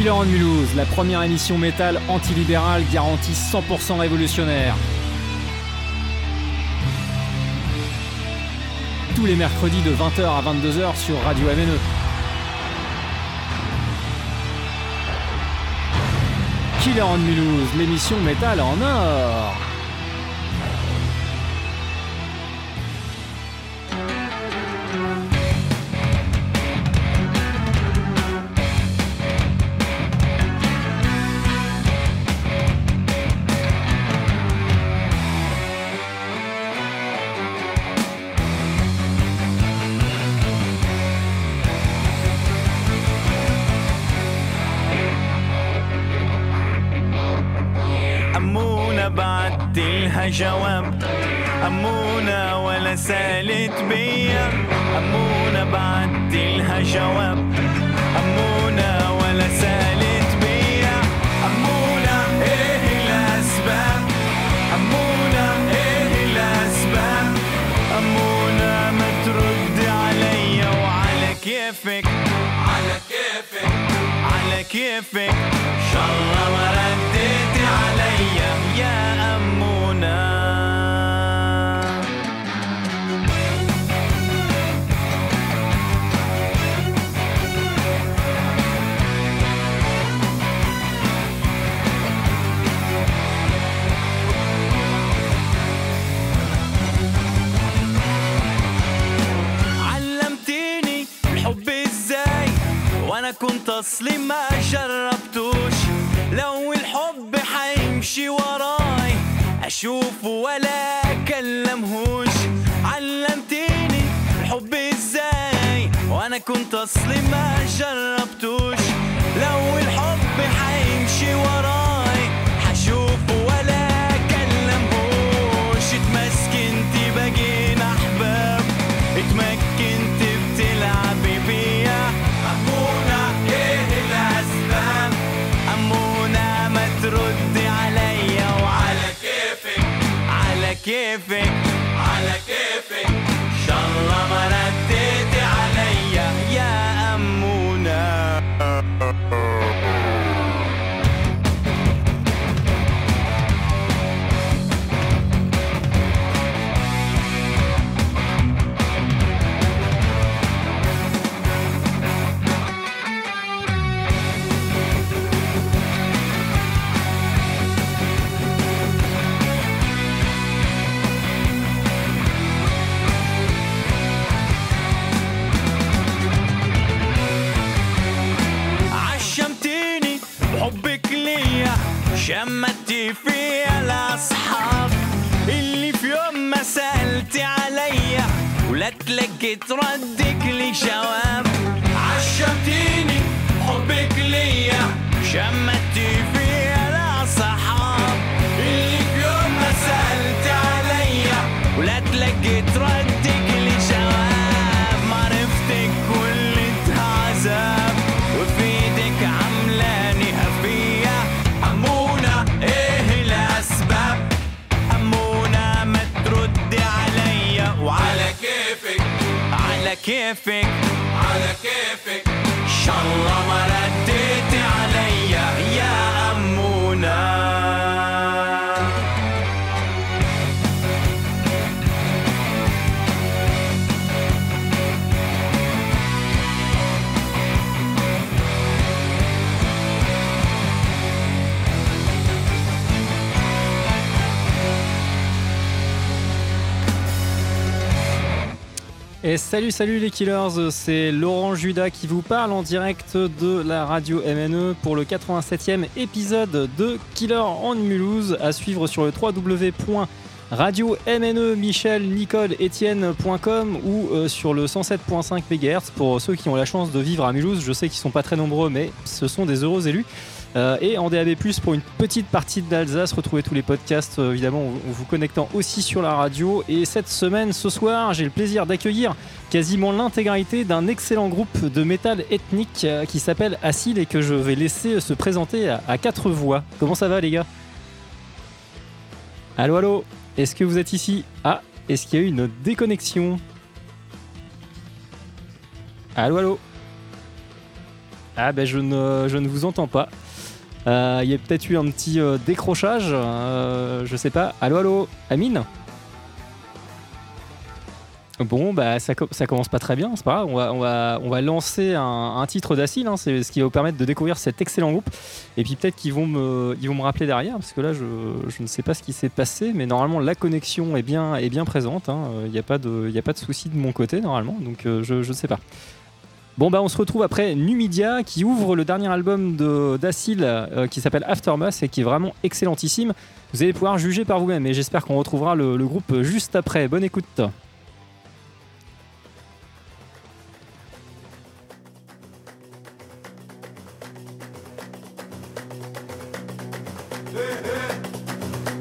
Killer on Mulhouse, la première émission métal antilibérale garantie 100% révolutionnaire. Tous les mercredis de 20h à 22h sur Radio MNE. Killer on Mulhouse, l'émission métal en or. جواب. أمونة ولا سالت بيا. أمونة بعت لها جواب. أمونة ولا سالت بيا. أمونة إيه الأسباب؟ أمونة إيه الأسباب؟ أمونة ما ترد عليا وعلى كيفك. على كيفك. على كيفك. إن شاء الله اصلي ما جربتوش. لو الحب حيمشي وراي اشوفه ولا أكلمهوش. علمتيني الحب إزاي وأنا كنت اصلي ما جربتوش. شمتي فيا الأصحاب. اللي في يوم ما سالتي عليا ولا تلقيت ردك لي جواب عشمتيني بحبك ليا. شمتي فيا الأصحاب. اللي في يوم ما سالتي عليا ولا تلقيت ردك كيفك على كيفك إن شاء الله ما Et salut, salut les killers, c'est Laurent Judas qui vous parle en direct de la radio MNE pour le 87e épisode de Killer en Mulhouse à suivre sur le www.radio MNE Michel Nicole Etienne.com ou euh, sur le 107.5 MHz pour ceux qui ont la chance de vivre à Mulhouse. Je sais qu'ils sont pas très nombreux, mais ce sont des heureux élus. Euh, et en DAB+, pour une petite partie d'Alsace, retrouvez tous les podcasts, euh, évidemment, en vous connectant aussi sur la radio. Et cette semaine, ce soir, j'ai le plaisir d'accueillir quasiment l'intégralité d'un excellent groupe de métal ethnique euh, qui s'appelle Acid et que je vais laisser se présenter à, à quatre voix. Comment ça va, les gars? Allô, allô? Est-ce que vous êtes ici? Ah, est-ce qu'il y a eu une déconnexion? Allô, allô? Ah ben je ne, je ne vous entends pas. Euh, Il y a peut-être eu un petit euh, décrochage, euh, je sais pas. Allô, allô, Amine? Bon, bah ça, co- ça commence pas très bien, c'est pas grave. On va, on va, on va lancer un, titre d'Acil, hein, c'est ce qui va vous permettre de découvrir cet excellent groupe. Et puis peut-être qu'ils vont, me, vont me rappeler derrière, parce que là, je, je ne sais pas ce qui s'est passé, mais normalement, la connexion est bien, est bien présente. hein. Il n'y a pas de, y a pas de souci de mon côté, normalement, donc je ne sais pas. Bon bah on se retrouve après Numidia qui ouvre le dernier album de d'Acil euh, qui s'appelle Aftermath et qui est vraiment excellentissime. Vous allez pouvoir juger par vous-même et j'espère qu'on retrouvera le, le groupe juste après. Bonne écoute.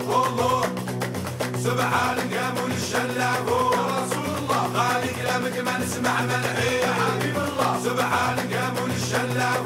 والله سبحان قاموا غالي كلامك ما نسمع منحية حبيب الله سبحانك يا منشلة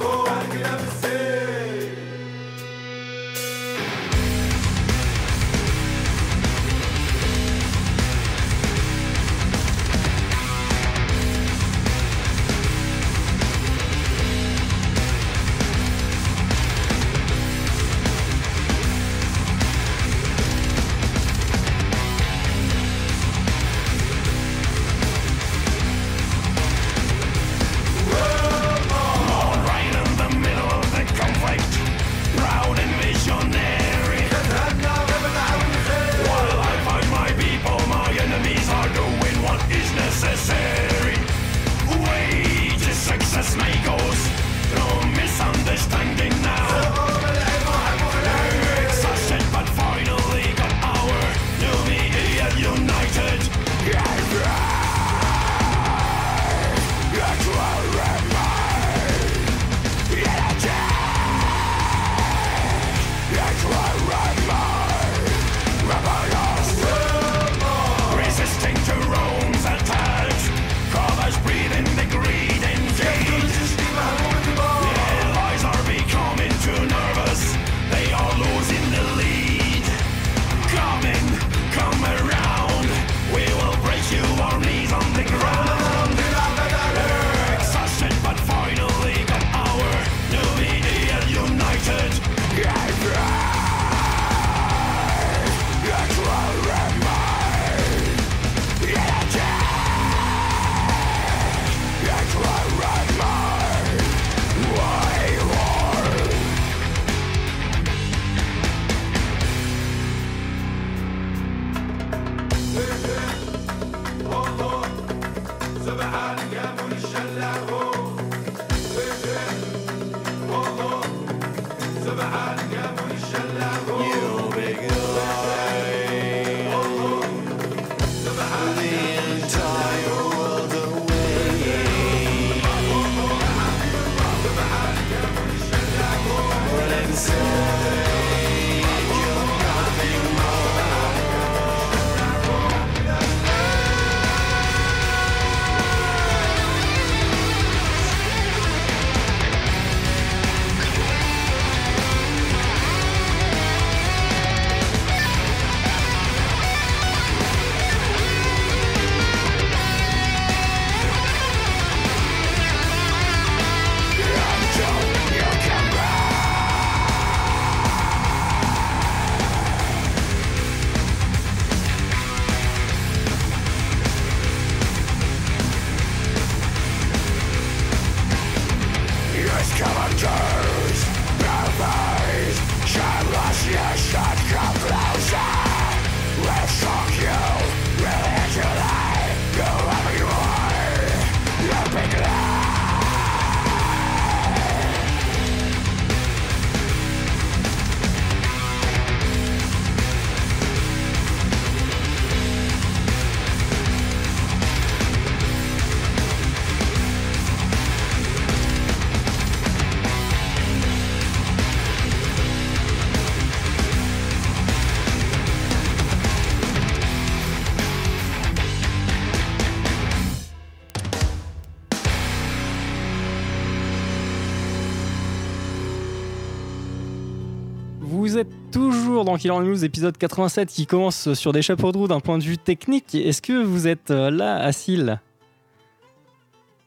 dans Killer News épisode 87 qui commence sur des chapeaux de roue d'un point de vue technique. Est-ce que vous êtes euh, là, Assil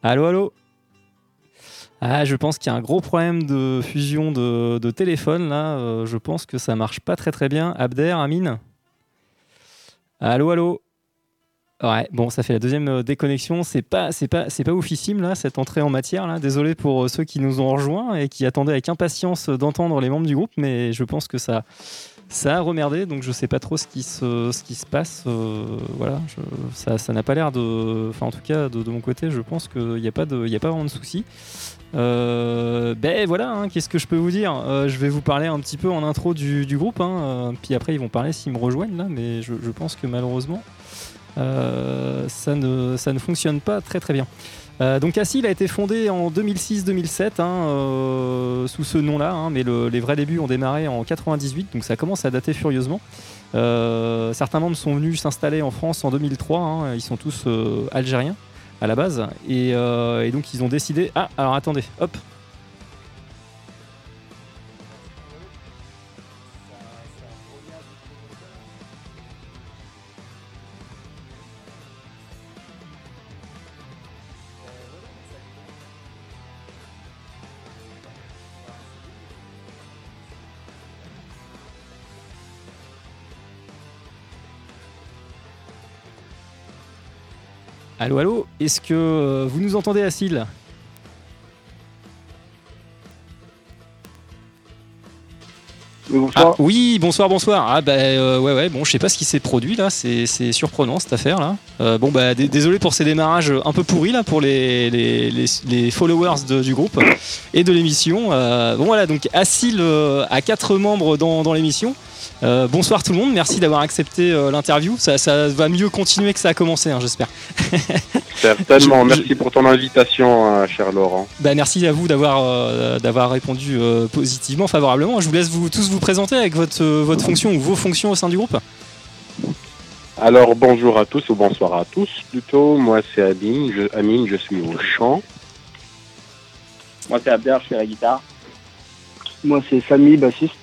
Allô, allô? Ah, je pense qu'il y a un gros problème de fusion de, téléphone là. Euh, je pense que ça marche pas très très bien. Abder, Amine? Allô, allô? Ouais, bon, ça fait la deuxième euh, déconnexion. C'est pas, c'est pas, c'est pas oufissime là, cette entrée en matière là. Désolé pour ceux qui nous ont rejoints et qui attendaient avec impatience d'entendre les membres du groupe, mais je pense que ça, ça a remerdé. Donc je sais pas trop ce qui se, ce qui se passe. euh, voilà, ça, ça n'a pas l'air de, enfin en tout cas de, de mon côté, je pense qu'il n'y a pas a pas vraiment de souci. Euh, ben voilà, hein, qu'est-ce que je peux vous dire Euh, Je vais vous parler un petit peu en intro du, du groupe, hein, puis après ils vont parler s'ils me rejoignent là, mais je, je pense que malheureusement ça, ne, ça ne fonctionne pas très très bien. Euh, donc Assil a été fondé en 2006-2007 hein, euh, sous ce nom-là, hein, mais le- les vrais débuts ont démarré en 98, donc ça commence à dater furieusement. Euh, certains membres sont venus s'installer en France en 2003, hein, ils sont tous euh, algériens à la base, euh, et donc ils ont décidé... Ah, alors attendez, hop, Allô, allô, est-ce que euh, vous nous entendez, Oui, bonsoir. Ah, Oui, bonsoir, bonsoir. Ah bah euh, ouais, ouais, bon, je sais pas ce qui s'est produit là, c'est c'est surprenant cette affaire là. Euh, bon bah dé- désolé pour ces démarrages un peu pourris là pour les, les, les- les followers de- du groupe et de l'émission. Bon voilà, donc Assil euh, a quatre membres dans, dans l'émission. Euh, bonsoir tout le monde, merci d'avoir accepté euh, l'interview. Ça, ça va mieux continuer que ça a commencé, hein, j'espère. Certainement. je- Merci pour ton invitation, euh, cher Laurent. Bah, merci à vous d'avoir euh, d'avoir répondu euh, positivement, favorablement. Je vous laisse vous tous vous présenter avec votre, euh, votre fonction ou vos fonctions au sein du groupe. Alors, bonjour à tous ou bonsoir à tous. Plutôt, moi, c'est Amine. Je, Amine, je suis au chant. Moi, c'est Abder, je fais la guitare. Moi, c'est Samy, bassiste.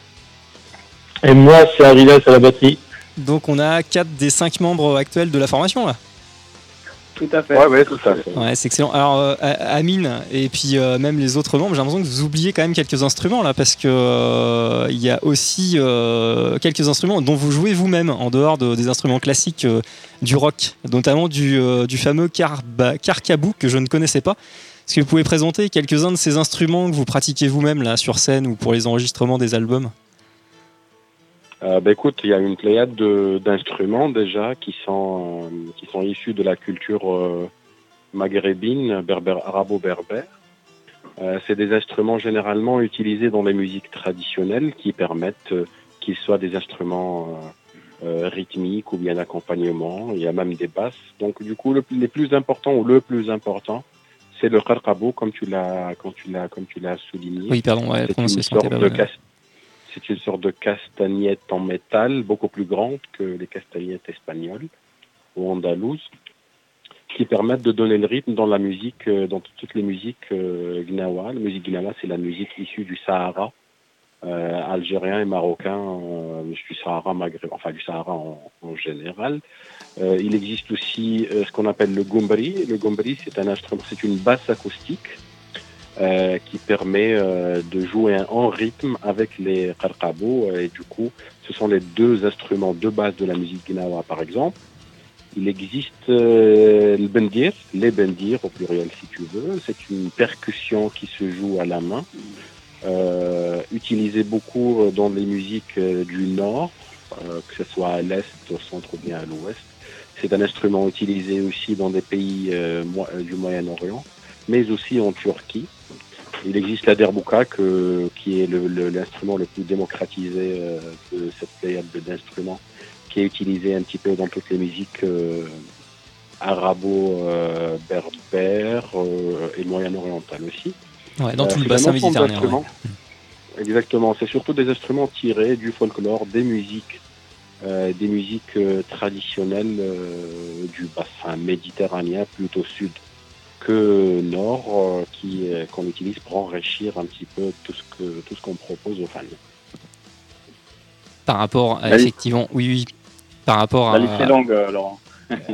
Et moi, c'est Arilas à la batterie. Donc on a 4 des 5 membres actuels de la formation là. Tout à fait. Ouais, ouais, tout à fait. Ouais, c'est excellent. Alors euh, Amine et puis euh, même les autres membres, j'ai l'impression que vous oubliez quand même quelques instruments là parce que euh, il y a aussi euh, quelques instruments dont vous jouez vous-même en dehors de- des instruments classiques euh, du rock, notamment du, euh, du fameux carba- carcabou que je ne connaissais pas. Est-ce que vous pouvez présenter quelques-uns de ces instruments que vous pratiquez vous-même là sur scène ou pour les enregistrements des albums? Euh, bah, écoute, il y a une pléiade de- d'instruments déjà qui sont, euh, qui sont issus de la culture euh, maghrébine, berbère, arabo-berbère. Euh, c'est des instruments généralement utilisés dans les musiques traditionnelles qui permettent euh, qu'ils soient des instruments euh, rythmiques ou bien d'accompagnement. Il y a même des basses. Donc du coup, le, les plus importants ou le plus important, c'est le kharkabou, comme tu l'as, comme tu l'as, comme tu l'as souligné. Oui, pardon, ouais, la une, sorte pas de bonne. C'est une sorte de castagnette en métal, beaucoup plus grande que les castagnettes espagnoles ou andalouses, qui permettent de donner le rythme dans la musique, euh, dans toutes les musiques euh, gnawa. La musique gnawa, c'est la musique issue du Sahara, euh, algérien et marocain, euh, du Sahara maghrébin, enfin du Sahara en, en général. Il existe aussi ce qu'on appelle le gombri. Le gombri, c'est un instrument, c'est une basse acoustique euh, qui permet euh, de jouer en rythme avec les qarqabos et du coup ce sont les deux instruments de base de la musique gnawa par exemple. Il existe euh, le bendir, les bendir au pluriel si tu veux, c'est une percussion qui se joue à la main, euh, utilisée beaucoup euh, dans les musiques euh, du nord, euh, que ce soit à l'est, au centre ou bien à l'ouest. C'est un instrument utilisé aussi dans des pays euh, euh, du Moyen-Orient, mais aussi en Turquie. Il existe la derbouka, que, qui est le- le- l'instrument le, plus démocratisé euh, de cette pléiade d'instruments, qui est utilisé un petit peu dans toutes les musiques euh, arabo-berbères euh, et moyen-orientales aussi. Ouais, dans tout le bassin méditerranéen. ouais. d'instruments. Exactement, c'est surtout des instruments tirés du folklore, des musiques, des musiques traditionnelles du bassin méditerranéen, plutôt sud que nord, euh, qui qu'on utilise pour enrichir un petit peu tout ce que tout ce qu'on propose aux fans. Par rapport à La liste- effectivement, oui, oui, par rapport La à. liste est longue, euh, Laurent.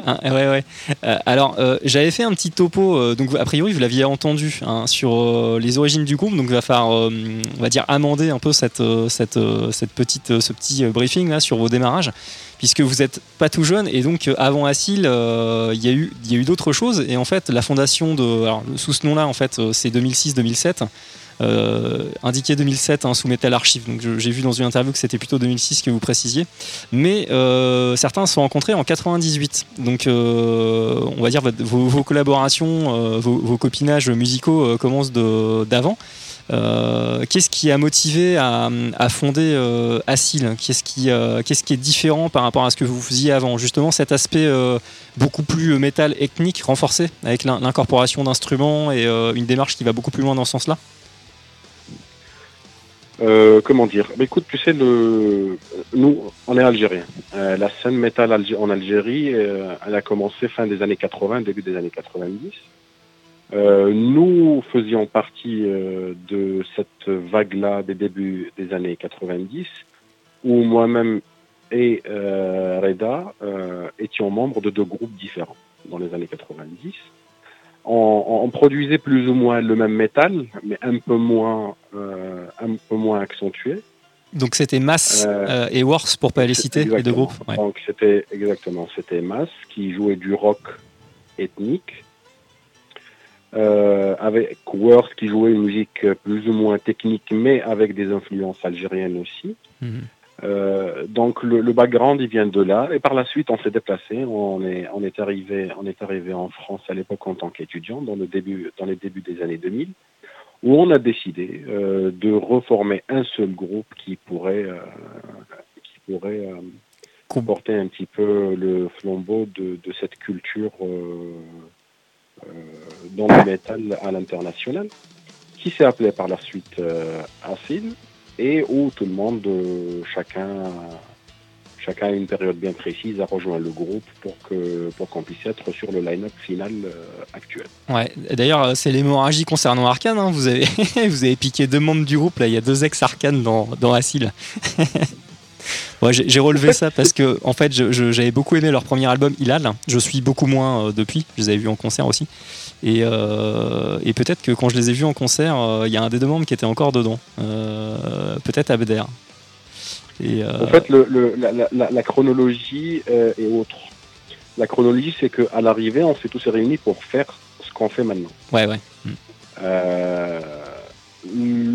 Hein, ouais, ouais. Euh, alors, euh, j'avais fait un petit topo, euh, donc a priori vous l'aviez entendu, hein, sur euh, les origines du groupe, donc il va falloir, euh, on va dire, amender un peu cette, euh, cette, euh, cette petite, euh, ce petit euh, briefing là sur vos démarrages, puisque vous n'êtes pas tout jeune, et donc euh, avant Assil, euh, il y a eu, d'autres choses, et en fait la fondation de, alors, sous ce nom-là, en fait, euh, c'est 2006-2007. Euh, indiqué 2007 hein, sous Metal Archive. Donc j'ai vu dans une interview que c'était plutôt 2006 que vous précisiez. Mais certains se sont rencontrés en 98. Donc on va dire vos, collaborations, vos, copinages musicaux commencent d'avant. Euh, Qu'est-ce qui a motivé à, fonder euh, Assil Qu'est-ce qui, euh, qu'est-ce qui est différent par rapport à ce que vous faisiez avant? Justement cet aspect euh, beaucoup plus métal ethnique renforcé avec l'in- l'incorporation d'instruments et une démarche qui va beaucoup plus loin dans ce sens-là? Comment dire? Bah, Écoute, tu sais, le... nous, on est algériens. La scène métal en Algérie, elle a commencé fin des années 80, début des années 90. Euh, nous faisions partie euh, de cette vague-là des débuts des années 90, où moi-même et euh, Reda étions membres de deux groupes différents dans les années 90. On, on produisait plus ou moins le même métal, mais un peu moins, un peu moins accentué. Donc c'était Mass et Worse pour pas les citer, les deux groupes. Ouais. Donc c'était exactement, c'était Mass qui jouait du rock ethnique, euh, avec Worth qui jouait une musique plus ou moins technique, mais avec des influences algériennes aussi. Mhm. Euh, donc le, le background il vient de là et par la suite on s'est déplacé on est on est arrivé on est arrivé en France à l'époque en tant qu'étudiant dans le début dans les débuts des années 2000 où on a décidé euh, de reformer un seul groupe qui pourrait euh, qui pourrait euh, Com- porter un petit peu le flambeau de, de cette culture euh, dans le métal à l'international qui s'est appelé par la suite euh, Acid et où tout le monde, euh, chacun, chacun à une période bien précise, a rejoint le groupe pour que pour qu'on puisse être sur le line-up final euh, actuel. Ouais. D'ailleurs, euh, c'est l'hémorragie concernant Arkane. hein. Vous, avez vous avez piqué deux membres du groupe. Là, il y a deux ex-Arkane dans, dans Assil. Ouais, j'ai relevé ça parce que en fait, j'avais beaucoup aimé leur premier album, Hilal. Je suis beaucoup moins euh, depuis. Je les avais vus en concert aussi. Et, euh, et peut-être que quand je les ai vus en concert, euh, il y a un des deux membres qui était encore dedans. Peut-être Abder. Et, En fait, le, le- la, la- la- la chronologie est autre. La chronologie, c'est qu'à l'arrivée, on s'est tous réunis pour faire ce qu'on fait maintenant. ouais, ouais. Euh,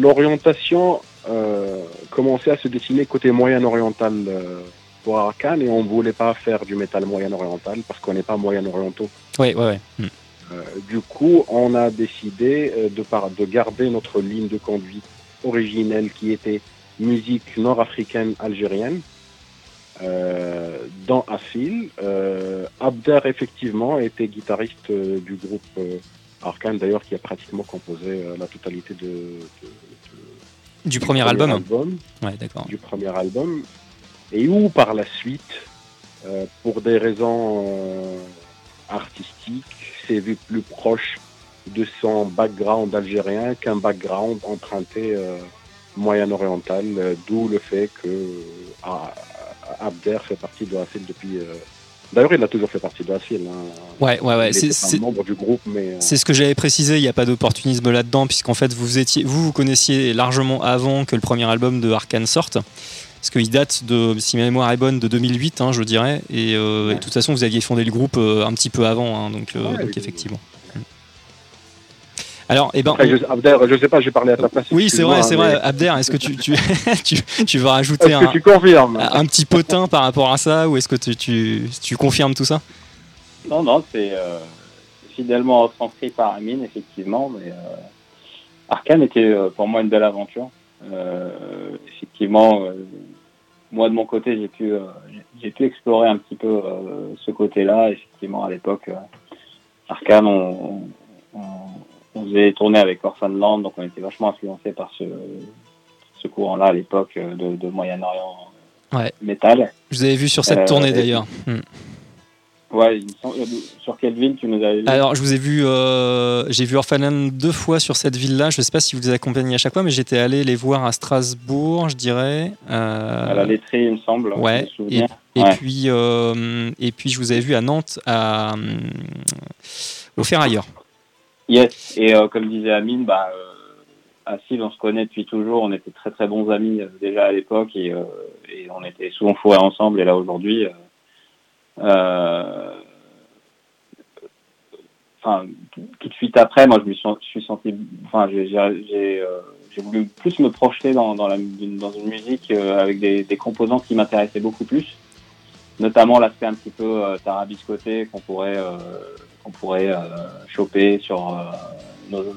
L'orientation commençait à se dessiner côté moyen-oriental euh, pour Arkane et on ne voulait pas faire du métal moyen-oriental parce qu'on n'est pas moyen-orientaux. Ouais, ouais, ouais. Hmm. Euh, du coup, on a décidé euh, de, par- de garder notre ligne de conduite originelle qui était musique nord-africaine algérienne euh, dans. Euh, Abder, effectivement, était guitariste euh, du groupe euh, Arkane, d'ailleurs, qui a pratiquement composé euh, la totalité de, de- Du premier album. album Ouais, d'accord. du premier album, et où par la suite, euh, pour des raisons euh, artistiques, s'est vu plus proche de son background algérien qu'un background emprunté euh, moyen-oriental, d'où le fait que Abder fait partie de Assil depuis... D'ailleurs, il a toujours fait partie de Assil. Hein. Ouais, ouais, ouais. Il C'est- était c'est- un membre du groupe, mais... euh, C'est ce que j'avais précisé, il n'y a pas d'opportunisme là-dedans, puisqu'en fait, vous, étiez, vous, vous connaissiez largement avant que le premier album de Arkane sorte. Parce qu'il date de, si ma mémoire est bonne, de 2008, hein, je dirais. Et, euh, et de toute façon, vous aviez fondé le groupe euh, un petit peu avant, hein, donc, euh, Ouais, donc oui. effectivement. Alors, eh ben, après, je, Abder, je sais pas, j'ai parlé à ta place. oui, c'est vrai, c'est vrai. Abder, est-ce que tu, tu, tu, tu veux rajouter Est-ce que un, tu confirmes un petit potin par rapport à ça, ou est-ce que tu, tu, tu confirmes tout ça? Non, non, c'est euh, fidèlement retranscrit par Amine, effectivement. Mais euh, Arkane était euh, pour moi une belle aventure. Euh, effectivement, euh, moi de mon côté, j'ai pu, euh, j'ai pu explorer un petit peu euh, ce côté-là. Effectivement, à l'époque, euh, Arkane, on, on, on faisait tourner avec Orphan Land, donc on était vachement influencé par ce, ce courant-là à l'époque euh, de, de Moyen-Orient Ouais. métal. Je vous avais vu sur cette Euh, tournée d'ailleurs. Hmm. Ouais, euh, sur quelle ville tu nous avais vu? Alors, je vous ai vu, euh, j'ai vu Orphanland deux fois sur cette ville-là. Je ne sais pas si vous les accompagnez à chaque fois, mais j'étais allé les voir à Strasbourg, je dirais. Euh, À la laiterie, il me semble. ouais, je me. Et Ouais. puis, euh, et puis, je vous avais vu à Nantes, à, euh, au Ferrailleur. Yes, et euh, comme disait Amine, bah, euh, on se connaît depuis toujours, on était très très bons amis euh, déjà à l'époque. Et, euh, et on était souvent fourrés ensemble. Et là aujourd'hui, enfin, tout de suite après, moi je me suis, senti, enfin j'ai voulu plus me projeter dans, dans, la, dans une musique euh, avec des, des composantes qui m'intéressaient beaucoup plus, notamment l'aspect un petit peu euh, tarabiscoté qu'on pourrait euh, qu'on pourrait euh, choper sur euh, nos-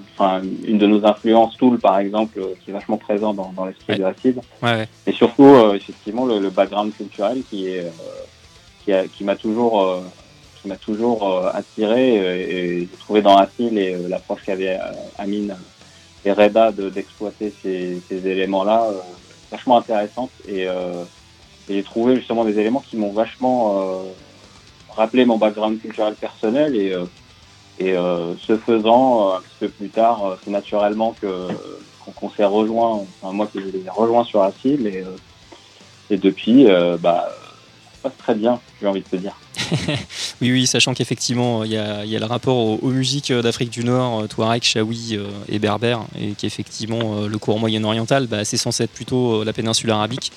une de nos influences, Tool par exemple, euh, qui est vachement présent dans, dans l'esprit Ouais. de. Ouais, ouais. Et surtout, euh, effectivement, le, le background culturel qui est euh, qui, m'a toujours euh, qui m'a toujours euh, attiré et j'ai trouvé dans Acid et euh, l'approche qu'avait Amine et Reda de- d'exploiter ces, ces éléments-là euh, vachement intéressante et, euh, et j'ai trouvé justement des éléments qui m'ont vachement rappelé mon background culturel personnel et euh, et euh, ce faisant, euh, un petit peu plus tard, c'est naturellement qu'on s'est rejoint, enfin moi que je les ai rejoints sur Acil et, euh, et depuis, euh, bah, ça se passe très bien, j'ai envie de te dire. Oui, oui, sachant qu'effectivement, il y y a le rapport aux, musiques d'Afrique du Nord, Touareg, Chaoui et Berbère, et qu'effectivement, le courant moyen-oriental, bah, c'est censé être plutôt la péninsule arabique.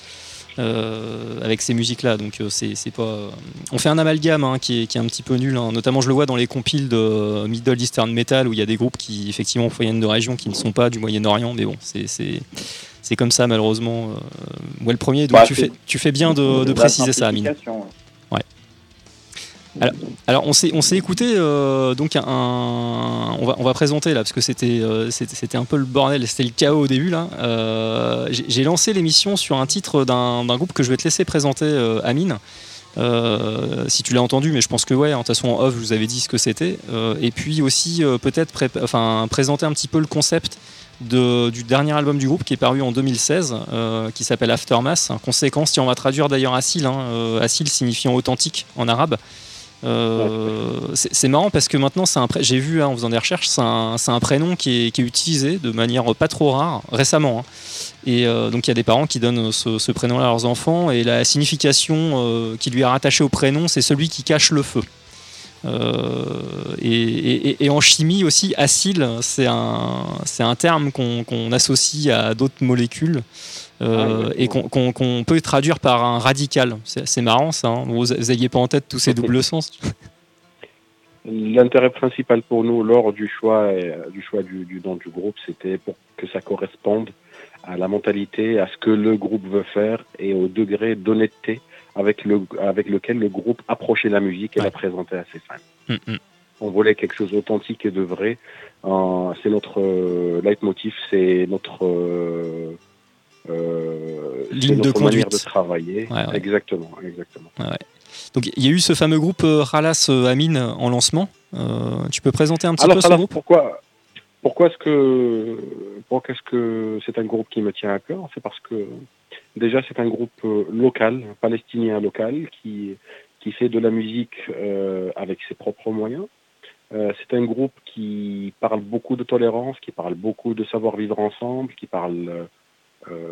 Euh, avec ces musiques-là, donc euh, c'est c'est pas. euh, On fait un amalgame hein, qui, est, qui est un petit peu nul. hein. Notamment, je le vois dans les compiles de Middle Eastern Metal où il y a des groupes qui effectivement proviennent de régions qui ne sont pas du Moyen-Orient, mais bon, c'est c'est c'est comme ça malheureusement. Moi, le premier, donc Bah, tu fais tu fais bien de, de préciser ça, Amine. Alors on s'est on s'est écouté euh, donc un on va on va présenter là parce que c'était euh, c'était c'était un peu le bordel c'était le chaos au début là. Euh, j'ai lancé l'émission sur un titre d'un groupe que je vais te laisser présenter Amine. Si tu l'as entendu mais je pense que ouais en toute façon en off je vous avais dit ce que c'était. Et puis aussi peut-être enfin présenter un petit peu le concept de- du dernier album du groupe qui est paru en 2016 euh, qui s'appelle Aftermath conséquence si on va traduire d'ailleurs Asil hein, signifiant authentique en arabe euh, c'est marrant parce que maintenant, j'ai vu hein, en faisant des recherches, c'est un, prénom qui est, utilisé de manière pas trop rare récemment. hein. Et euh, donc il y a des parents qui donnent ce, prénom-là à leurs enfants et la signification euh, qui lui est rattachée au prénom, c'est celui qui cache le feu. Euh, et, en chimie aussi, acyle, c'est un, terme qu'on associe à d'autres molécules euh, Ah, et qu'on peut traduire par un radical. C'est marrant ça. hein. Vous n'aviez pas en tête tous ces doubles sens L'intérêt principal pour nous lors du choix, euh, du, choix du, du nom du groupe, c'était pour que ça corresponde à la mentalité, à ce que le groupe veut faire et au degré d'honnêteté avec, le, avec lequel le groupe approchait la musique et Ouais. la présentait à ses fans. Mm, mm. On voulait quelque chose d'authentique et de vrai. Euh, c'est notre euh, leitmotiv, c'est notre, euh, euh, Ligne de conduite. de travailler. Ouais, ouais. Exactement, exactement. Donc il y a eu ce fameux groupe euh, Ralas euh, Amine en lancement. Euh, tu peux présenter un petit Alors, peu ce alors, groupe? pourquoi, pourquoi est-ce que, pourquoi est-ce que c'est un groupe qui me tient à cœur? C'est parce que déjà c'est un groupe local, palestinien local, qui qui fait de la musique euh, avec ses propres moyens. Euh, c'est un groupe qui parle beaucoup de tolérance, qui parle beaucoup de savoir vivre ensemble, qui parle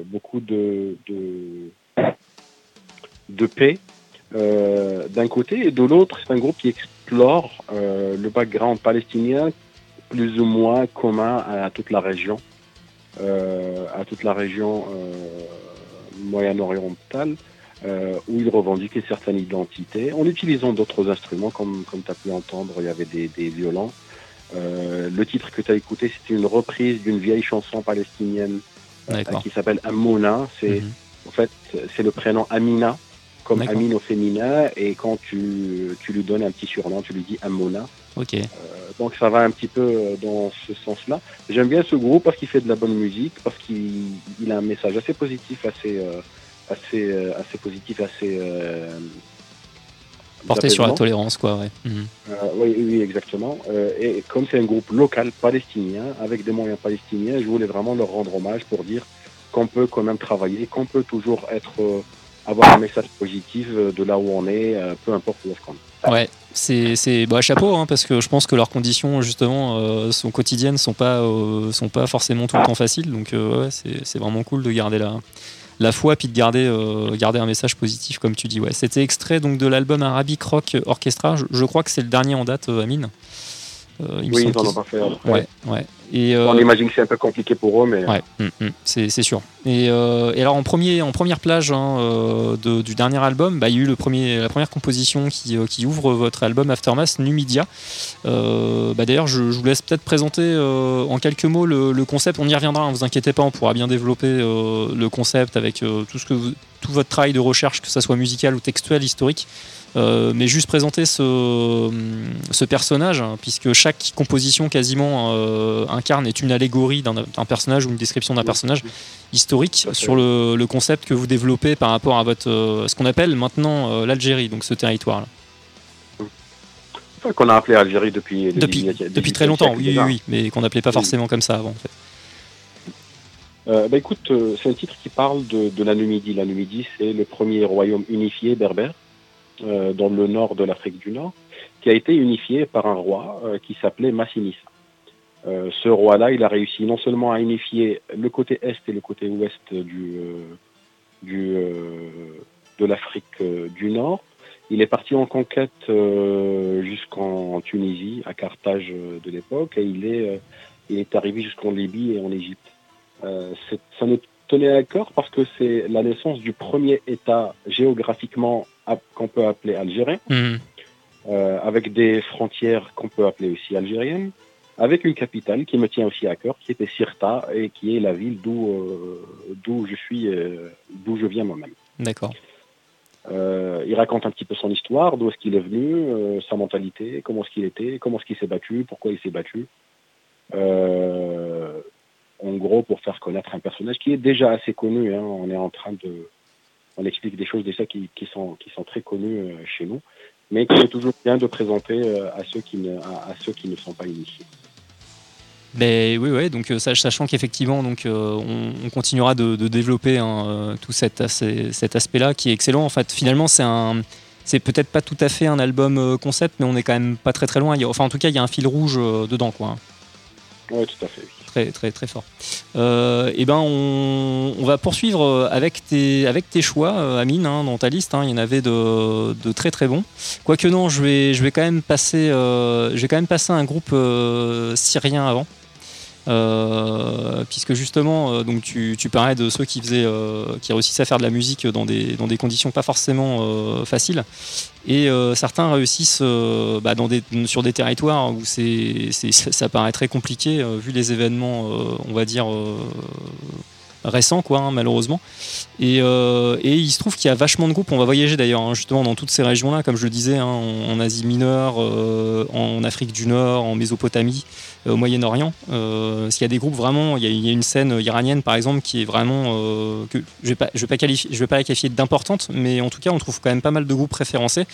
beaucoup de de, paix euh, d'un côté, et de l'autre, c'est un groupe qui explore euh, le background palestinien plus ou moins commun à toute la région, euh, à toute la région euh, moyen-orientale, euh, où il revendique une certaine identité, en utilisant d'autres instruments, comme, comme tu as pu entendre, il y avait des, violons. Euh, le titre que tu as écouté, c'était une reprise d'une vieille chanson palestinienne euh. Qui s'appelle Amouna. C'est Mhm. en fait, c'est le prénom Amina, comme. Amine au féminin, et quand tu, tu lui donnes un petit surnom, tu lui dis Amona. Ok. Euh, donc ça va un petit peu euh, dans ce sens-là. J'aime bien ce groupe parce qu'il fait de la bonne musique, parce qu'il il a un message assez positif, assez, euh, assez, euh, assez positif, assez euh, Porté sur la tolérance quoi. Ouais. Mhm. Euh, oui, oui, exactement. Euh, et comme c'est un groupe local palestinien, avec des moyens palestiniens, je voulais vraiment leur rendre hommage pour dire qu'on peut quand même travailler, qu'on peut toujours être euh, avoir un message positif de là où on est, euh, peu importe où est-ce qu'on est. Ouais, c'est c'est bah, chapeau hein, parce que je pense que leurs conditions justement euh, sont quotidiennes, sont pas euh, sont pas forcément tout le temps faciles. Donc euh, ouais, c'est c'est vraiment cool de garder la la foi puis de garder euh, garder un message positif comme tu dis. Ouais, c'était extrait donc de l'album Arabic Rock Orchestra. Je, je crois que c'est le dernier en date, euh, Amine. Euh, il Oui, ils en ont pas fait. après. Ouais, ouais. Et euh, On imagine que c'est un peu compliqué pour eux, mais Ouais, mm, mm, c'est sûr. Et, euh, et alors en, premier, en première plage hein, de- du dernier album, bah, il y a eu le premier, la première composition qui, qui ouvre votre album Aftermath, Numidia. Bah, D'ailleurs, je, je vous laisse peut-être présenter en quelques mots le, le concept. On y reviendra, ne vous inquiétez pas, on pourra bien développer le concept avec tout, ce que vous- tout votre travail de recherche, que ça soit musical ou textuel, historique. Euh, mais juste présenter ce, ce personnage, hein, puisque chaque composition quasiment euh, incarne est une allégorie d'un personnage ou une description d'un personnage historique sur le, le concept que vous développez par rapport à votre euh, ce qu'on appelle maintenant euh, l'Algérie, donc ce territoire-là. enfin, qu'on a appelé Algérie depuis Depuis, 18e depuis très longtemps, oui, oui, mais qu'on n'appelait pas Oui. forcément comme ça avant. En fait. Euh, bah, écoute, euh, c'est un titre qui parle de, de la Numidie. La Numidie, c'est le premier royaume unifié berbère euh, dans le nord de l'Afrique du Nord, qui a été unifié par un roi euh, qui s'appelait Massinis. Euh, ce roi-là, il a réussi non seulement à unifier le côté est et le côté ouest du, euh, euh, de l'Afrique euh, du Nord. Il est parti en conquête euh, jusqu'en Tunisie, à Carthage euh, de l'époque, et il est, euh, il est arrivé jusqu'en Libye et en Égypte. Euh, ça nous tenait à cœur parce que c'est la naissance du premier État géographiquement ap- qu'on peut appeler algérien, Mhm. euh, avec des frontières qu'on peut appeler aussi algériennes, avec une capitale qui me tient aussi à cœur, qui était Sirta et qui est la ville d'où euh, d'où je suis, euh, d'où je viens moi-même. D'accord. Il raconte un petit peu son histoire, d'où est-ce qu'il est venu, sa mentalité, comment est-ce qu'il était, comment est-ce qu'il s'est battu, pourquoi il s'est battu. En gros, pour faire connaître un personnage qui est déjà assez connu. hein. on est en train de, on explique des choses déjà qui, qui sont qui sont très connues euh, chez nous, mais qu'il est toujours bien de présenter euh, à ceux qui ne à, à ceux qui ne sont pas initiés. Ben oui, ouais, donc euh, sach- sachant qu'effectivement, donc on, on continuera de, de développer hein, tout cet, as- cet aspect-là qui est excellent. En fait, finalement, c'est un, c'est peut-être pas tout à fait un album concept, mais on est quand même pas très très loin. Enfin, en tout cas, il y a un fil rouge dedans, quoi. Oui, tout à fait. oui. Très très très fort. Euh, et ben, on, va poursuivre euh, avec tes avec tes choix, euh, Amine, hein, dans ta liste. hein. il y en avait de, de très très bons. Quoique non, je vais je vais quand même passer, euh, quand même passer un groupe euh, syrien avant. Euh, puisque justement, euh, tu, parlais de ceux qui faisaient, euh, qui réussissent à faire de la musique dans des, conditions pas forcément faciles, et certains réussissent bah, sur des territoires où ça paraît très compliqué vu les événements, on va dire récents, quoi, hein, malheureusement. Et, il se trouve qu'il y a vachement de groupes. On va voyager d'ailleurs hein, justement dans toutes ces régions-là, comme je le disais, hein, en, Asie mineure, en Afrique du Nord, en Mésopotamie, au Moyen-Orient. Euh, qu'il y a des groupes vraiment, il y a, une scène iranienne par exemple qui est vraiment euh, que je vais pas, je vais pas qualifier, je vais pas la qualifier d'importante, mais en tout cas on trouve quand même pas mal de groupes référencés.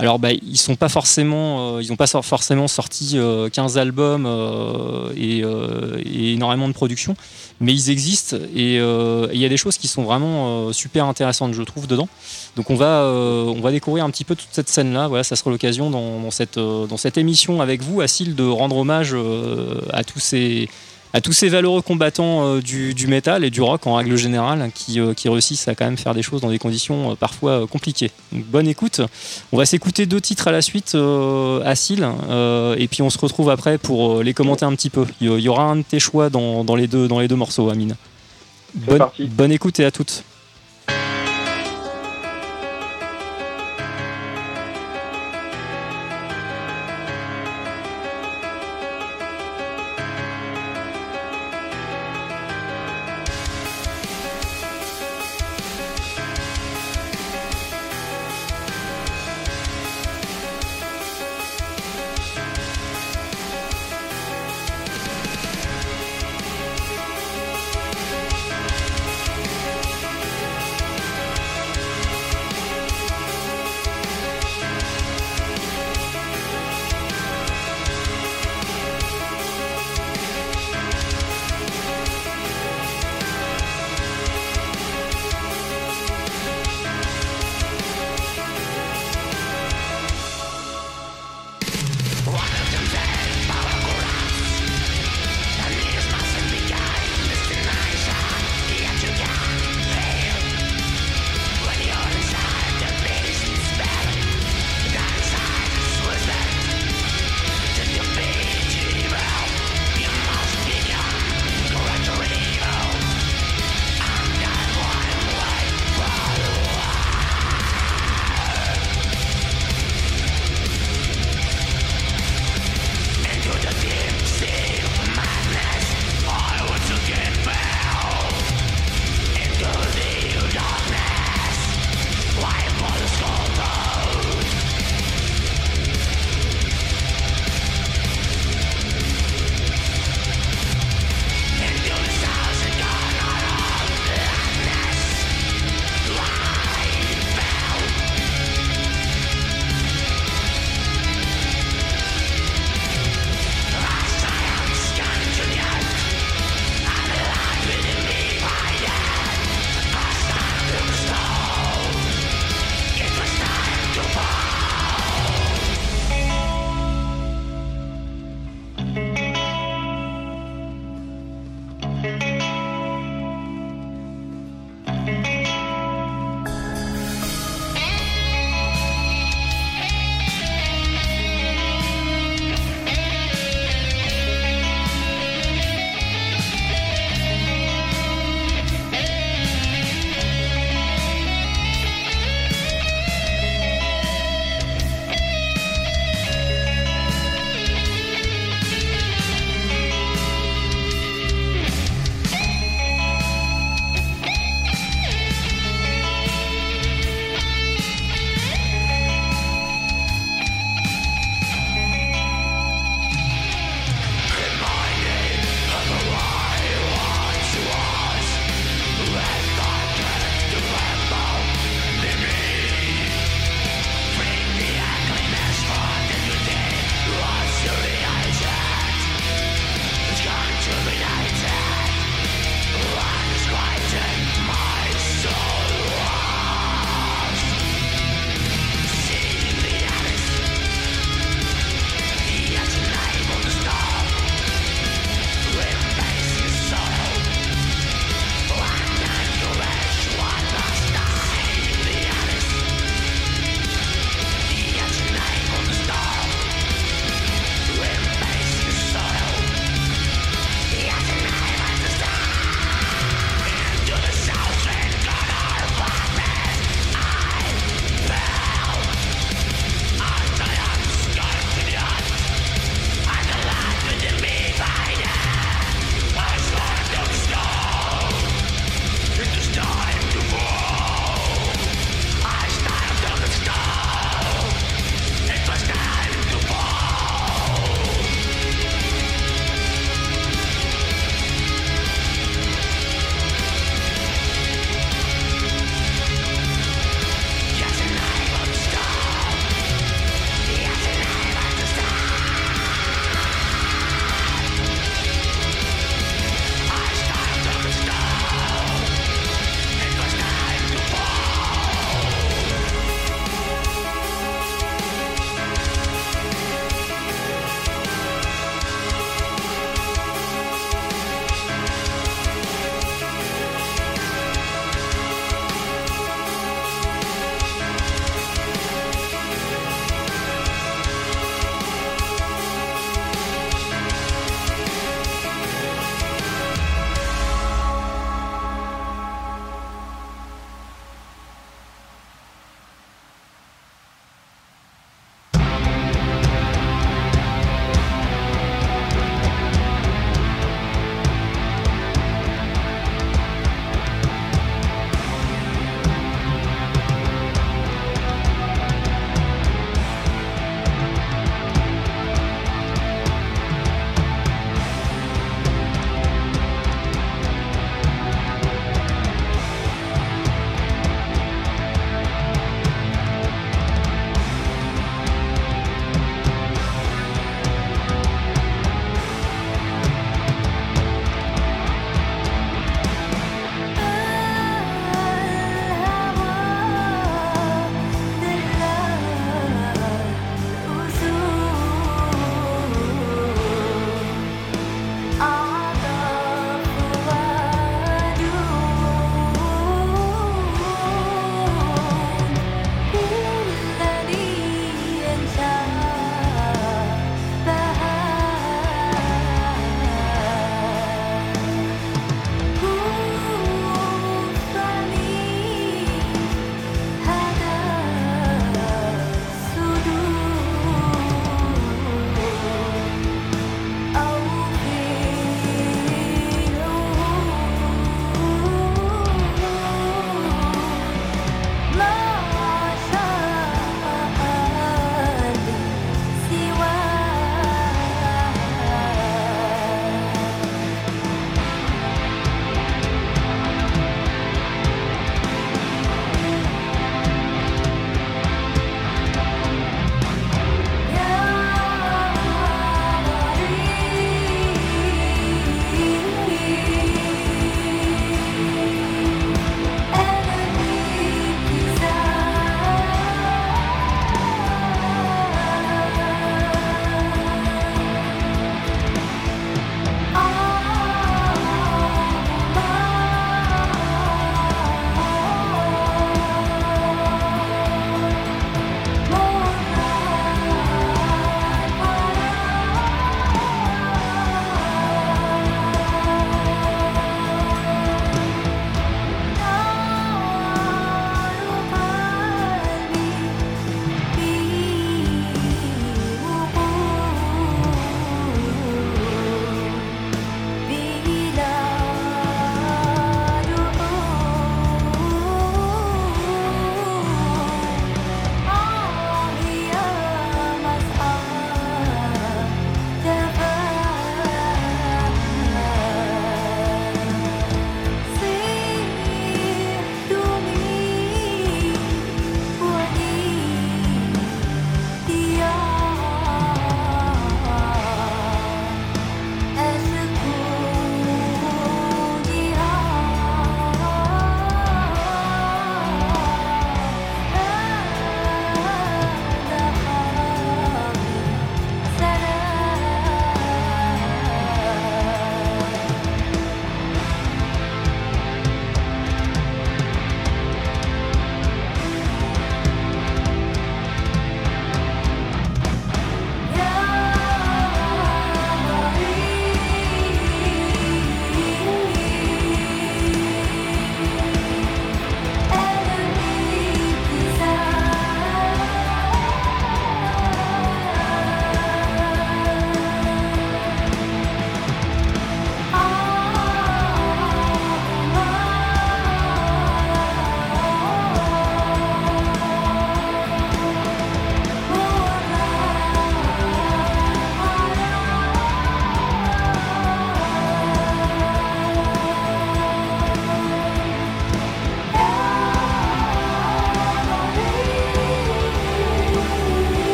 Alors bah, ils sont pas forcément, euh, ils ont pas forcément sorti euh, 15 albums euh, et, euh, et énormément de production, mais ils existent et euh, et il y a des choses qui sont vraiment euh, super intéressantes je trouve dedans. Donc on va, euh, on va découvrir un petit peu toute cette scène-là. Voilà, ça sera l'occasion dans, cette, dans cette émission avec vous, Asile, de rendre hommage à tous ces à tous ces valeureux combattants euh, du, du métal et du rock en règle générale qui, euh, qui réussissent à quand même faire des choses dans des conditions euh, parfois compliquées. Donc bonne écoute. On va s'écouter deux titres à la suite, euh, Asile, euh, et puis on se retrouve après pour les commenter un petit peu. Il y- aura un de tes choix dans, dans les, deux, dans les deux morceaux, Amine. Bonne écoute et à toutes.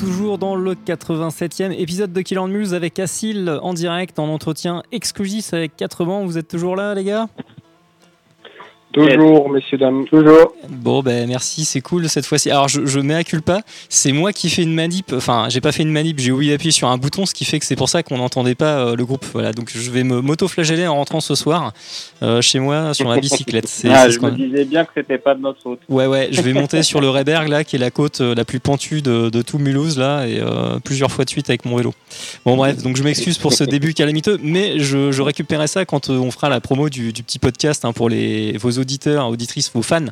Toujours dans le 87e épisode de Kill Muse avec Assil en direct en entretien exclusif avec 4 bancs. Vous êtes toujours là, les gars? Toujours, messieurs, dames. Toujours. Bon, ben merci, c'est cool cette fois-ci. Alors, je, je mets à culpa, c'est moi qui fais une manip. Enfin, j'ai pas fait une manip, j'ai oublié d'appuyer sur un bouton, ce qui fait que c'est pour ça qu'on n'entendait pas euh, le groupe. Voilà, donc je vais me m'auto-flageller en rentrant ce soir euh, chez moi sur la bicyclette. C'est Ah, c'est ce je qu'on- me disais bien que c'était pas de notre faute. Ouais, ouais, je vais monter sur le Reberg, là, qui est la côte euh, la plus pentue de, de tout Mulhouse, là, et euh, plusieurs fois de suite avec mon vélo. Bon, bref, donc je m'excuse pour ce début calamiteux, mais je, je récupérerai ça quand euh, on fera la promo du, du petit podcast hein, pour les, vos auditeurs, auditrices, vos fans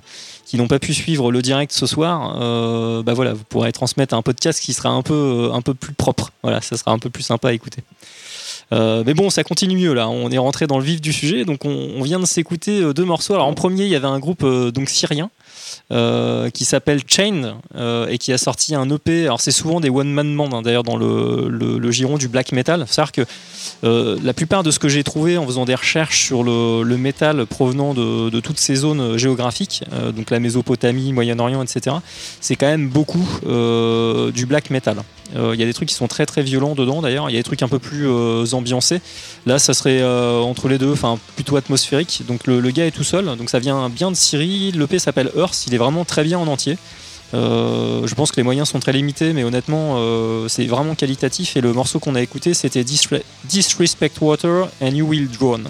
qui n'ont pas pu suivre le direct ce soir. Euh, bah voilà, vous pourrez transmettre un podcast qui sera un peu, euh, un peu plus propre. Voilà, ça sera un peu plus sympa à écouter. Euh, mais bon, ça continue mieux là. On est rentré dans le vif du sujet, donc on, vient de s'écouter euh, deux morceaux. Alors en premier, il y avait un groupe euh, donc syrien qui s'appelle Chain et qui a sorti un EP. Alors c'est souvent des one man band hein, d'ailleurs dans le, giron du black metal. Faut savoir que euh, la plupart de ce que j'ai trouvé en faisant des recherches sur le, le métal provenant de, toutes ces zones géographiques, donc la Mésopotamie, Moyen-Orient, etc., c'est quand même beaucoup du black metal. Euh, Il y a des trucs qui sont très très violents dedans d'ailleurs. Il y a des trucs un peu plus euh, ambiancés. Là, ça serait euh, entre les deux, enfin plutôt atmosphérique. Donc le, le gars est tout seul. Donc ça vient bien de Syrie. L'EP s'appelle Earth. Il est vraiment très bien en entier. Je pense que les moyens sont très limités, mais honnêtement, c'est vraiment qualitatif. Et le morceau qu'on a écouté, c'était Disre- Disrespect Water and You Will Drown.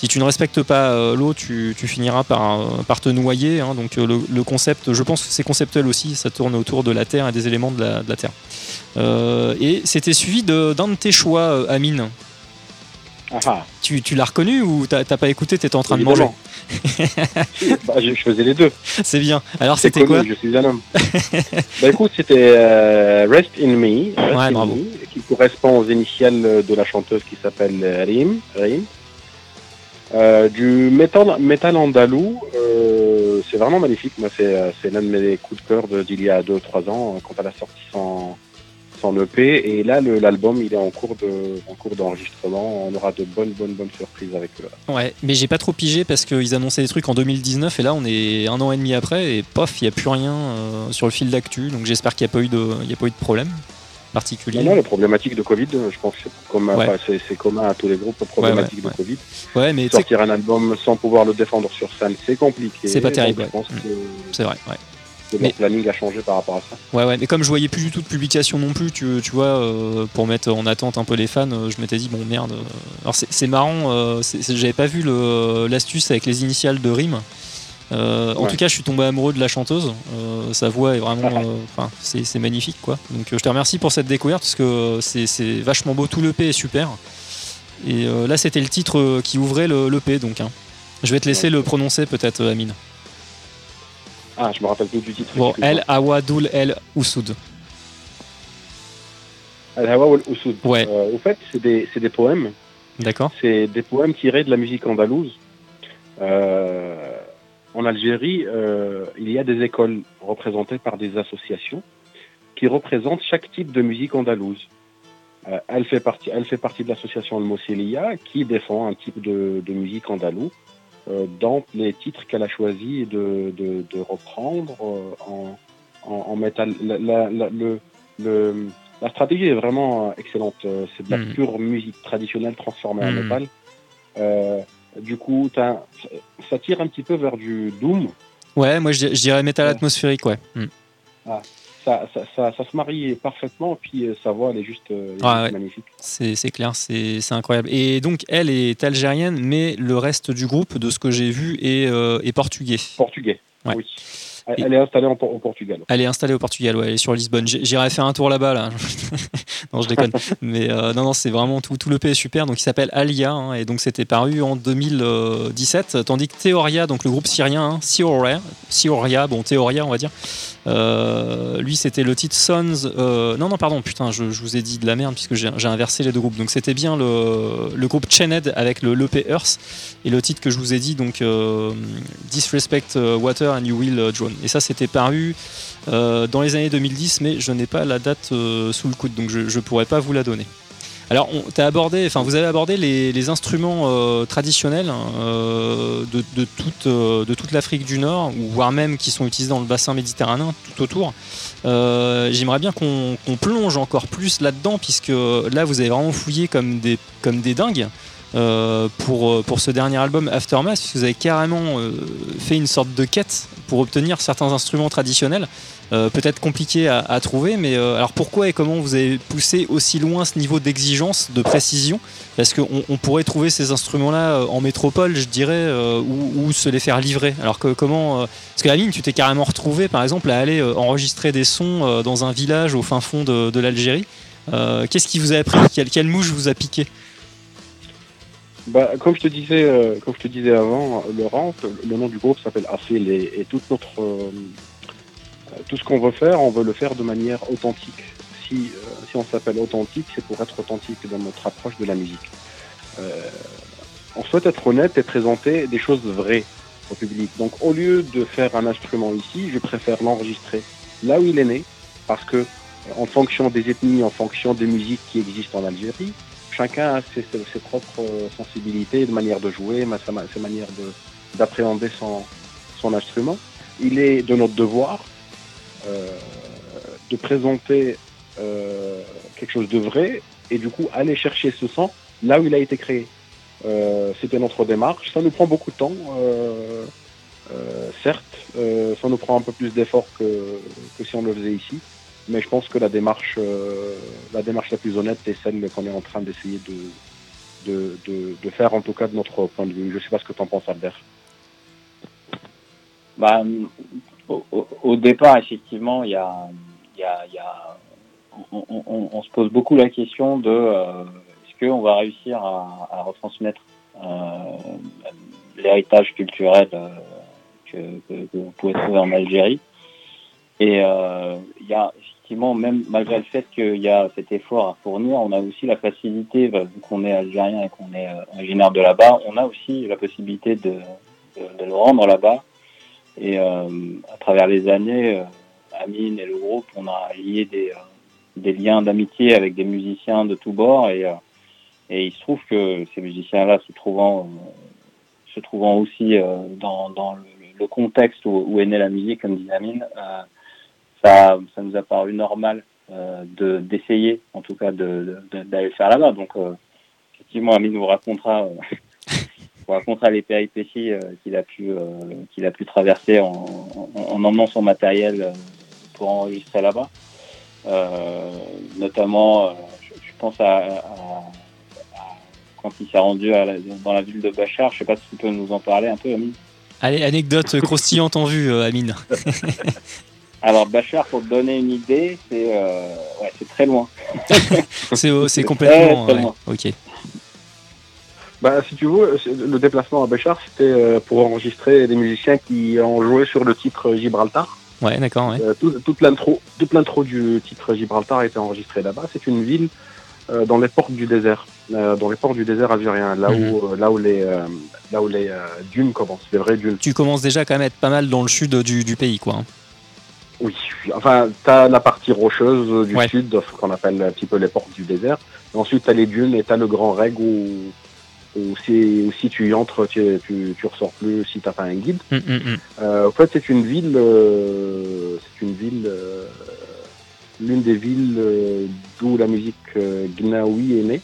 Si tu ne respectes pas euh, l'eau, tu, tu finiras par, euh, par te noyer. hein. donc euh, le, le concept, je pense que c'est conceptuel aussi. Ça tourne autour de la Terre et des éléments de la, de la Terre. Euh, et c'était suivi d'un de, tes choix, Amine. Ah. Tu, tu l'as reconnu ou t'as pas écouté T'étais en train de manger? Bah, je, je faisais les deux. C'est bien. Alors c'était quoi? Je suis un homme. bah écoute, c'était euh, Rest in Me, Rest Ouais, in bravo. Me, qui correspond aux initiales de la chanteuse qui s'appelle Rim. Rim. Euh, du métal, métal andalou, euh, c'est vraiment magnifique. Moi, c'est, euh, c'est l'un de mes coups de cœur d'il y a 2-3 ans, quand elle a sorti son, EP. Et là, l'album, il est en cours, de, en cours d'enregistrement. On aura de bonnes, bonnes, bonnes surprises avec eux. Ouais, mais j'ai pas trop pigé parce qu'ils annonçaient des trucs en 2019 et là on est un an et demi après et pof, il n'y a plus rien sur le fil d'actu. Donc j'espère qu'il n'y a, pas eu de- a pas eu de problème particulier. Non, non, les problématiques de Covid, je pense que c'est commun, Ouais. c'est, commun à tous les groupes, les problématiques ouais. de Covid. Mais Sortir un album sans pouvoir le défendre sur scène, c'est compliqué. C'est pas terrible, Je pense que, c'est vrai. Ouais. que Mais- planning a changé par rapport à ça. Ouais, ouais, mais comme je voyais plus du tout de publication non plus, tu, tu vois, euh, pour mettre en attente un peu les fans, euh, je m'étais dit, bon merde. euh, Alors c'est marrant, euh, j'avais pas vu le- l'astuce avec les initiales de rime. Euh, En Ouais. tout cas, je suis tombé amoureux de la chanteuse. Euh, sa voix est vraiment, euh, enfin, c'est magnifique, quoi. Donc, je te remercie pour cette découverte parce que c'est vachement beau. Tout l'EP est super. Et là, c'était le titre qui ouvrait le- l'EP, donc. hein. Je vais te laisser Ouais. le prononcer, peut-être, Amine. Ah, je me rappelle plus du titre. Bon. El Awadoul El Oussoud. Al-Hawa wal Usoud. Ouais. Euh, au fait, c'est des, c'est des poèmes. D'accord C'est des poèmes tirés de la musique andalouse. Euh, en Algérie, euh, il y a des écoles représentées par des associations qui représentent chaque type de musique andalouse. Euh, elle, fait partie, elle fait partie de l'association Al-Mossilia qui défend un type de, de musique andalou euh, dans les titres qu'elle a choisi de, de, de reprendre euh, en, en, en métal. La, la, la- le, le- la stratégie est vraiment excellente. Euh, C'est de la Mhm. pure musique traditionnelle transformée en Mhm. métal. Du coup, ça tire un petit peu vers du doom. Ouais, moi je, je dirais métal Ouais. atmosphérique, ouais. Hmm. Ça, ça, ça, ça se marie parfaitement, puis euh, sa voix, elle est juste, euh, elle est Ah juste ouais. magnifique. C'est c'est clair, c'est c'est incroyable. Et donc, elle est algérienne, mais le reste du groupe, de ce que j'ai vu, est, euh, est portugais. Portugais, Ouais. oui. Elle, est installée en, au Portugal. Elle est installée au Portugal, ouais, elle est sur Lisbonne. J'irai faire un tour là-bas, là. non, je déconne. Mais euh, non, non, c'est vraiment tout, tout le est super. Donc, il s'appelle Alia, hein, et donc c'était paru en 2017. Tandis que Theoria, donc le groupe syrien, hein, Sioria, Sioria, bon, Theoria, on va dire, euh, lui, c'était le titre Sons. euh, non, non, pardon, putain, je, je vous ai dit de la merde puisque j'ai inversé les deux groupes. Donc, c'était bien le, le groupe Chained avec le l'EP Earth et le titre que je vous ai dit, donc Disrespect Water and You Will euh, Et ça, c'était paru euh, dans les années 2010, mais je n'ai pas la date euh, sous le coude, donc je ne pourrais pas vous la donner. Alors, abordé, enfin, vous avez abordé les, instruments euh, traditionnels hein, de, toute, l'Afrique du Nord, voire même qui sont utilisés dans le bassin méditerranéen tout autour. J'aimerais bien qu'on plonge encore plus là-dedans, puisque là, vous avez vraiment fouillé comme des dingues. Euh, pour, pour ce dernier album Aftermath, vous avez carrément euh, fait une sorte de quête pour obtenir certains instruments traditionnels. Euh, peut-être compliqué à, trouver, mais euh, alors pourquoi et comment vous avez poussé aussi loin ce niveau d'exigence, de précision? Parce qu'on on pourrait trouver ces instruments-là euh, en métropole, je dirais, euh, ou, se les faire livrer. Alors que comment euh, Parce que Aline, tu t'es carrément retrouvé, par exemple, à aller euh, enregistrer des sons euh, dans un village au fin fond de, l'Algérie. Euh, Qu'est-ce qui vous a appris? Quelle, quelle mouche vous a piqué? Bah, comme je te disais, euh, comme je te disais avant, Laurent, le nom du groupe s'appelle Afil et, euh, euh, tout ce qu'on veut faire, on veut le faire de manière authentique. Si, si on s'appelle authentique, c'est pour être authentique dans notre approche de la musique. On souhaite être honnête et présenter des choses vraies au public. Donc, au lieu de faire un instrument ici, je préfère l'enregistrer là où il est né, parce que en fonction des ethnies, en fonction des musiques qui existent en Algérie, chacun a ses, propres sensibilités, de manière de jouer, sa ses manières de- d'appréhender son, son instrument. Il est de notre devoir euh, de présenter euh, quelque chose de vrai et du coup aller chercher ce son là où il a été créé. Euh, C'était notre démarche. Ça nous prend beaucoup de temps, certes. Ça nous prend un peu plus d'effort que, que si on le faisait ici. Mais je pense que la démarche, euh, la démarche la plus honnête est celle qu'on est en train d'essayer de, de, de, faire, en tout cas de notre point de vue. Je sais pas ce que tu en penses, Albert. Bah, au, départ, effectivement, il y a, y a, on, se pose beaucoup la question de euh, est-ce qu'on va réussir à, retransmettre euh, l'héritage culturel que, que, que vous pouvez trouver en Algérie. Et il y a même malgré le fait qu'il y a cet effort à fournir, on a aussi la facilité, bah, vu qu'on est algérien et qu'on est euh, originaire de là-bas, on a aussi la possibilité de, de, le rendre là-bas. Et euh, à travers les années, euh, Amine et le groupe, on a lié des, des liens d'amitié avec des musiciens de tous bords. Et, et il se trouve que ces musiciens-là, se trouvant, se trouvant aussi dans, dans le, contexte où, est née la musique, comme dit Amine, ça, ça nous a paru normal euh, de d'essayer, en tout cas, de- de- de- d'aller faire là-bas. Donc, euh, effectivement, Amine vous racontera, euh, racontera les péripéties qu'il a pu qu'il a pu traverser en, en, en emmenant son matériel pour enregistrer là-bas. Notamment, je, je pense à, à- à quand il s'est rendu à la- dans la ville de Bachar. Je sais pas si tu peux nous en parler un peu, Amine. Allez, anecdote croustillante en vue, euh, Amine. Alors Bachar, pour te donner une idée, c'est euh, ouais, c'est très loin. C'est c'est complètement. très loin. Ok. Bah, si tu veux, le déplacement à Béchar, c'était euh, pour enregistrer des musiciens qui ont joué sur le titre Gibraltar. Ouais, d'accord. Ouais. Euh, tout- toute l'intro, toute l'intro du titre Gibraltar a été enregistrée là-bas. C'est une ville euh, dans les portes du désert, euh, dans les portes du désert algérien, là Mhm. où, euh, là où les, euh, là où les euh, dunes commencent, les vraies dunes. Tu commences déjà quand même à être pas mal dans le sud du, du pays, quoi. hein. Oui, enfin, t'as la partie rocheuse du Ouais. sud, ce qu'on appelle un petit peu les portes du désert. Et ensuite, t'as les dunes et t'as le grand reg où, où, si, où si tu y entres, tu, tu, tu ressors plus si t'as pas un guide. Hum, hum, hum. Euh, en fait, c'est une ville, euh, c'est une ville, euh, l'une des villes euh, d'où la musique euh, gnawi est née.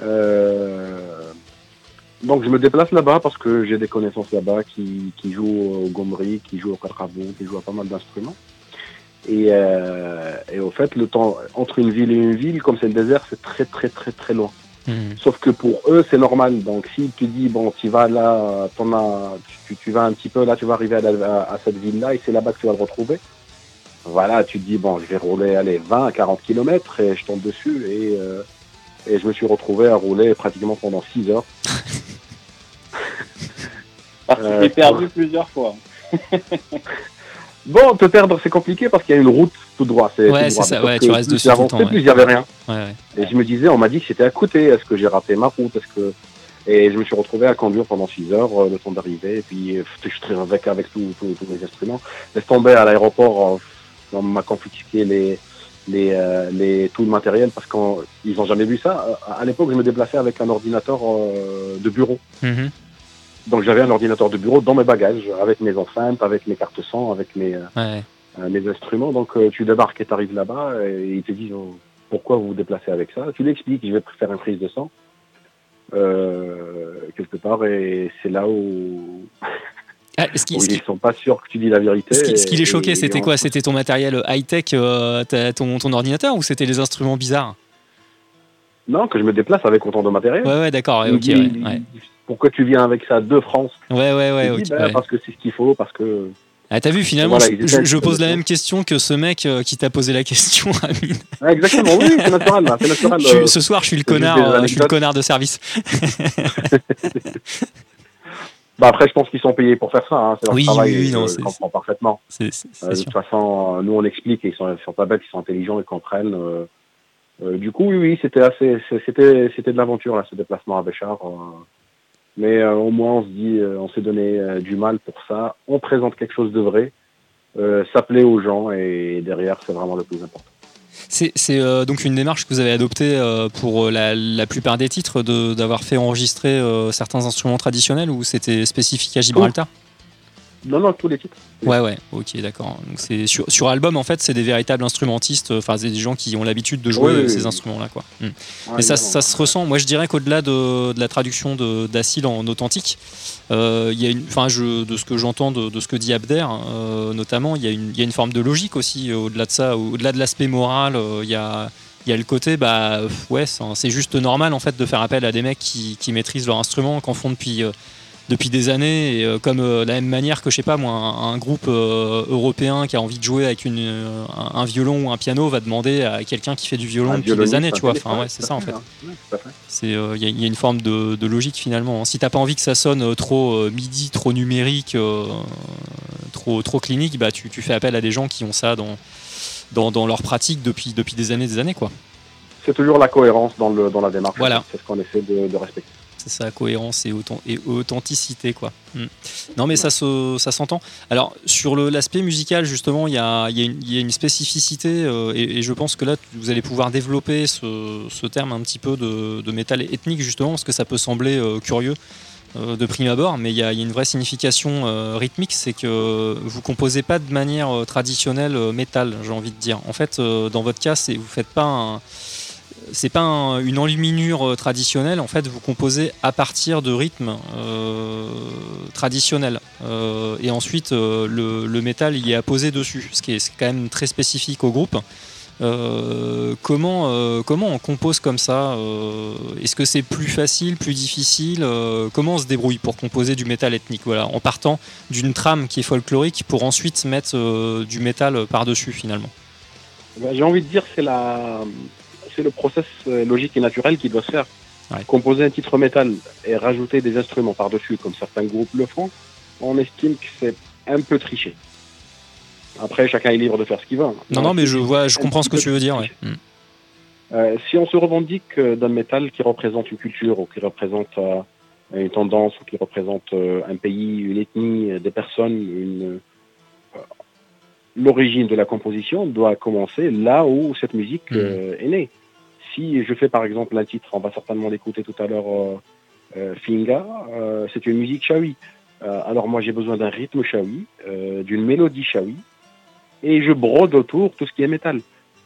Euh, donc, je me déplace là-bas parce que j'ai des connaissances là-bas qui, qui jouent au gomri, qui jouent au karabou, qui jouent à pas mal d'instruments. Et, euh, et au fait, le temps entre une ville et une ville, comme c'est le désert, c'est très très très très loin. Hum. Sauf que pour eux, c'est normal. Donc, si tu dis, bon, tu vas là, as, tu, tu vas un petit peu là, tu vas arriver à, la- à- à cette ville-là et c'est là-bas que tu vas le retrouver. Voilà, tu te dis, bon, je vais rouler, allez, 20 à 40 kilomètres et je tombe dessus et, euh, et je me suis retrouvé à rouler pratiquement pendant 6 heures. Euh, j'ai perdu plusieurs fois. Bon, te perdre, c'est compliqué parce qu'il y a une route tout droit. C'est Ouais, tout droit. c'est ça, ouais, tu restes plus dessus tout le j'avançais, ouais. plus il y avait rien. Ouais, ouais. Et je me disais, on m'a dit que c'était à côté. Est-ce que j'ai raté ma route Est-ce que et je me suis retrouvé à conduire pendant 6 heures, euh, le temps d'arriver. Et puis euh, je suis avec avec tous mes instruments. Laisse tomber à l'aéroport, euh, on m'a confisqué les les, euh, les, tout le matériel parce qu'ils n'ont jamais vu ça. À l'époque, je me déplaçais avec un ordinateur euh, de bureau. Mhm. Donc j'avais un ordinateur de bureau dans mes bagages, avec mes enceintes, avec mes cartes son, avec mes, euh, Ouais. euh, mes instruments. Donc euh, tu débarques et tu arrives là-bas et ils te disent oh, pourquoi vous vous déplacez avec ça? Tu l'expliques, je vais faire une prise de sang euh, quelque part et c'est là où, Ah, ce qui, où ce qui- ils sont pas sûrs que tu dis la vérité. ce qui- ce qui les choquait, c'était quoi? C'était ton matériel high-tech, ton, ton ordinateur, ou c'était les instruments bizarres? Non, que je me déplace avec autant de matériel. Ouais, ouais, d'accord, ok, dit, ouais, ouais. Pourquoi tu viens avec ça de France? Ouais, ouais, bah, ouais. Parce que c'est ce qu'il faut, parce que Ah, t'as vu, finalement, Voilà, je, pose la même question que ce mec euh, qui t'a posé la question, Amine. Ah, exactement, oui, c'est naturel, là, c'est naturel. Je euh, ce soir, je suis le connard, euh, je suis le connard de service. Bah après, je pense qu'ils sont payés pour faire ça. Hein. C'est leur Oui, travail. oui, non, je comprends parfaitement. De toute façon, nous on explique et ils sont, ils sont pas bêtes, ils sont intelligents, ils comprennent. Euh, du coup, oui, oui, c'était assez, c'était, c'était de l'aventure ce déplacement à Béchar. euh. mais euh, au moins, on se dit, on s'est donné du mal pour ça. On présente quelque chose de vrai. Ça plaît aux gens et derrière, c'est vraiment le plus important. C'est donc une démarche que vous avez adoptée pour la, plupart des titres, d'avoir fait enregistrer certains instruments traditionnels ou c'était spécifique à Gibraltar? Non, non, tous les titres. Ouais, ouais, ok, d'accord. Donc c'est sur, sur album, en fait, c'est des véritables instrumentistes, euh, enfin, c'est des gens qui ont l'habitude de jouer Oui, oui, ces oui. instruments-là, quoi. Hmm. Ouais, ça, ça se ressent. Moi, je dirais qu'au-delà de, de la traduction d'Acide en authentique, euh, il y a une, enfin, de ce que j'entends de, de ce que dit Abder, euh, notamment, il y, a une, il y a une forme de logique aussi au-delà de ça, au-delà de l'aspect moral. euh, Il y a il y a le côté, bah ouais, c'est juste normal en fait de faire appel à des mecs qui, qui maîtrisent leur instrument, qu'en font depuis, depuis des années, et euh, comme euh, de la même manière que je sais pas moi, un, un groupe euh, européen qui a envie de jouer avec une, un, un violon ou un piano va demander à quelqu'un qui fait du violon Un depuis des années, tu vois. Enfin ouais, c'est ça en fait, hein. Il y, a- il y a une forme de, de logique finalement. Si t'as pas envie que ça sonne trop midi, trop numérique, trop, trop clinique, bah tu, tu fais appel à des gens qui ont ça dans, dans, dans leur pratique depuis, depuis des années, des années quoi. C'est toujours la cohérence dans, le, dans la démarche. Voilà. C'est ce qu'on essaie de, de respecter. C'est ça, cohérence et, authent- et authenticité, quoi. Hmm. Non, mais ça, se, ça s'entend. Alors, sur le- l'aspect musical, justement, il y a, y a y a une spécificité, euh, et, et je pense que là, vous allez pouvoir développer ce, ce terme un petit peu de, de métal ethnique, justement, parce que ça peut sembler euh, curieux euh, de prime abord, mais il y a, il y a une vraie signification rythmique, c'est que vous composez pas de manière traditionnelle métal, j'ai envie de dire. En fait, dans votre cas, c'est, vous faites pas un c'est pas un- une enluminure euh, traditionnelle, en fait, vous composez à partir de rythmes euh, traditionnels. Euh, et ensuite, le, métal y est apposé dessus, ce qui est, quand même très spécifique au groupe. Comment, comment on compose comme ça Est-ce que c'est plus facile, plus difficile Comment on se débrouille pour composer du métal ethnique? Voilà, En partant d'une trame qui est folklorique pour ensuite mettre du métal par-dessus finalement. Ben, J'ai envie de dire c'est la c'est le process euh, logique et naturel qui doit se faire. Ouais. Composer un titre métal et rajouter des instruments par-dessus, comme certains groupes le font, on estime que c'est un peu triché. Après, chacun est libre de faire ce qu'il veut. Non, non, mais je, vois, je comprends ce que tu veux dire. ouais. Euh, si on se revendique euh, d'un métal qui représente une culture ou qui représente euh, une tendance ou qui représente euh, un pays, une ethnie, des personnes, une... l'origine de la composition doit commencer là où cette musique euh, est née. Si je fais par exemple un titre, on va certainement l'écouter tout à l'heure, euh, euh, Finga, euh, c'est une musique shawi. Alors moi j'ai besoin d'un rythme shawi, d'une mélodie shawi, et je brode autour tout ce qui est métal.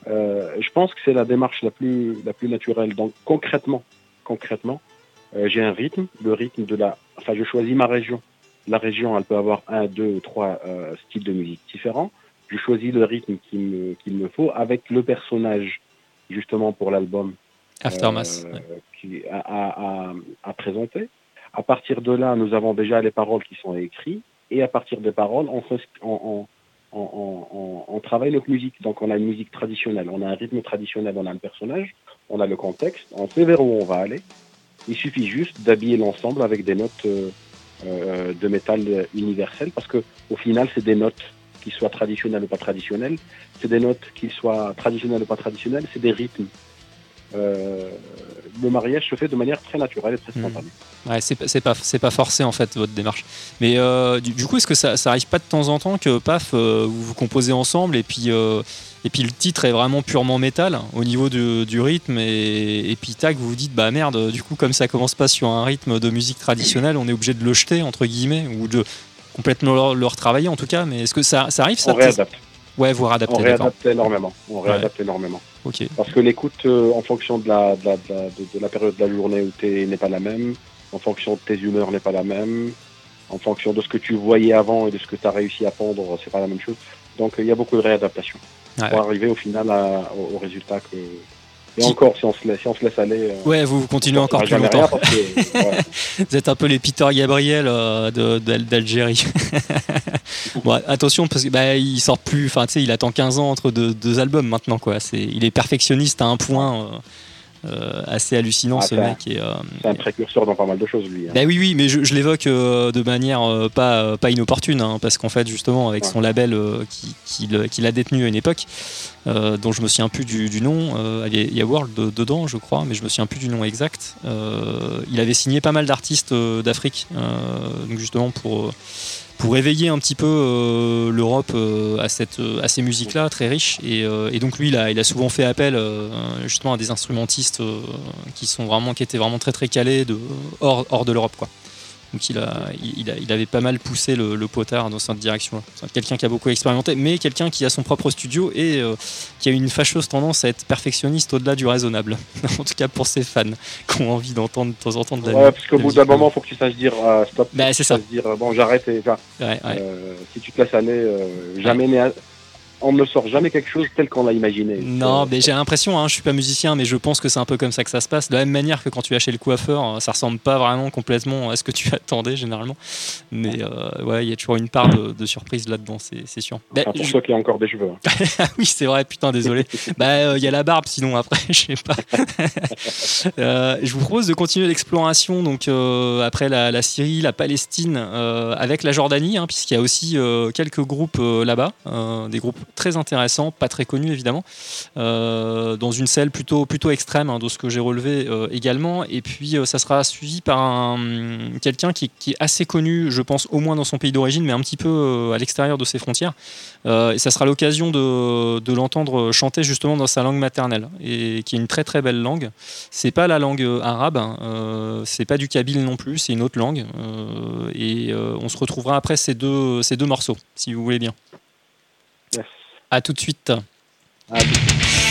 Je pense que c'est la démarche la plus, naturelle. Donc concrètement, concrètement, j'ai un rythme, le rythme de la. Enfin, je choisis ma région. La région, elle peut avoir un, deux ou trois styles de musique différents. Je choisis le rythme qu'il me, qu'il me faut avec le personnage, justement pour l'album Aftermath. euh, ouais. qui, à, à- à présenter. À partir de là, nous avons déjà les paroles qui sont écrites, et à partir des paroles, on, fait- on, on, on, on- on travaille notre musique. Donc on a une musique traditionnelle, on a un rythme traditionnel, on a un personnage, on a le contexte, on sait vers où on va aller. Il suffit juste d'habiller l'ensemble avec des notes euh, euh, de métal universel, parce que au final, c'est des notes qui soient ou pas traditionnelles, c'est des notes qui soient traditionnelles ou pas traditionnelles, c'est des rythmes. Euh, le mariage se fait de manière très naturelle et très Hmm. spontanée. Ouais, c'est pas- forcé en fait votre démarche. Mais euh, du, du coup, est-ce que ça, ça arrive pas de temps en temps que paf, euh, vous vous composez ensemble et puis, et puis le titre est vraiment purement métal au niveau du, du rythme et, et puis tac, vous vous dites bah merde, du coup, comme ça commence pas sur un rythme de musique traditionnelle, on est obligé de le jeter entre guillemets ou de complètement le, le retravailler en tout cas. Mais est-ce que ça, ça arrive ça On réadapte. Ouais, vous On réadaptez, d'accord. réadapte énormément. On réadapte énormément. Ok. Parce que l'écoute, euh, en fonction de la, de, la, de, la, de- de la période de la journée où tu es n'est pas la même, en fonction de tes humeurs n'est pas la même, en fonction de ce que tu voyais avant et de ce que tu as réussi à pondre, c'est pas la même chose. Donc il y a beaucoup de réadaptation Ouais. pour arriver au final à- au, au résultat que. Et encore, si on se laisse, si on se laisse aller. euh, Ouais, vous, vous continuez on encore plus longtemps. que. Vous êtes un peu les Peter Gabriel euh, d'Algérie. bon, attention parce que bah, il sort plus. Enfin, tu sais, il attend 15 ans entre deux, deux albums maintenant, quoi. C'est, il est perfectionniste à un point euh, euh, assez hallucinant, Ah, ce mec. Et, euh, C'est un précurseur dans pas mal de choses, lui. hein. bah oui, oui, mais je, je l'évoque euh, de manière euh, pas, pas inopportune, hein, parce qu'en fait, justement, avec Ouais. son label euh, qui- qu'il qu'il a détenu à une époque, dont je me souviens plus du, du nom, il y a- World de- dedans, je crois, mais je me souviens plus du nom exact. Il avait signé pas mal d'artistes d'Afrique, donc justement pour. Pour éveiller un petit peu euh, l'Europe euh, à, cette, euh, ces musiques-là très riches. Et, donc lui, il a, souvent fait appel justement à des instrumentistes qui, sont vraiment, qui étaient vraiment très très calés de, hors, hors de l'Europe. quoi. Donc il, a, il, il avait pas mal poussé le, le potard dans cette direction. C'est quelqu'un qui a beaucoup expérimenté, mais quelqu'un qui a son propre studio et euh, qui a une fâcheuse tendance à être perfectionniste au-delà du raisonnable. en tout cas pour ses fans qui ont envie d'entendre de temps en temps de la Ouais, parce qu'au bout d'un moment, faut que tu saches dire euh, stop. Bah, c'est ça. dire euh, bon, j'arrête. Et, Ouais, ouais. euh, si tu te laisses aller, jamais né à- on ne sort jamais quelque chose tel qu'on l'a imaginé. Non, mais j'ai l'impression, hein, je suis pas musicien, mais je pense que c'est un peu comme ça que ça se passe. De la même manière que quand tu vas chez le coiffeur, euh, ça ressemble pas vraiment complètement à ce que tu attendais généralement. Mais euh, ouais, il y a toujours une part de, de surprise là-dedans, c'est sûr. Bah, enfin, pour je- ceux qui ont encore des cheveux. hein. ah oui, c'est vrai, putain, désolé. bah, euh, il y a la barbe, sinon après, je sais pas. Euh, je vous propose de continuer l'exploration, donc après la, la Syrie, la Palestine, avec la Jordanie, hein, puisqu'il y a aussi quelques groupes là-bas, des groupes très intéressants, pas très connus évidemment, euh, dans une selle plutôt plutôt extrême, hein, de ce que j'ai relevé euh, également. Et puis, euh, ça sera suivi par un quelqu'un qui, est assez connu, je pense, au moins dans son pays d'origine, mais un petit peu à l'extérieur de ses frontières. Et ça sera l'occasion de, l'entendre chanter justement dans sa langue maternelle, et qui est une très très belle langue. C'est pas la langue arabe, hein, c'est pas du kabyle non plus, c'est une autre langue. et on se retrouvera après ces deux, ces deux morceaux, si vous voulez bien. À tout de suite. Ah, Thank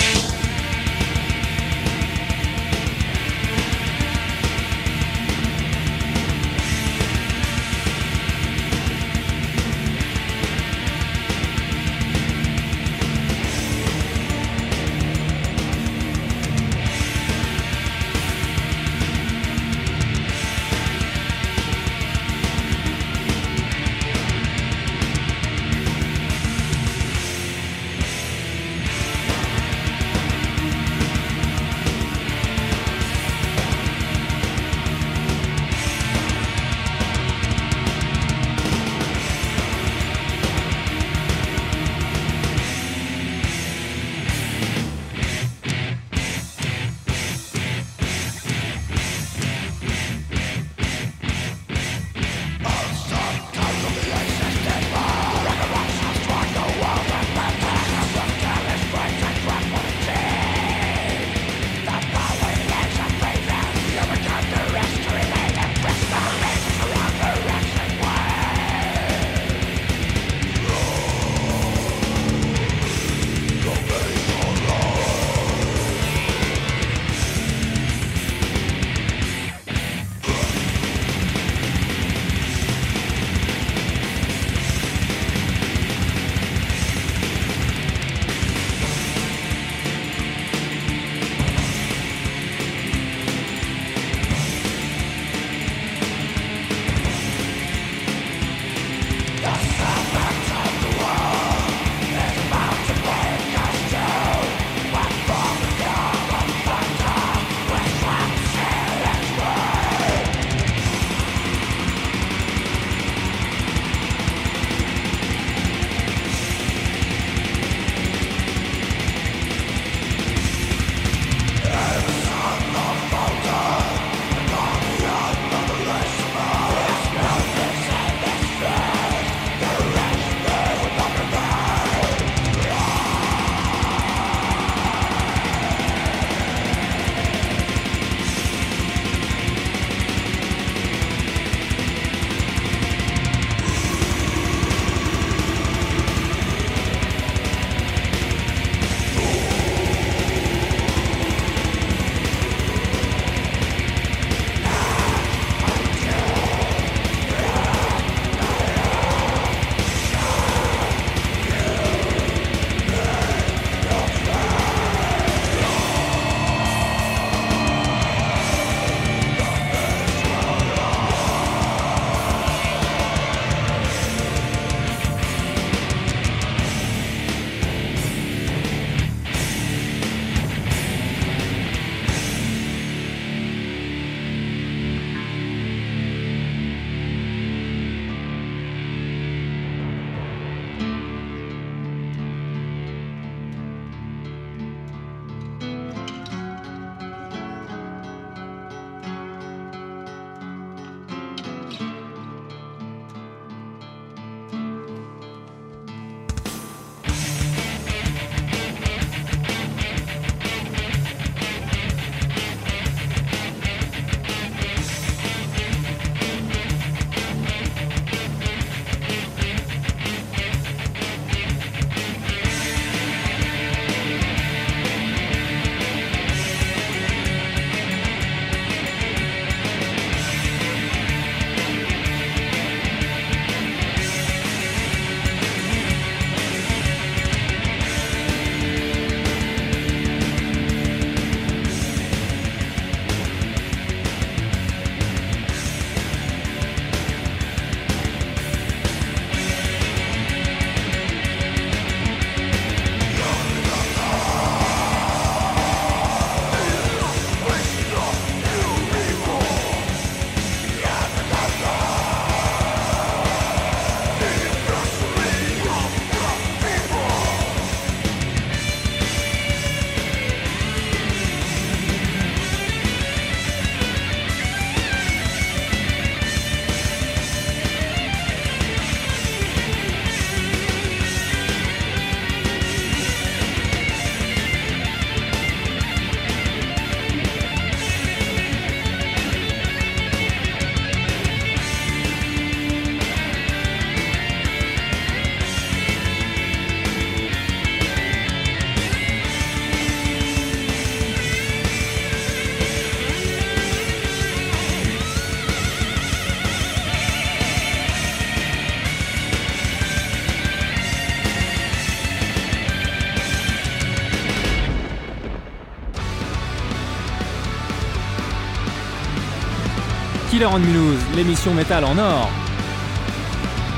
Killer on Mulhouse, l'émission métal en or.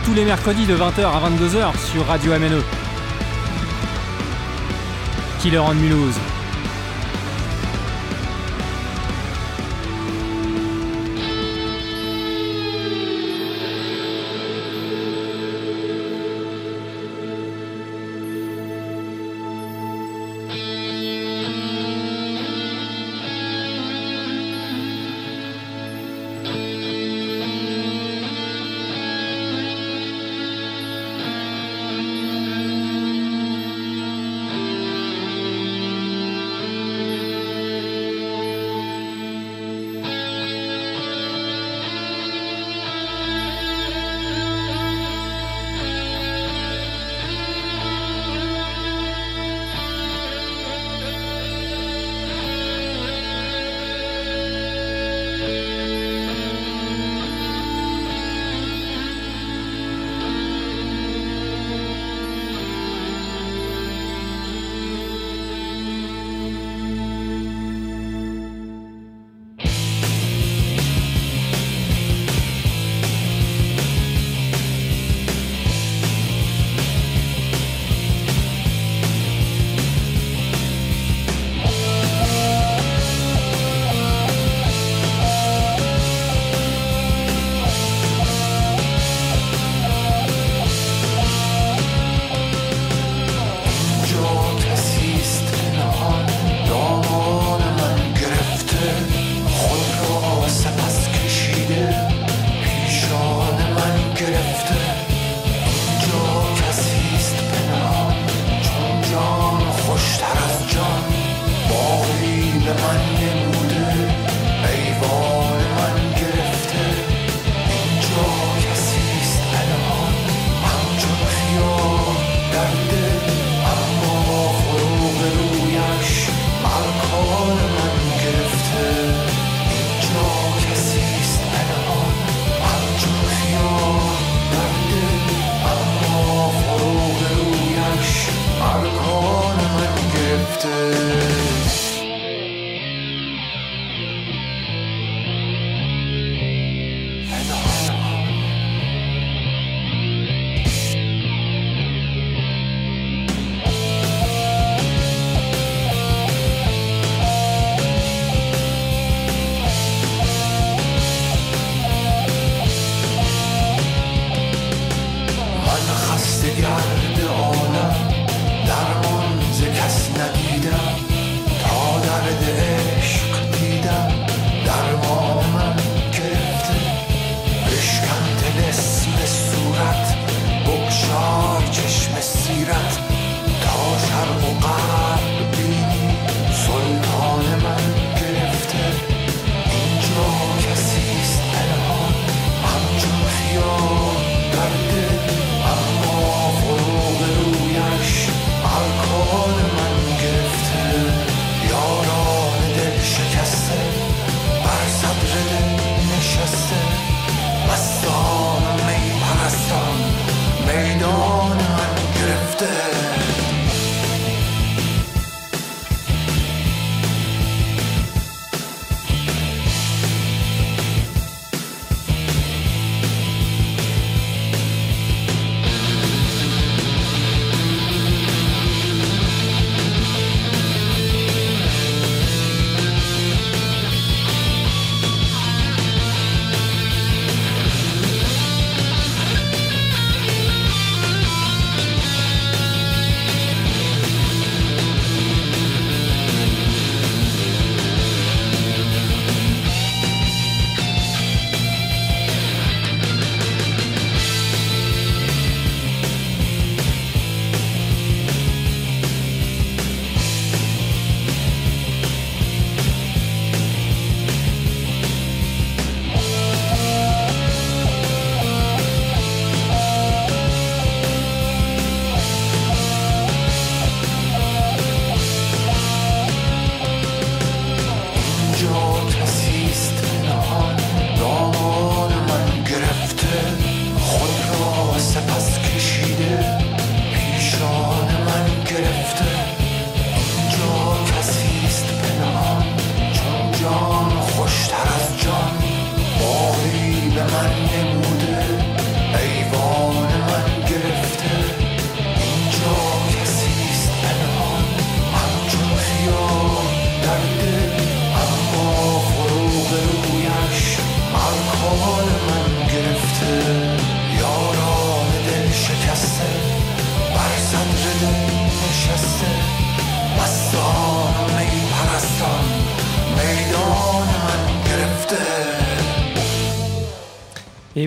Tous les mercredis de 20h à 22h sur Radio MNE. Killer on Mulhouse.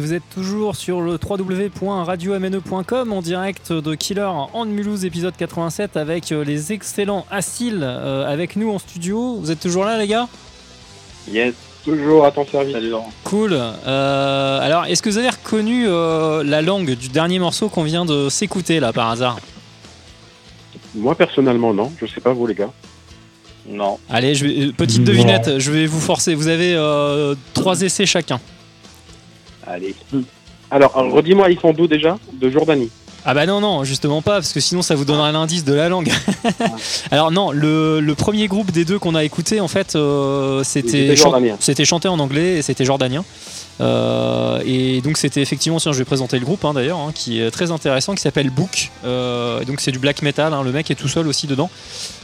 Et vous êtes toujours sur le www.radiomne.com en direct de Killer en Mulhouse épisode 87 avec euh, les excellents Assil euh, avec nous en studio. Vous êtes toujours là les gars? Yes. Toujours à ton service. Salut Laurent. Cool. Euh, alors est-ce que vous avez reconnu euh, la langue du dernier morceau qu'on vient de s'écouter là par hasard? Moi, personnellement, non. Je sais pas vous, les gars. Non. Allez, je vais- petite devinette, je vais vous forcer. Vous avez euh, trois essais chacun. Allez. Alors, alors, redis-moi, ils sont d'où déjà? De Jordanie. Ah bah non, non, justement pas, parce que sinon ça vous donnerait l'indice de la langue. Alors non, le, le premier groupe des deux qu'on a écouté, en fait, euh, c'était chan- c'était chanté en anglais et c'était jordanien. Euh, et donc c'était effectivement, tiens, je vais présenter le groupe hein, d'ailleurs, hein, qui est très intéressant, qui s'appelle Book. Euh, donc c'est du black metal, hein, le mec est tout seul aussi dedans.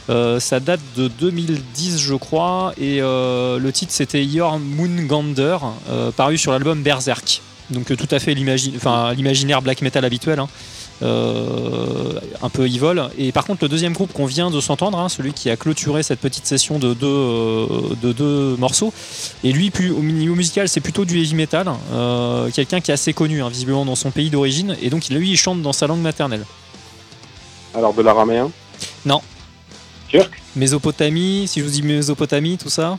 Euh, ça date de 2010 je crois, et euh, le titre c'était Your Moongander, euh, paru sur l'album Berserk. Donc tout à fait l'imaginaire black metal habituel. Euh, un peu evil. Et par contre, le deuxième groupe qu'on vient de s'entendre, hein, celui qui a clôturé cette petite session de deux, euh, de deux morceaux, et lui, plus, au niveau musical, c'est plutôt du heavy metal. Euh, Quelqu'un qui est assez connu, hein, visiblement, dans son pays d'origine. Et donc, lui, il chante dans sa langue maternelle. Alors, de l'araméen? Non. Turc? Mésopotamie, si je vous dis Mésopotamie, tout ça?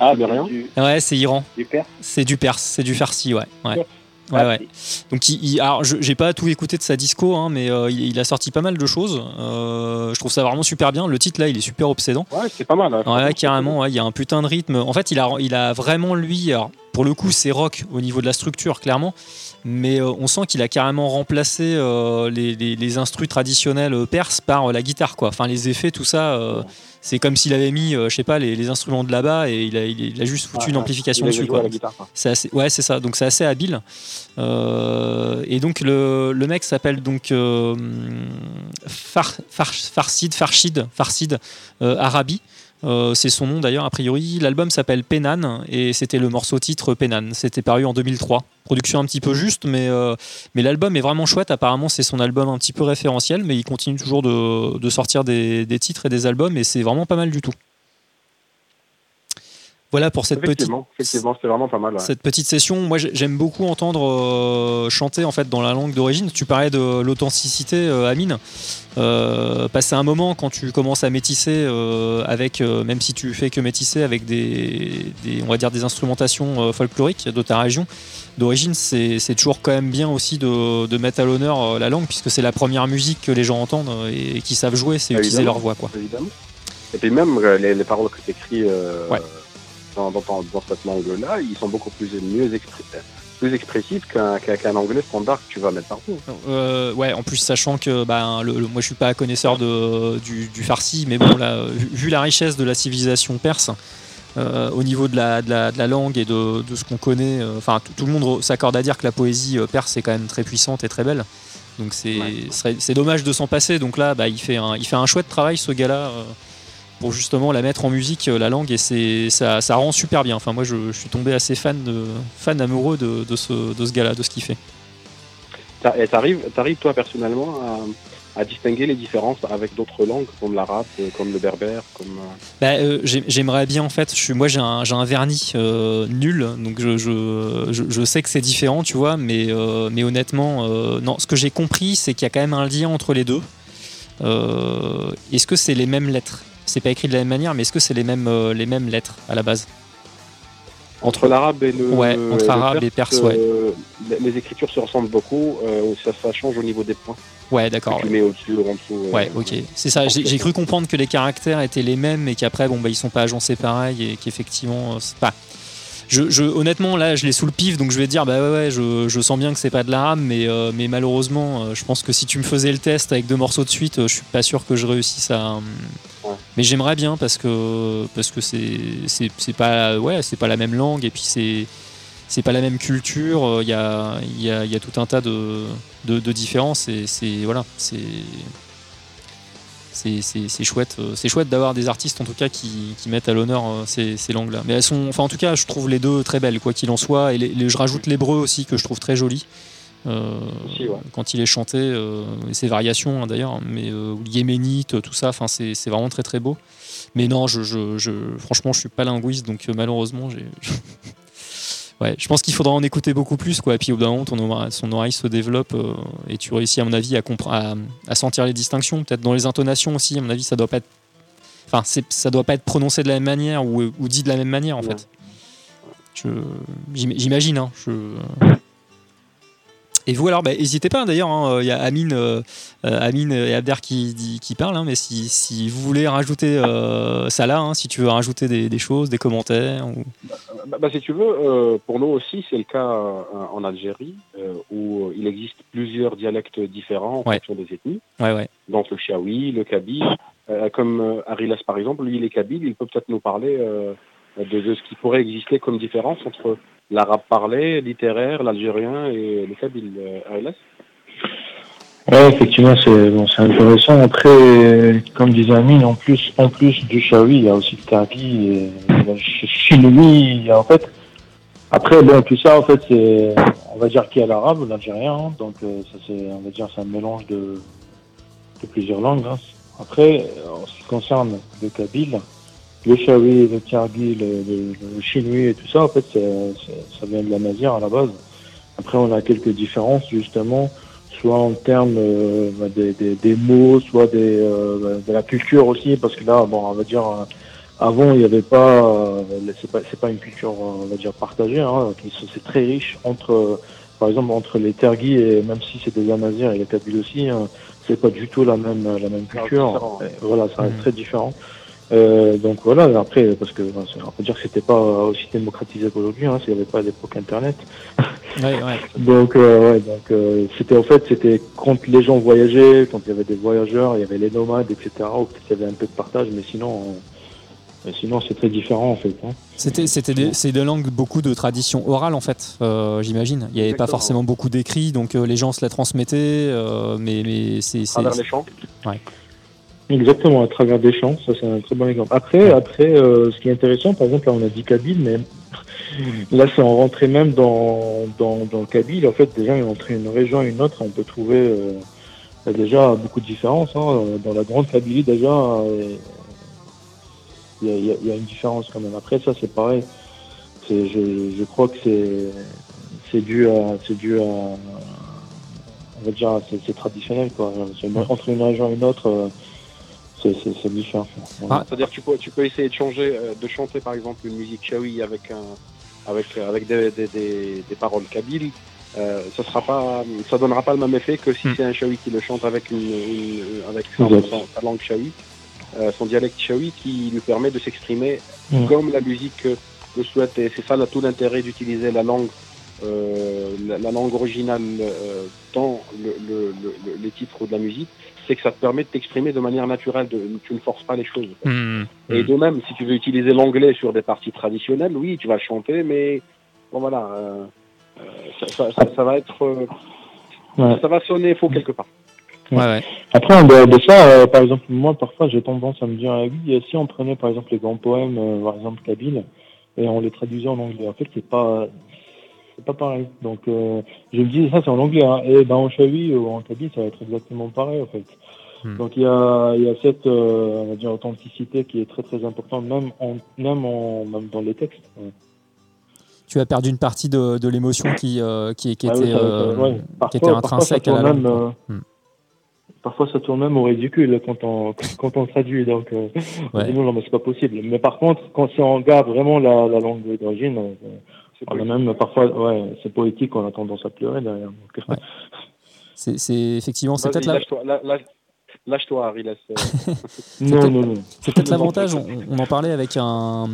Ah, Mais c'est rien. Ouais, c'est Iran. du perse? C'est du perse, c'est du farsi, ouais. ouais. Ouais, Ah, ouais. Donc, il, il- alors, j'ai pas tout écouté de sa disco, hein, mais euh, il, il a sorti pas mal de choses. Euh, je trouve ça vraiment super bien. Le titre là, il est super obsédant. Ouais, c'est pas mal. hein. Ouais, carrément, ouais, il y a un putain de rythme. En fait, il a, il a vraiment, lui, alors, pour le coup, c'est rock au niveau de la structure, clairement. Mais euh, on sent qu'il a carrément remplacé euh, les, les, les instrus traditionnels perses par euh, la guitare, quoi. Enfin, les effets, tout ça, euh, c'est comme s'il avait mis, euh, je sais pas, les, les instruments de là-bas et il a, il, a juste foutu une ouais. amplification Il avait dessus, quoi. C'est assez, ouais, c'est ça. Donc c'est assez habile. Euh, et donc le, le mec s'appelle donc euh, Far, Far- Farsid, Farshid, Farsid euh, Arabi. Euh, c'est son nom d'ailleurs a priori. L'album s'appelle Penan et c'était le morceau titre Penan. C'était paru en 2003. Production un petit peu juste, mais, euh, mais l'album est vraiment chouette. Apparemment, c'est son album un petit peu référentiel, mais il continue toujours de, de sortir des, des titres et des albums et c'est vraiment pas mal du tout. Voilà pour cette petite Effectivement, c'est vraiment pas mal. ouais. cette petite session. Moi, j'ai- j'aime beaucoup entendre euh, chanter en fait dans la langue d'origine. Tu parlais de l'authenticité, euh, Amine. Euh, passer un moment quand tu commences à métisser euh, avec, même si tu fais que métisser avec des, des- on va dire des instrumentations folkloriques de ta région d'origine, c'est toujours quand même bien aussi de, de mettre à l'honneur la langue puisque c'est la première musique que les gens entendent euh, et, qui savent jouer, c'est utiliser leur voix, quoi. Évidemment. Et puis même les, les paroles que tu écris Ouais. Dans, dans, dans- dans cette langue-là, ils sont beaucoup plus mieux plus expressifs qu'un anglais standard que tu vas mettre partout. Euh, ouais, en plus sachant que ben, le, le- moi je suis pas connaisseur de, du, du farsi, mais bon, là, vu, la richesse de la civilisation perse, euh, au niveau de la, de la, de la langue et de, de ce qu'on connaît, euh, enfin tout, tout le monde s'accorde à dire que la poésie perse est quand même très puissante et très belle. Donc c'est Ouais. dommage de s'en passer. Donc là, bah, il, fait un, il fait un chouette travail ce gars-là. Pour justement la mettre en musique, euh, la langue, et c'est ça, ça rend super bien. Enfin, moi, je, je suis tombé assez fan, de, fan amoureux de, de ce, de ce gars-là, de ce qu'il fait. Et t'arrives, t'arrives toi personnellement à, à distinguer les différences avec d'autres langues comme l'arabe, euh, comme le berbère, comme euh, Bah, euh, j'ai- J'aimerais bien en fait. Je suis, moi j'ai un, j'ai un vernis euh, nul, donc je, je, je, sais que c'est différent, tu vois, mais, euh, mais honnêtement, non. Ce que j'ai compris, c'est qu'il y a quand même un lien entre les deux. Est-ce que c'est les mêmes lettres? C'est pas écrit de la même manière, mais est-ce que c'est les mêmes, euh, les mêmes lettres à la base? Entre l'arabe et le Ouais, et entre arabe et perse, ouais. euh, les, écritures se ressemblent beaucoup. euh, ça, ça change au niveau des points. Ouais, d'accord. tu ouais. mets au-dessus en dessous. Ouais, ok. C'est ça. J'ai cru comprendre que les caractères étaient les mêmes et qu'après, bon, bah, ils sont pas agencés pareil et qu'effectivement, c'est pas. Je, je- honnêtement, là, je l'ai sous le pif, donc je vais dire, bah ouais, ouais, je, je sens bien que c'est pas de l'arabe, mais, euh, mais malheureusement, euh, je pense que si tu me faisais le test avec deux morceaux de suite, euh, je suis pas sûr que je réussisse à. Ouais. Mais j'aimerais bien parce que parce que c'est c'est c'est pas ouais c'est pas la même langue et puis c'est c'est pas la même culture. Il y a il y a, il y a tout un tas de de, de différences et c'est voilà c'est c'est chouette euh, c'est chouette d'avoir des artistes en tout cas qui, qui mettent à l'honneur euh, ces, ces langues là mais elles sont enfin en tout cas je trouve les deux très belles quoi qu'il en soit. Et les- les- je rajoute l'hébreu aussi que je trouve très joli. Euh, Aussi, ouais. quand il est chanté euh, et ses variations hein, d'ailleurs mais euh, yéménite tout ça enfin c'est vraiment très très beau. Mais non je, je, je- franchement je suis pas linguiste donc malheureusement j'ai Ouais, je pense qu'il faudra en écouter beaucoup plus, quoi. Et puis au bout d'un moment, ton oreille, son oreille se développe euh, et tu réussis, à mon avis, à, à, à sentir les distinctions. Peut-être dans les intonations aussi, à mon avis, ça doit pas être. Enfin, ça doit pas être prononcé de la même manière ou, ou dit de la même manière, en fait. J'imagine, hein. Je... Et vous alors, bah, n'hésitez pas d'ailleurs, hein, il y a Amine, euh, euh, Amine et Abder qui, parlent, hein, mais si, si vous voulez rajouter euh, ça là, hein, si tu veux rajouter des, des choses, des commentaires, ou... Bah, bah, si tu veux, euh, pour nous aussi, c'est le cas euh, en Algérie, euh, où il existe plusieurs dialectes différents en Ouais. fonction des ethnies. ouais, ouais. Donc le Chiaoui, le Kabyle. Euh, comme euh, Arilas, par exemple, lui, il est Kabyle, il peut peut-être nous parler euh, de, de ce qui pourrait exister comme différence entre l'arabe parlé, littéraire, l'algérien et le Kabyle. Euh, Arilas Ouais, effectivement, c'est bon, c'est intéressant. Après, comme disait Amine, en plus, en plus du Shawi, il y a aussi le Targi et le Ch- Chinoui. il y a, En fait, après, bon, tout ça, en fait, c'est, on va dire qu'il y a l'arabe, l'algérien. hein. donc, euh, ça, c'est, on va dire, c'est un mélange de, de plusieurs langues. hein. Après, en ce qui concerne le Kabyle, le Shawi, le Targi, le, le, le Chinoui et tout ça, en fait, c'est, c'est- ça vient de la Nazir à la base. Après, on a quelques différences, justement soit en termes euh, bah, des, des, des mots, soit des, euh, de la culture aussi, parce que là, bon, on va dire, euh, avant, il n'y avait pas, euh, c'est pas, c'est pas une culture, euh, on va dire, partagée, hein, c'est très riche entre, euh, par exemple, entre les Tergis et même si c'est des Amazirs et les Kabyles aussi, hein, c'est pas du tout la même, la même C'est culture. voilà, ça reste Mhm. très différent. Euh, donc voilà, après, parce que ben, on peut dire que c'était pas aussi démocratisé qu'aujourd'hui, hein, s'il n'y avait pas à l'époque Internet. Ouais, ouais. Donc, euh, ouais, donc euh, c'était en fait, c'était quand les gens voyageaient, quand il y avait des voyageurs, il y avait les nomades, etc. Ou peut-être il y avait un peu de partage, mais sinon, euh, mais sinon c'est très différent en fait. Hein. C'était, c'était des, c'est des langues beaucoup de tradition orale en fait, euh, j'imagine. Il n'y avait pas forcément beaucoup d'écrits, donc euh, les gens se la transmettaient, euh, mais, mais c'est, à c'est- travers les champs. Exactement, à travers des champs, ça c'est un très bon exemple. Après, après, euh, ce qui est intéressant, par exemple, là on a dit Kabyle, mais là c'est en rentrée même dans, dans, dans le Kabyle. En fait, déjà, entre une région et une autre, on peut trouver euh, a déjà beaucoup de différences. Hein. Dans la grande Kabylie, déjà, euh, il y, a, y a- il y a une différence quand même. Après, ça c'est pareil. C'est, je, je crois que c'est, c'est dû à, c'est dû à, on va dire, c'est, c'est traditionnel quoi. Entre une région et une autre. Euh, c'est, différent. Ah. C'est-à-dire que tu peux, tu peux essayer de changer, euh, de chanter par exemple une musique chaoui avec un, avec, avec des, des, des, des paroles kabyles. Euh, ça sera pas, ça donnera pas le même effet que si Hmm. c'est un chaoui qui le chante avec une, une- avec sa langue chaoui, euh, son dialecte chaoui qui lui permet de s'exprimer Hmm. comme la musique euh, le souhaite. Et c'est ça là, tout l'intérêt d'utiliser la langue, euh, la, la langue originale euh, dans le, le, le- le- les titres de la musique, c'est que ça te permet de t'exprimer de manière naturelle. De, tu ne forces pas les choses. Hmm. Et Hmm. de même, si tu veux utiliser l'anglais sur des parties traditionnelles, oui, tu vas chanter, mais bon voilà, euh, euh, ça, ça- ça- ça va être, euh, Ouais. ça va sonner faux quelque part. Ouais, ouais. Après, de ça, euh, par exemple, moi, parfois, j'ai tendance à me dire, ah oui, si on prenait, par exemple, les grands poèmes, euh, par exemple, Kabyle, et on les traduisait en anglais, en fait, c'est pas, c'est pas pareil. Donc, euh, je me dis, ça, c'est en anglais, hein, et ben, en Chavi ou en Kabyle, ça va être exactement pareil, en fait. Hmm. Donc, il y a, y a cette, euh, on va dire, authenticité qui est très, très importante, même en, même en, même dans les textes. Ouais. Tu as perdu une partie de, de l'émotion qui, euh, qui, qui Ah était, oui, ça- qui Parfois- était parfois, intrinsèque ça à la langue. même, quoi. euh, Hmm. Parfois, ça tourne même au ridicule quand on, quand on traduit. Donc, on Ouais. dit, non, mais c'est pas possible. Mais par contre, quand on regarde vraiment la, la langue d'origine, on a poétique. même parfois, ouais, c'est poétique, on a tendance à pleurer derrière. Donc, Ouais. C'est, effectivement, c'est peut-être lâche-toi, Harry, euh, non, non, non. C'est peut-être l'avantage, on, on en parlait avec un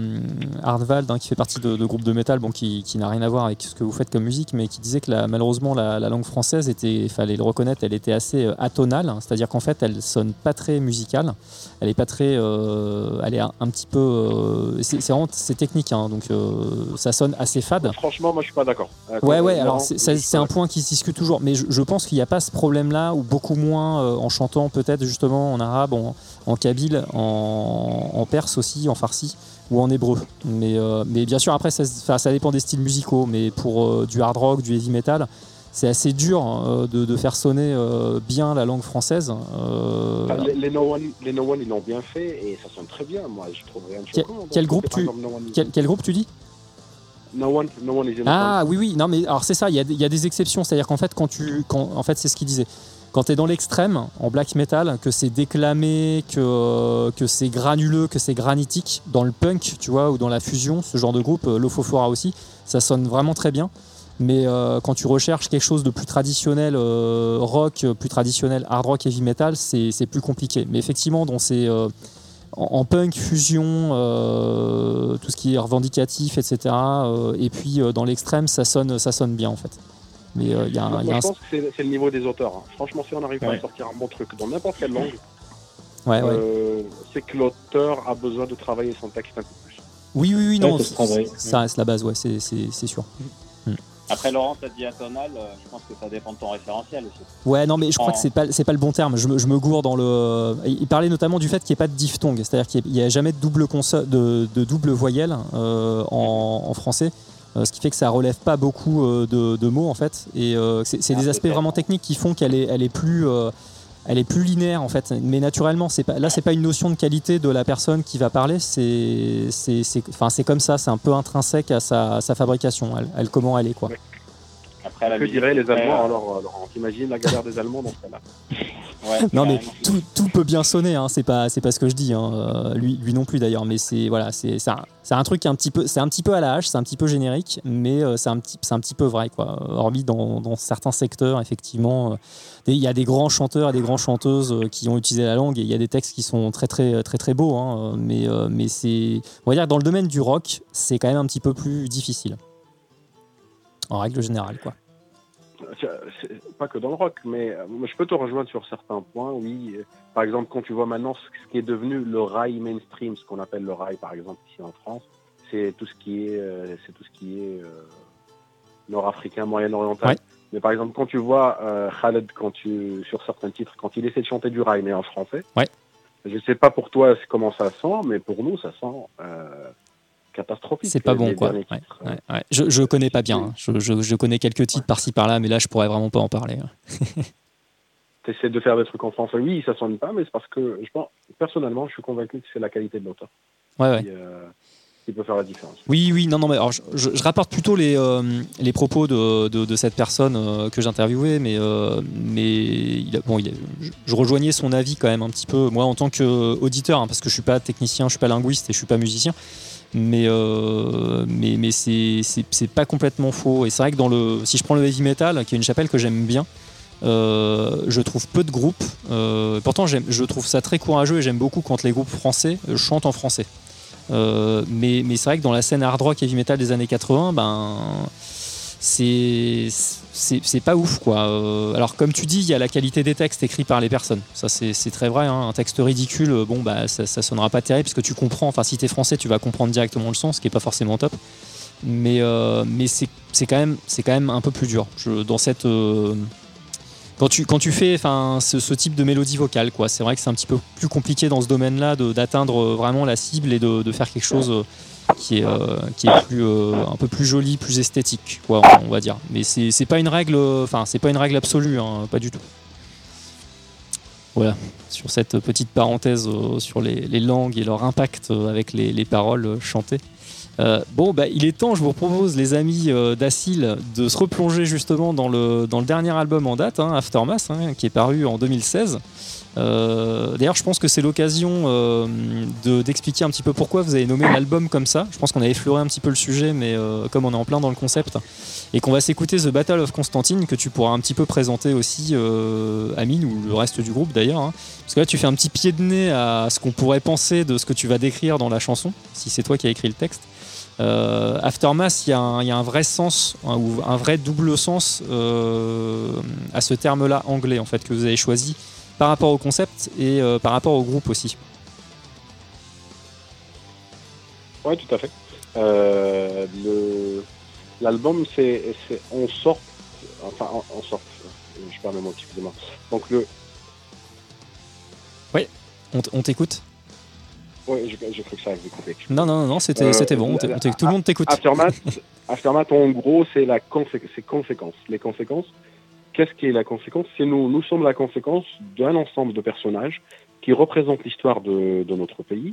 Hardvald hein, qui fait partie de, de groupe de métal, bon, qui, qui n'a rien à voir avec ce que vous faites comme musique, mais qui disait que la- malheureusement la, la langue française était, il fallait le reconnaître, elle était assez euh, atonale, hein, c'est-à-dire qu'en fait elle sonne pas très musicale, elle est pas très, euh, elle est un, un petit peu, euh, c'est vraiment c'est technique, hein, donc euh, ça sonne assez fade. franchement, moi, je suis pas d'accord. Ouais, ouais, alors c'est un point qui se discute toujours, mais je, je pense qu'il n'y a pas ce problème-là, ou beaucoup moins en chantant peut-être justement en arabe, en, en kabyle, en, en perse aussi, en farsi ou en hébreu. Mais, mais bien sûr, après, ça, dépend des styles musicaux, mais pour du hard rock, du heavy metal, c'est assez dur euh, de, de faire sonner euh, bien la langue française. euh, Enfin, les, les No One, les No One, ils l'ont bien fait et ça sonne très bien. Moi, je trouve rien de Quel- choquant. quel Donc, groupe tu- exemple, No One- quel, quel groupe tu dis? No one, no one is innocent. Ah oui, oui, non, mais alors c'est ça, il y, a des- il y a des exceptions. C'est-à-dire qu'en fait, quand tu. Quand, en fait, c'est ce qu'il disait. Quand tu es dans l'extrême, en black metal, que c'est déclamé, que, que c'est granuleux, que c'est granitique, dans le punk, tu vois, ou dans la fusion, ce genre de groupe, l'Ophofora aussi, ça sonne vraiment très bien. Mais euh, quand tu recherches quelque chose de plus traditionnel, euh, rock, euh, plus traditionnel, hard rock, heavy metal, c'est c'est plus compliqué. Mais effectivement, dans ces, euh, en, en punk, fusion, euh, tout ce qui est revendicatif, etc. euh, et puis euh, dans l'extrême, ça sonne, ça sonne bien en fait. Mais euh, il y a, un- Moi, il y a un- je pense que c'est le niveau des auteurs. hein. Franchement, si on arrive pas Ouais. à sortir un bon truc dans n'importe quelle langue, Ouais, ouais. c'est que l'auteur a besoin de travailler son texte un peu plus. Oui, oui, oui, non, ça reste la base, ouais, c'est- c'est c'est sûr. Après, Laurent, t'as dit atonal, euh, je pense que ça dépend de ton référentiel aussi. Ouais, non, mais je crois que c'est pas, pas le bon terme. Je me, je me gourre dans le. Il parlait notamment du fait qu'il n'y ait pas de diphtongue, c'est-à-dire qu'il n'y a, jamais de double, de, de double voyelle euh, en, en français. euh, ce qui fait que ça relève pas beaucoup euh, de, de mots en fait, et c'est Ah, des aspects vraiment techniques qui font qu'elle est, elle est plus, elle est plus linéaire en fait. Mais naturellement, c'est pas, là c'est pas une notion de qualité de la personne qui va parler, c'est, comme ça, c'est un peu intrinsèque à sa, fabrication, elle- comment elle est quoi. Après, la Que musique, diraient les Allemands euh, alors, euh, Laurent T'imagines la galère des Allemands dans ce cas-là ouais, Non mais tout, tout peut bien sonner, hein, c'est pas c'est pas ce que je dis, hein, euh, lui lui non plus d'ailleurs, mais c'est voilà c'est un, c'est un truc qui est un petit peu c'est un petit peu à la hache, c'est un petit peu générique, mais euh, c'est un petit c'est un petit peu vrai quoi. Hormis dans, dans certains secteurs effectivement, euh, il y a des grands chanteurs et des grandes chanteuses euh, qui ont utilisé la langue et il y a des textes qui sont très très très très beaux, hein, mais euh, mais c'est on va dire que dans le domaine du rock c'est quand même un petit peu plus difficile en règle générale quoi. Pas que dans le rock, mais euh, je peux te rejoindre sur certains points, oui. Par exemple, quand tu vois maintenant ce qui est devenu le rail mainstream, ce qu'on appelle le rail par exemple ici en France, c'est tout ce qui est, euh, c'est tout ce qui est euh, nord-africain, moyen-oriental. Ouais. Mais par exemple, quand tu vois euh, Khaled, quand tu, sur certains titres, quand il essaie de chanter du rail, mais en français, Ouais. je sais pas pour toi comment ça sent, mais pour nous, ça sent euh, catastrophique. C'est pas bon, Les quoi. Ouais. Ouais, ouais. Je, je connais pas bien. hein. Je, je- je connais quelques titres par-ci par-là, mais là, je pourrais vraiment pas en parler. hein. Tu essaies de faire des trucs en français, oui, ça sonne pas, mais c'est parce que, je pense, personnellement, je suis convaincu que c'est la qualité de l'auteur Ouais, ouais. qui, euh, qui peut faire la différence. Oui, oui, non, non, mais alors, je, je- je rapporte plutôt les, euh, les propos de, de, de cette personne euh, que j'interviewais, mais, euh, mais il a- bon, il a- je, je rejoignais son avis quand même un petit peu, moi en tant qu'auditeur, parce que je suis pas technicien, je suis pas linguiste et je suis pas musicien, mais, euh, mais, mais c'est c'est- pas complètement faux. Et c'est vrai que dans le, si je prends le heavy metal, qui est une chapelle que j'aime bien, euh, je trouve peu de groupes. euh, pourtant, je trouve ça très courageux et j'aime beaucoup quand les groupes français chantent en français. Mais mais c'est vrai que dans la scène hard rock heavy metal des années 80, ben c'est c'est pas ouf quoi. Euh, alors comme tu dis, il y a la qualité des textes écrits par les personnes. Ça c'est très vrai. hein. Un texte ridicule, euh, bon bah ça, ça sonnera pas terrible parce que tu comprends. Enfin si t'es français, tu vas comprendre directement le son, ce qui est pas forcément top. Mais euh, mais c'est quand même c'est quand même un peu plus dur. Dans cette quand tu, quand tu fais ce, type de mélodie vocale, quoi, c'est vrai que c'est un petit peu plus compliqué dans ce domaine-là d'atteindre vraiment la cible et de, de faire quelque chose qui est, euh, qui est plus, euh, un peu plus joli, plus esthétique, on va dire. Mais c'est pas une règle, euh, enfin, c'est pas une règle absolue, hein, pas du tout. Voilà, sur cette petite parenthèse sur les, langues et leur impact avec les, les paroles chantées. Bon, bah, il est temps, je vous propose, les amis euh, de se replonger justement dans le, dans le dernier album en date, hein, Aftermath, hein, qui est paru en 2016. Euh, D'ailleurs, je pense que c'est l'occasion euh, de- d'expliquer un petit peu pourquoi vous avez nommé l'album comme ça. Je pense qu'on a effleuré un petit peu le sujet, mais euh, comme on est en plein dans le concept, et qu'on va s'écouter The Battle of Constantine, que tu pourras un petit peu présenter aussi, euh, Amine, ou le reste du groupe d'ailleurs. hein. Parce que là, tu fais un petit pied de nez à ce qu'on pourrait penser de ce que tu vas décrire dans la chanson, si c'est toi qui as écrit le texte. Aftermath, il y, a un- vrai sens, un, ou un vrai double sens à ce terme-là anglais en fait que vous avez choisi par rapport au concept et euh, par rapport au groupe aussi. Oui, tout à fait. Euh, le- L'album, c'est c'est- on sort, enfin, on, sort, je perds mes mots, excusez-moi. Donc, le, On, t- on t'écoute ouais, j'ai cru que ça avait coupé. Non, non, non, c'était Euh, c'était bon. on on tout le monde t'écoute. Aftermath, Aftermath, en gros, c'est la consé- c'est conséquence. Les conséquences, qu'est-ce qui est la conséquence? C'est nous. Nous sommes la conséquence d'un ensemble de personnages qui représentent l'histoire de, notre pays.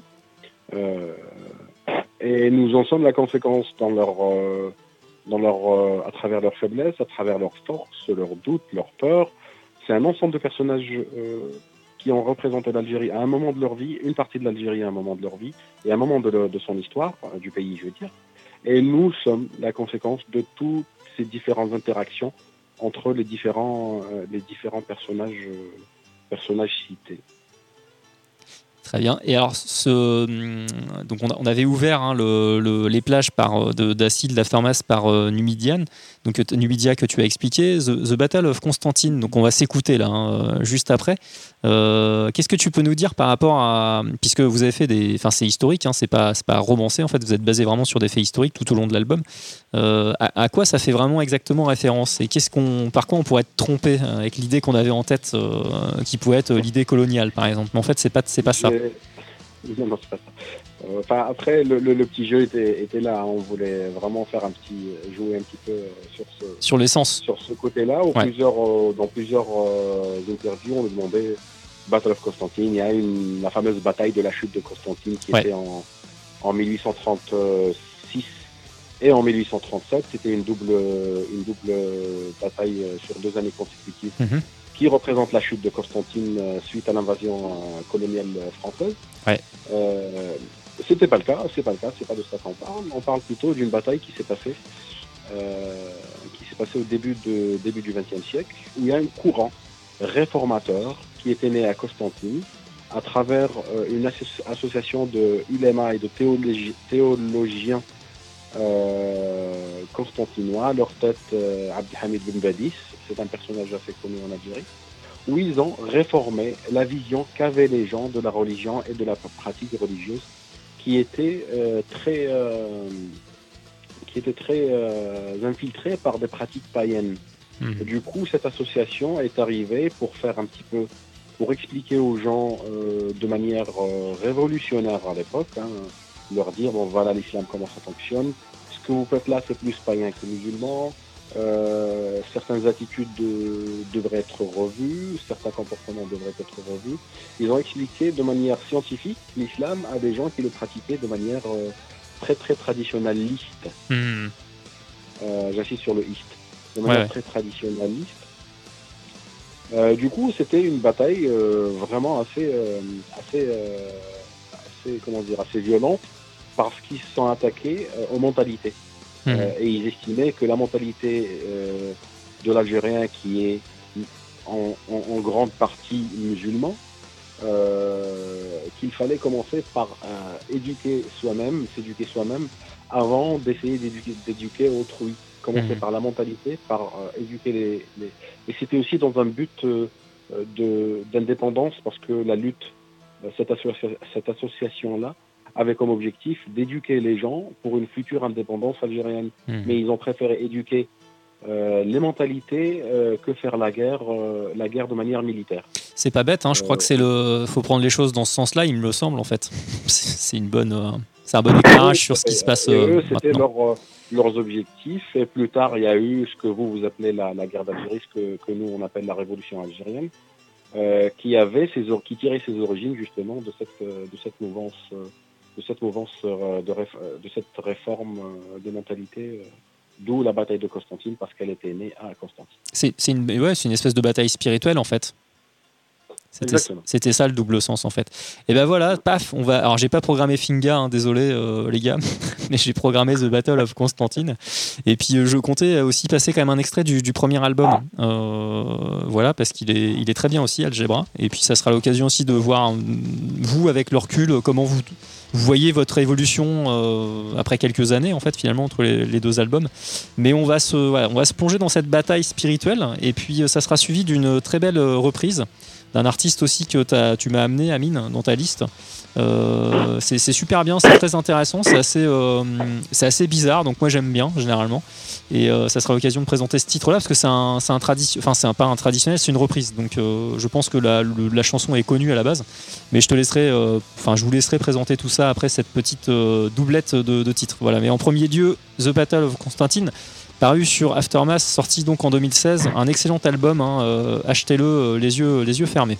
Euh, Et nous en sommes la conséquence dans leur, euh, dans leur, euh, à travers leurs faiblesses, à travers leurs forces, leurs doutes, leurs peurs. C'est un ensemble de personnages qui ont représenté l'Algérie à un moment de leur vie, une partie de l'Algérie à un moment de leur vie, et à un moment de, son histoire, du pays, je veux dire. Et nous sommes la conséquence de toutes ces différentes interactions entre les différents, euh, les différents personnages, euh, personnages cités. Très bien. Et alors, ce, hum, donc on, avait ouvert hein, le- le- les plages par, euh, de- d'acide d'Aftermath par euh, Numidian, donc euh, Numidia que tu as expliqué, The, Battle of Constantine. Donc on va s'écouter là, hein, euh, juste après. Euh, Qu'est-ce que tu peux nous dire par rapport à, puisque vous avez fait des, enfin c'est historique, hein, c'est pas, c'est pas romancé en fait, vous êtes basé vraiment sur des faits historiques tout au long de l'album. Euh, à, à quoi ça fait vraiment exactement référence et qu'est-ce qu'on, par quoi on pourrait être trompé euh, avec l'idée qu'on avait en tête, euh, qui pouvait être l'idée coloniale par exemple? Mais en fait c'est pas, c'est pas ça. Non, non, c'est pas ça. Enfin, après, le, le- le petit jeu était, était là. hein. On voulait vraiment faire un petit, jouer un petit peu sur ce, Sur l'essence. sur ce côté-là. Ouais. plusieurs, dans plusieurs interviews, on nous demandait Battle of Constantine. Il y a une, la fameuse bataille de la chute de Constantine qui Ouais. était en, en 1836 et en 1837. C'était une double, une double bataille euh, sur deux années consécutives Mhm. qui représente la chute de Constantine euh, suite à l'invasion euh, coloniale française. Ouais. Euh, c'était pas le cas, c'est pas le cas, c'est pas de ça qu'on parle. On parle plutôt d'une bataille qui s'est passée, euh, qui s'est passée au début de début du XXe siècle, où il y a un courant réformateur qui était né à Constantine à travers euh, une asso- association de ulémas et de théologi- théologiens euh, constantinois. Leur tête, euh, Abdelhamid Ben Badis, c'est un personnage assez connu en Algérie, où ils ont réformé la vision qu'avaient les gens de la religion et de la pratique religieuse, qui était euh, très, euh, qui était très infiltrée par des pratiques païennes. Et Du coup, cette association est arrivée pour faire un petit peu, pour expliquer aux gens euh, de manière euh, révolutionnaire à l'époque, hein, leur dire bon voilà l'islam comment ça fonctionne, ce que vous faites là c'est plus païen que musulman, euh, certaines attitudes de- devraient être revues, certains comportements devraient être revus. Ils ont expliqué de manière scientifique l'islam à des gens qui le pratiquaient de manière très très traditionnaliste. J'insiste sur le ist, de manière Ouais. très traditionnaliste. Euh, du coup, c'était une bataille euh, vraiment assez, euh, assez, euh, assez, comment dire, assez violente parce qu'ils se sont attaqués euh, aux mentalités. Hmm. Euh, et ils estimaient que la mentalité euh, de l'Algérien, qui est en, en- en grande partie musulman, euh, qu'il fallait commencer par éduquer soi-même, s'éduquer soi-même, avant d'essayer d'éduquer, d'éduquer autrui. Commencer Mhm. par la mentalité, par euh, éduquer les, les- Et c'était aussi dans un but euh, de, d'indépendance, parce que la lutte, euh, cette, associa- cette association-là, avait comme objectif d'éduquer les gens pour une future indépendance algérienne Hmm. mais ils ont préféré éduquer euh, les mentalités euh, que faire la guerre, euh, la guerre de manière militaire. C'est pas bête, hein, je crois que c'est le. faut prendre les choses dans ce sens-là, il me le semble en fait. C'est une bonne. C'est un bon éclairage sur ce qui se passe euh, eux, c'était leur, euh, leurs objectifs. Et plus tard, il y a eu ce que vous, vous appelez la, la guerre d'Algérie, ce que, que nous, on appelle la révolution algérienne, euh, qui, avait ses, qui tirait ses origines justement de cette, de cette mouvance, de, cette, mouvance de, réf- de cette réforme des mentalités. D'où la bataille de Constantine, parce qu'elle était née à Constantine. C'est une, ouais, c'est une espèce de bataille spirituelle en fait. C'était ça le double sens en fait. Et ben voilà, paf, on va. Alors j'ai pas programmé Finga, hein, désolé euh, les gars, mais j'ai programmé The Battle of Constantine. Et puis euh, je comptais aussi passer quand même un extrait du, du premier album. Euh, voilà, parce qu'il est, il est très bien aussi, Algebra. Et puis ça sera l'occasion aussi de voir, vous avec le recul, comment vous, vous voyez votre évolution après quelques années en fait finalement entre les, les deux albums. Mais on va, se, voilà, on va se plonger dans cette bataille spirituelle. Et puis ça sera suivi d'une très belle reprise d'un artiste aussi que tu m'as amené, Amine, dans ta liste. Euh, c'est super bien, c'est très intéressant, c'est assez, euh, assez bizarre, donc moi j'aime bien généralement. Et euh, ça sera l'occasion de présenter ce titre-là parce que c'est un, un enfin c'est pas un traditionnel, c'est une reprise. Donc je pense que la, chanson est connue à la base, mais je te laisserai, enfin je vous laisserai présenter tout ça après cette petite doublette de, de titres. Voilà. Mais en premier lieu, The Battle of Constantine paru sur Aftermath, sorti donc en 2016, un excellent album, hein, euh, achetez-le euh, les, yeux, les yeux fermés.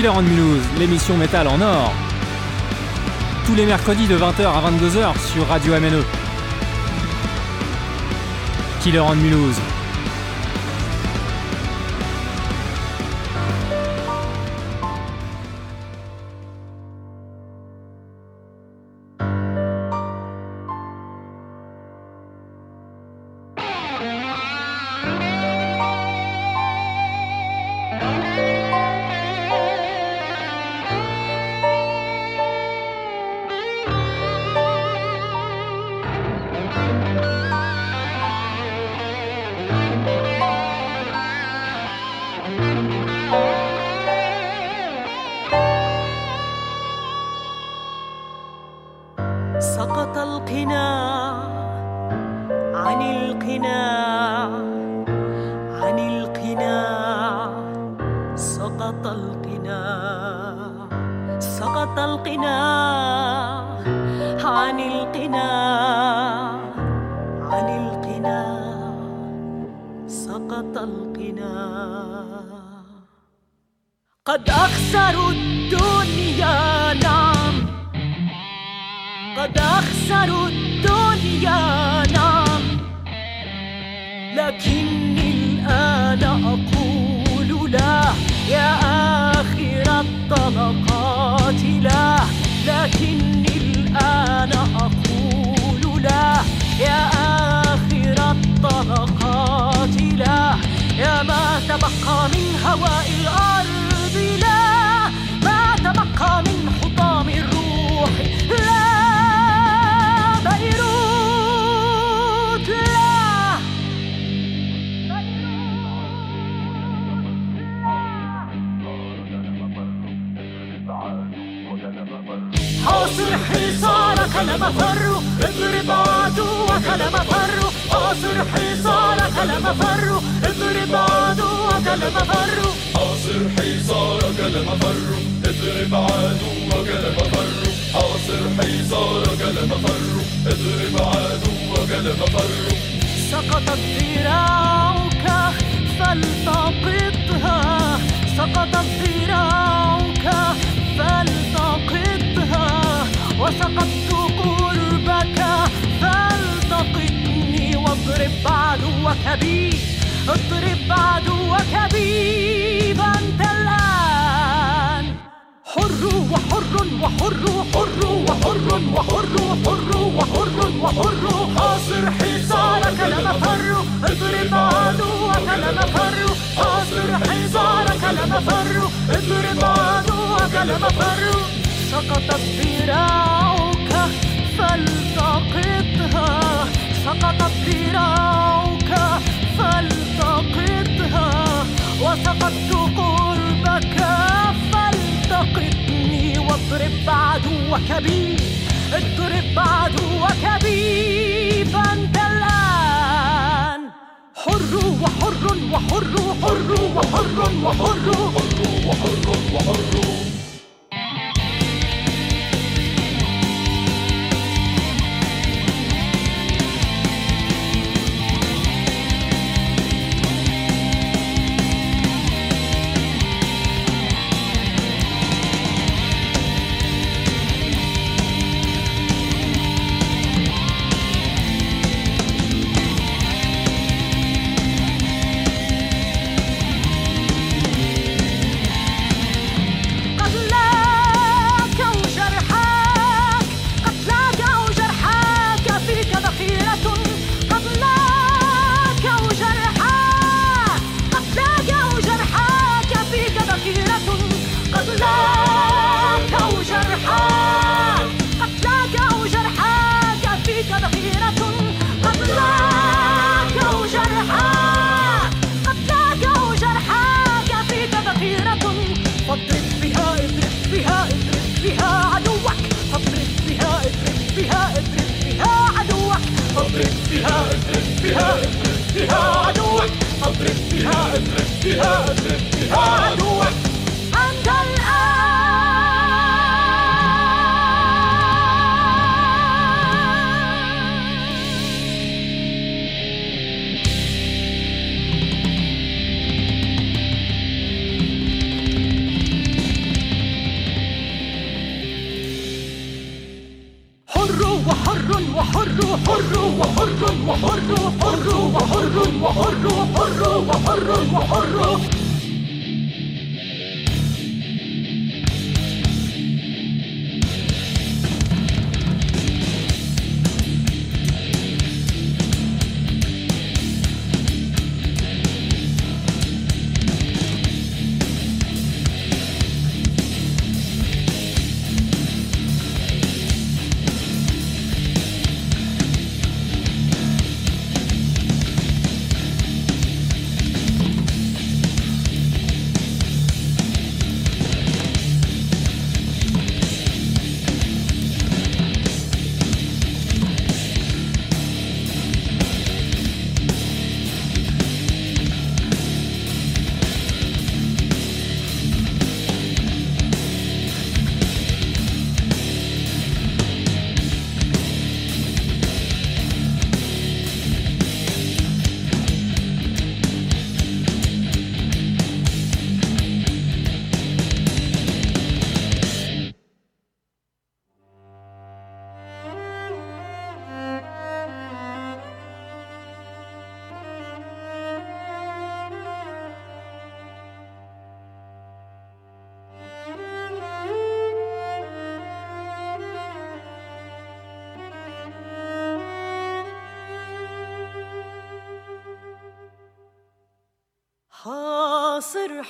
Killer on Mulhouse, l'émission métal en or. Tous les mercredis de 20h à 22h sur Radio MNE. Killer on Mulhouse.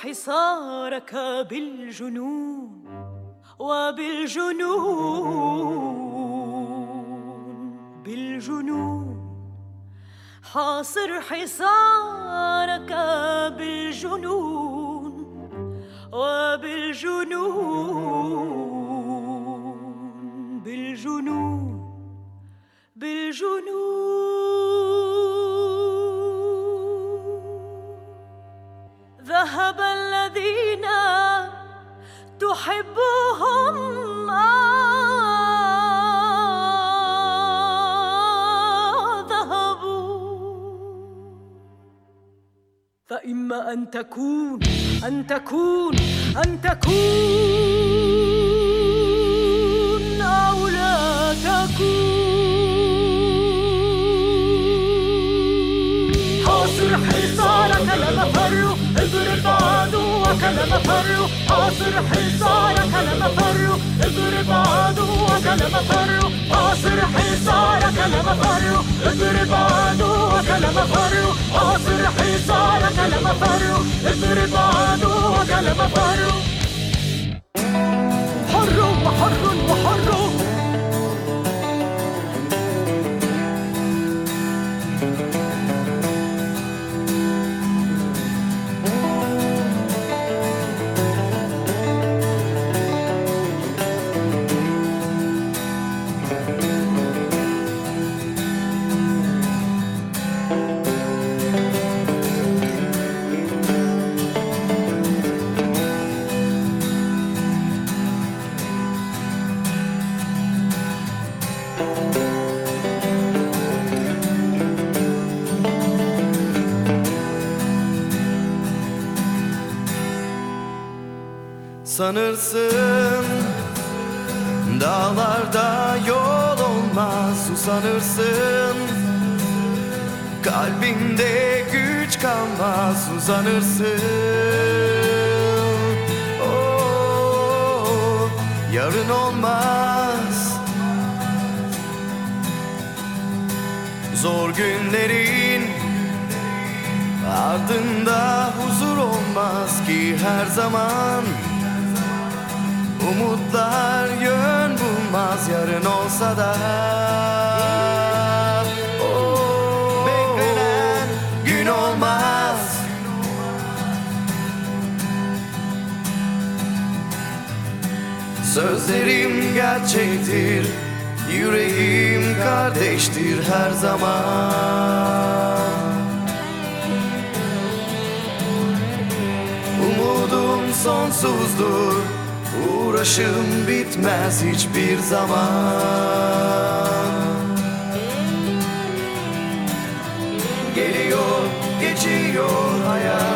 حصارك بالجنون وبالجنون بالجنون. حاصر حصارك بالجنون وبالجنون بالجنون بالجنون. ذهب الذين تحبهم ذهبوا. فإما أن تكون أن تكون أن تكون أو لا تكون. حاصر حصارك اضرب لا مفر حاصر حصارك لا مفر اضرب عدوك لا مفر حاصر حصارك لا مفر اضرب عدوك لا مفر حاصر حصارك لا مفر اضرب عدوك لا مفر حر وحر وحر Sanırsın dağlarda yol olmaz Usanırsın. Kalbinde güç kalmaz Uzanırsın oh, yarın olmaz. Zor günlerin ardında huzur olmaz ki her zaman Umutlar yön bulmaz yarın olsa da. Oh, Beklenen gün olmaz. Sözlerim gerçektir Yüreğim kardeştir her zaman. Umudum sonsuzdur Uğraşım bitmez hiçbir zaman. Geliyor, geçiyor hayat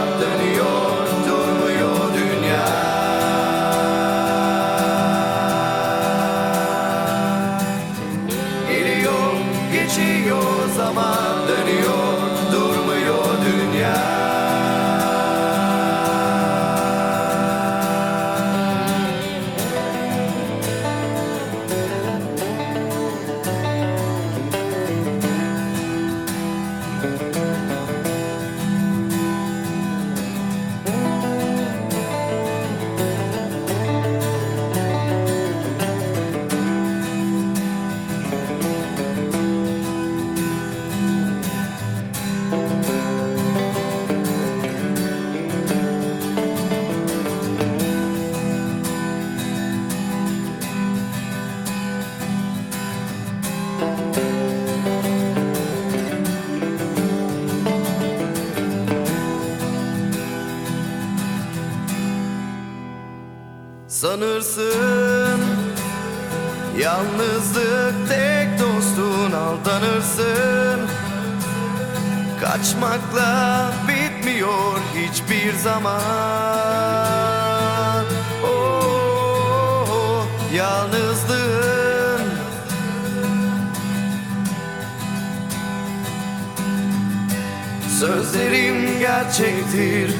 Sanırsın. Yalnızlık tek dostun aldanırsın. Kaçmakla bitmiyor hiçbir zaman. Oh, Yalnızlığın. Sözlerim gerçektir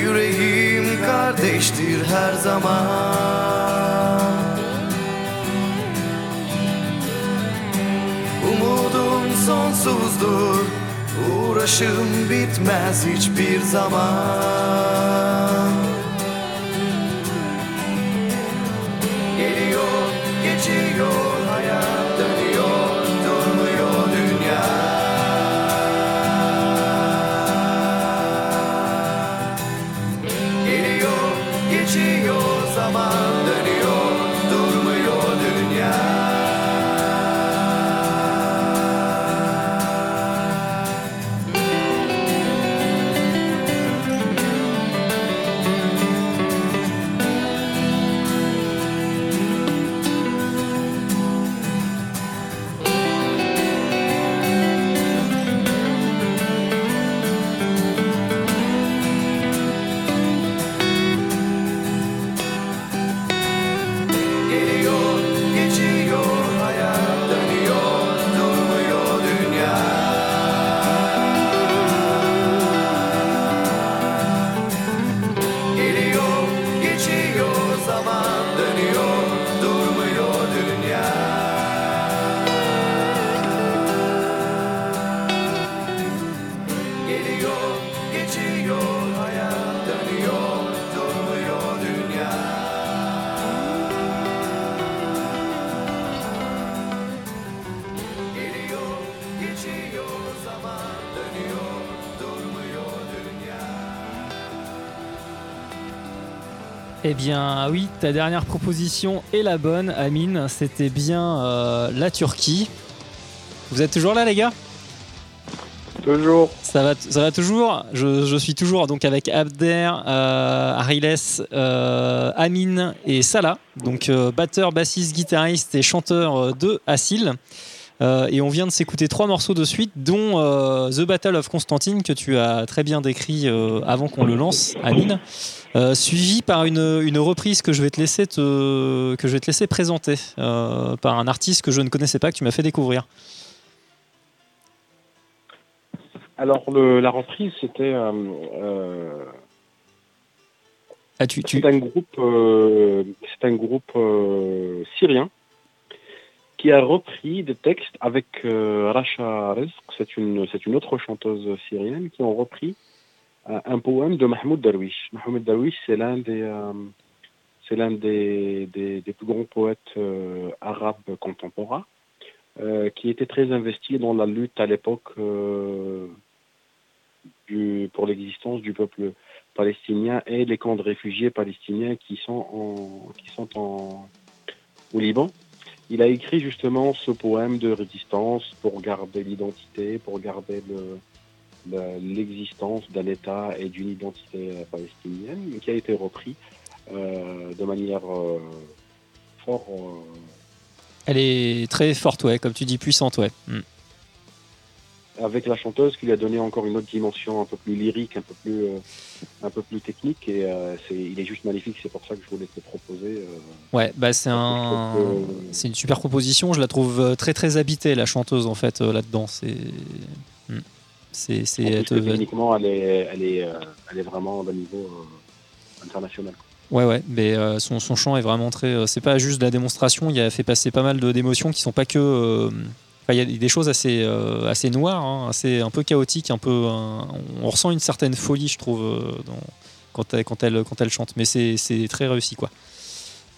Yüreğim kardeştir her zaman. Umudum sonsuzdur Uğraşım bitmez hiçbir zaman bien oui, ta dernière proposition est la bonne, Amine. C'était bien euh, la Turquie. Vous êtes toujours là, les gars? Toujours. Ça va, ça va toujours? Je, je suis toujours donc avec Abder, euh, Ariles, euh, Amine et Salah. Donc euh, batteur, bassiste, guitariste et chanteur euh, de Assil. Euh, et on vient de s'écouter trois morceaux de suite, dont euh, The Battle of Constantine, que tu as très bien décrit euh, avant qu'on le lance, Amine. Suivi par une, une reprise que je vais te laisser, te, que je vais te laisser présenter par un artiste que je ne connaissais pas, que tu m'as fait découvrir. Alors, le- la reprise, c'était Ah, tu, c'est un groupe, un groupe syrien qui a repris des textes avec euh, Rasha Rezq, c'est une, c'est une autre chanteuse syrienne, qui ont repris euh, un poème de Mahmoud Darwish. Mahmoud Darwish, c'est l'un des, euh, c'est l'un des, des, des plus grands poètes euh, arabes contemporains, qui était très investi dans la lutte à l'époque du, pour l'existence du peuple palestinien et les camps de réfugiés palestiniens qui sont, en, qui sont en, au Liban. Il a écrit justement ce poème de résistance pour garder l'identité, pour garder le- le- l'existence d'un État et d'une identité euh, palestinienne, qui a été repris euh, de manière euh, fort. Elle est très forte, ouais, comme tu dis, puissante, ouais. Mm. Avec la chanteuse qui lui a donné encore une autre dimension un peu plus lyrique, un peu plus, euh, un peu plus technique. Et euh, il est juste magnifique, c'est pour ça que je voulais te le proposer. euh. Ouais, bah c'est un, que- c'est une super proposition. Je la trouve euh, très très habitée la chanteuse en fait euh, là-dedans. C'est, Mm. c'est, c'est techniquement, elle est, elle est, euh, elle est vraiment d'un niveau euh, international. Ouais, ouais, mais euh, son, son chant est vraiment très. euh, c'est pas juste de la démonstration, il a fait passer pas mal d'émotions qui sont pas que. euh, enfin, il y a des choses assez, euh, assez noires, hein, assez, un peu chaotiques, un peu. un- on ressent une certaine folie, je trouve, euh, dans- quand, elle, quand, elle, quand elle chante, mais c'est, très réussi, quoi.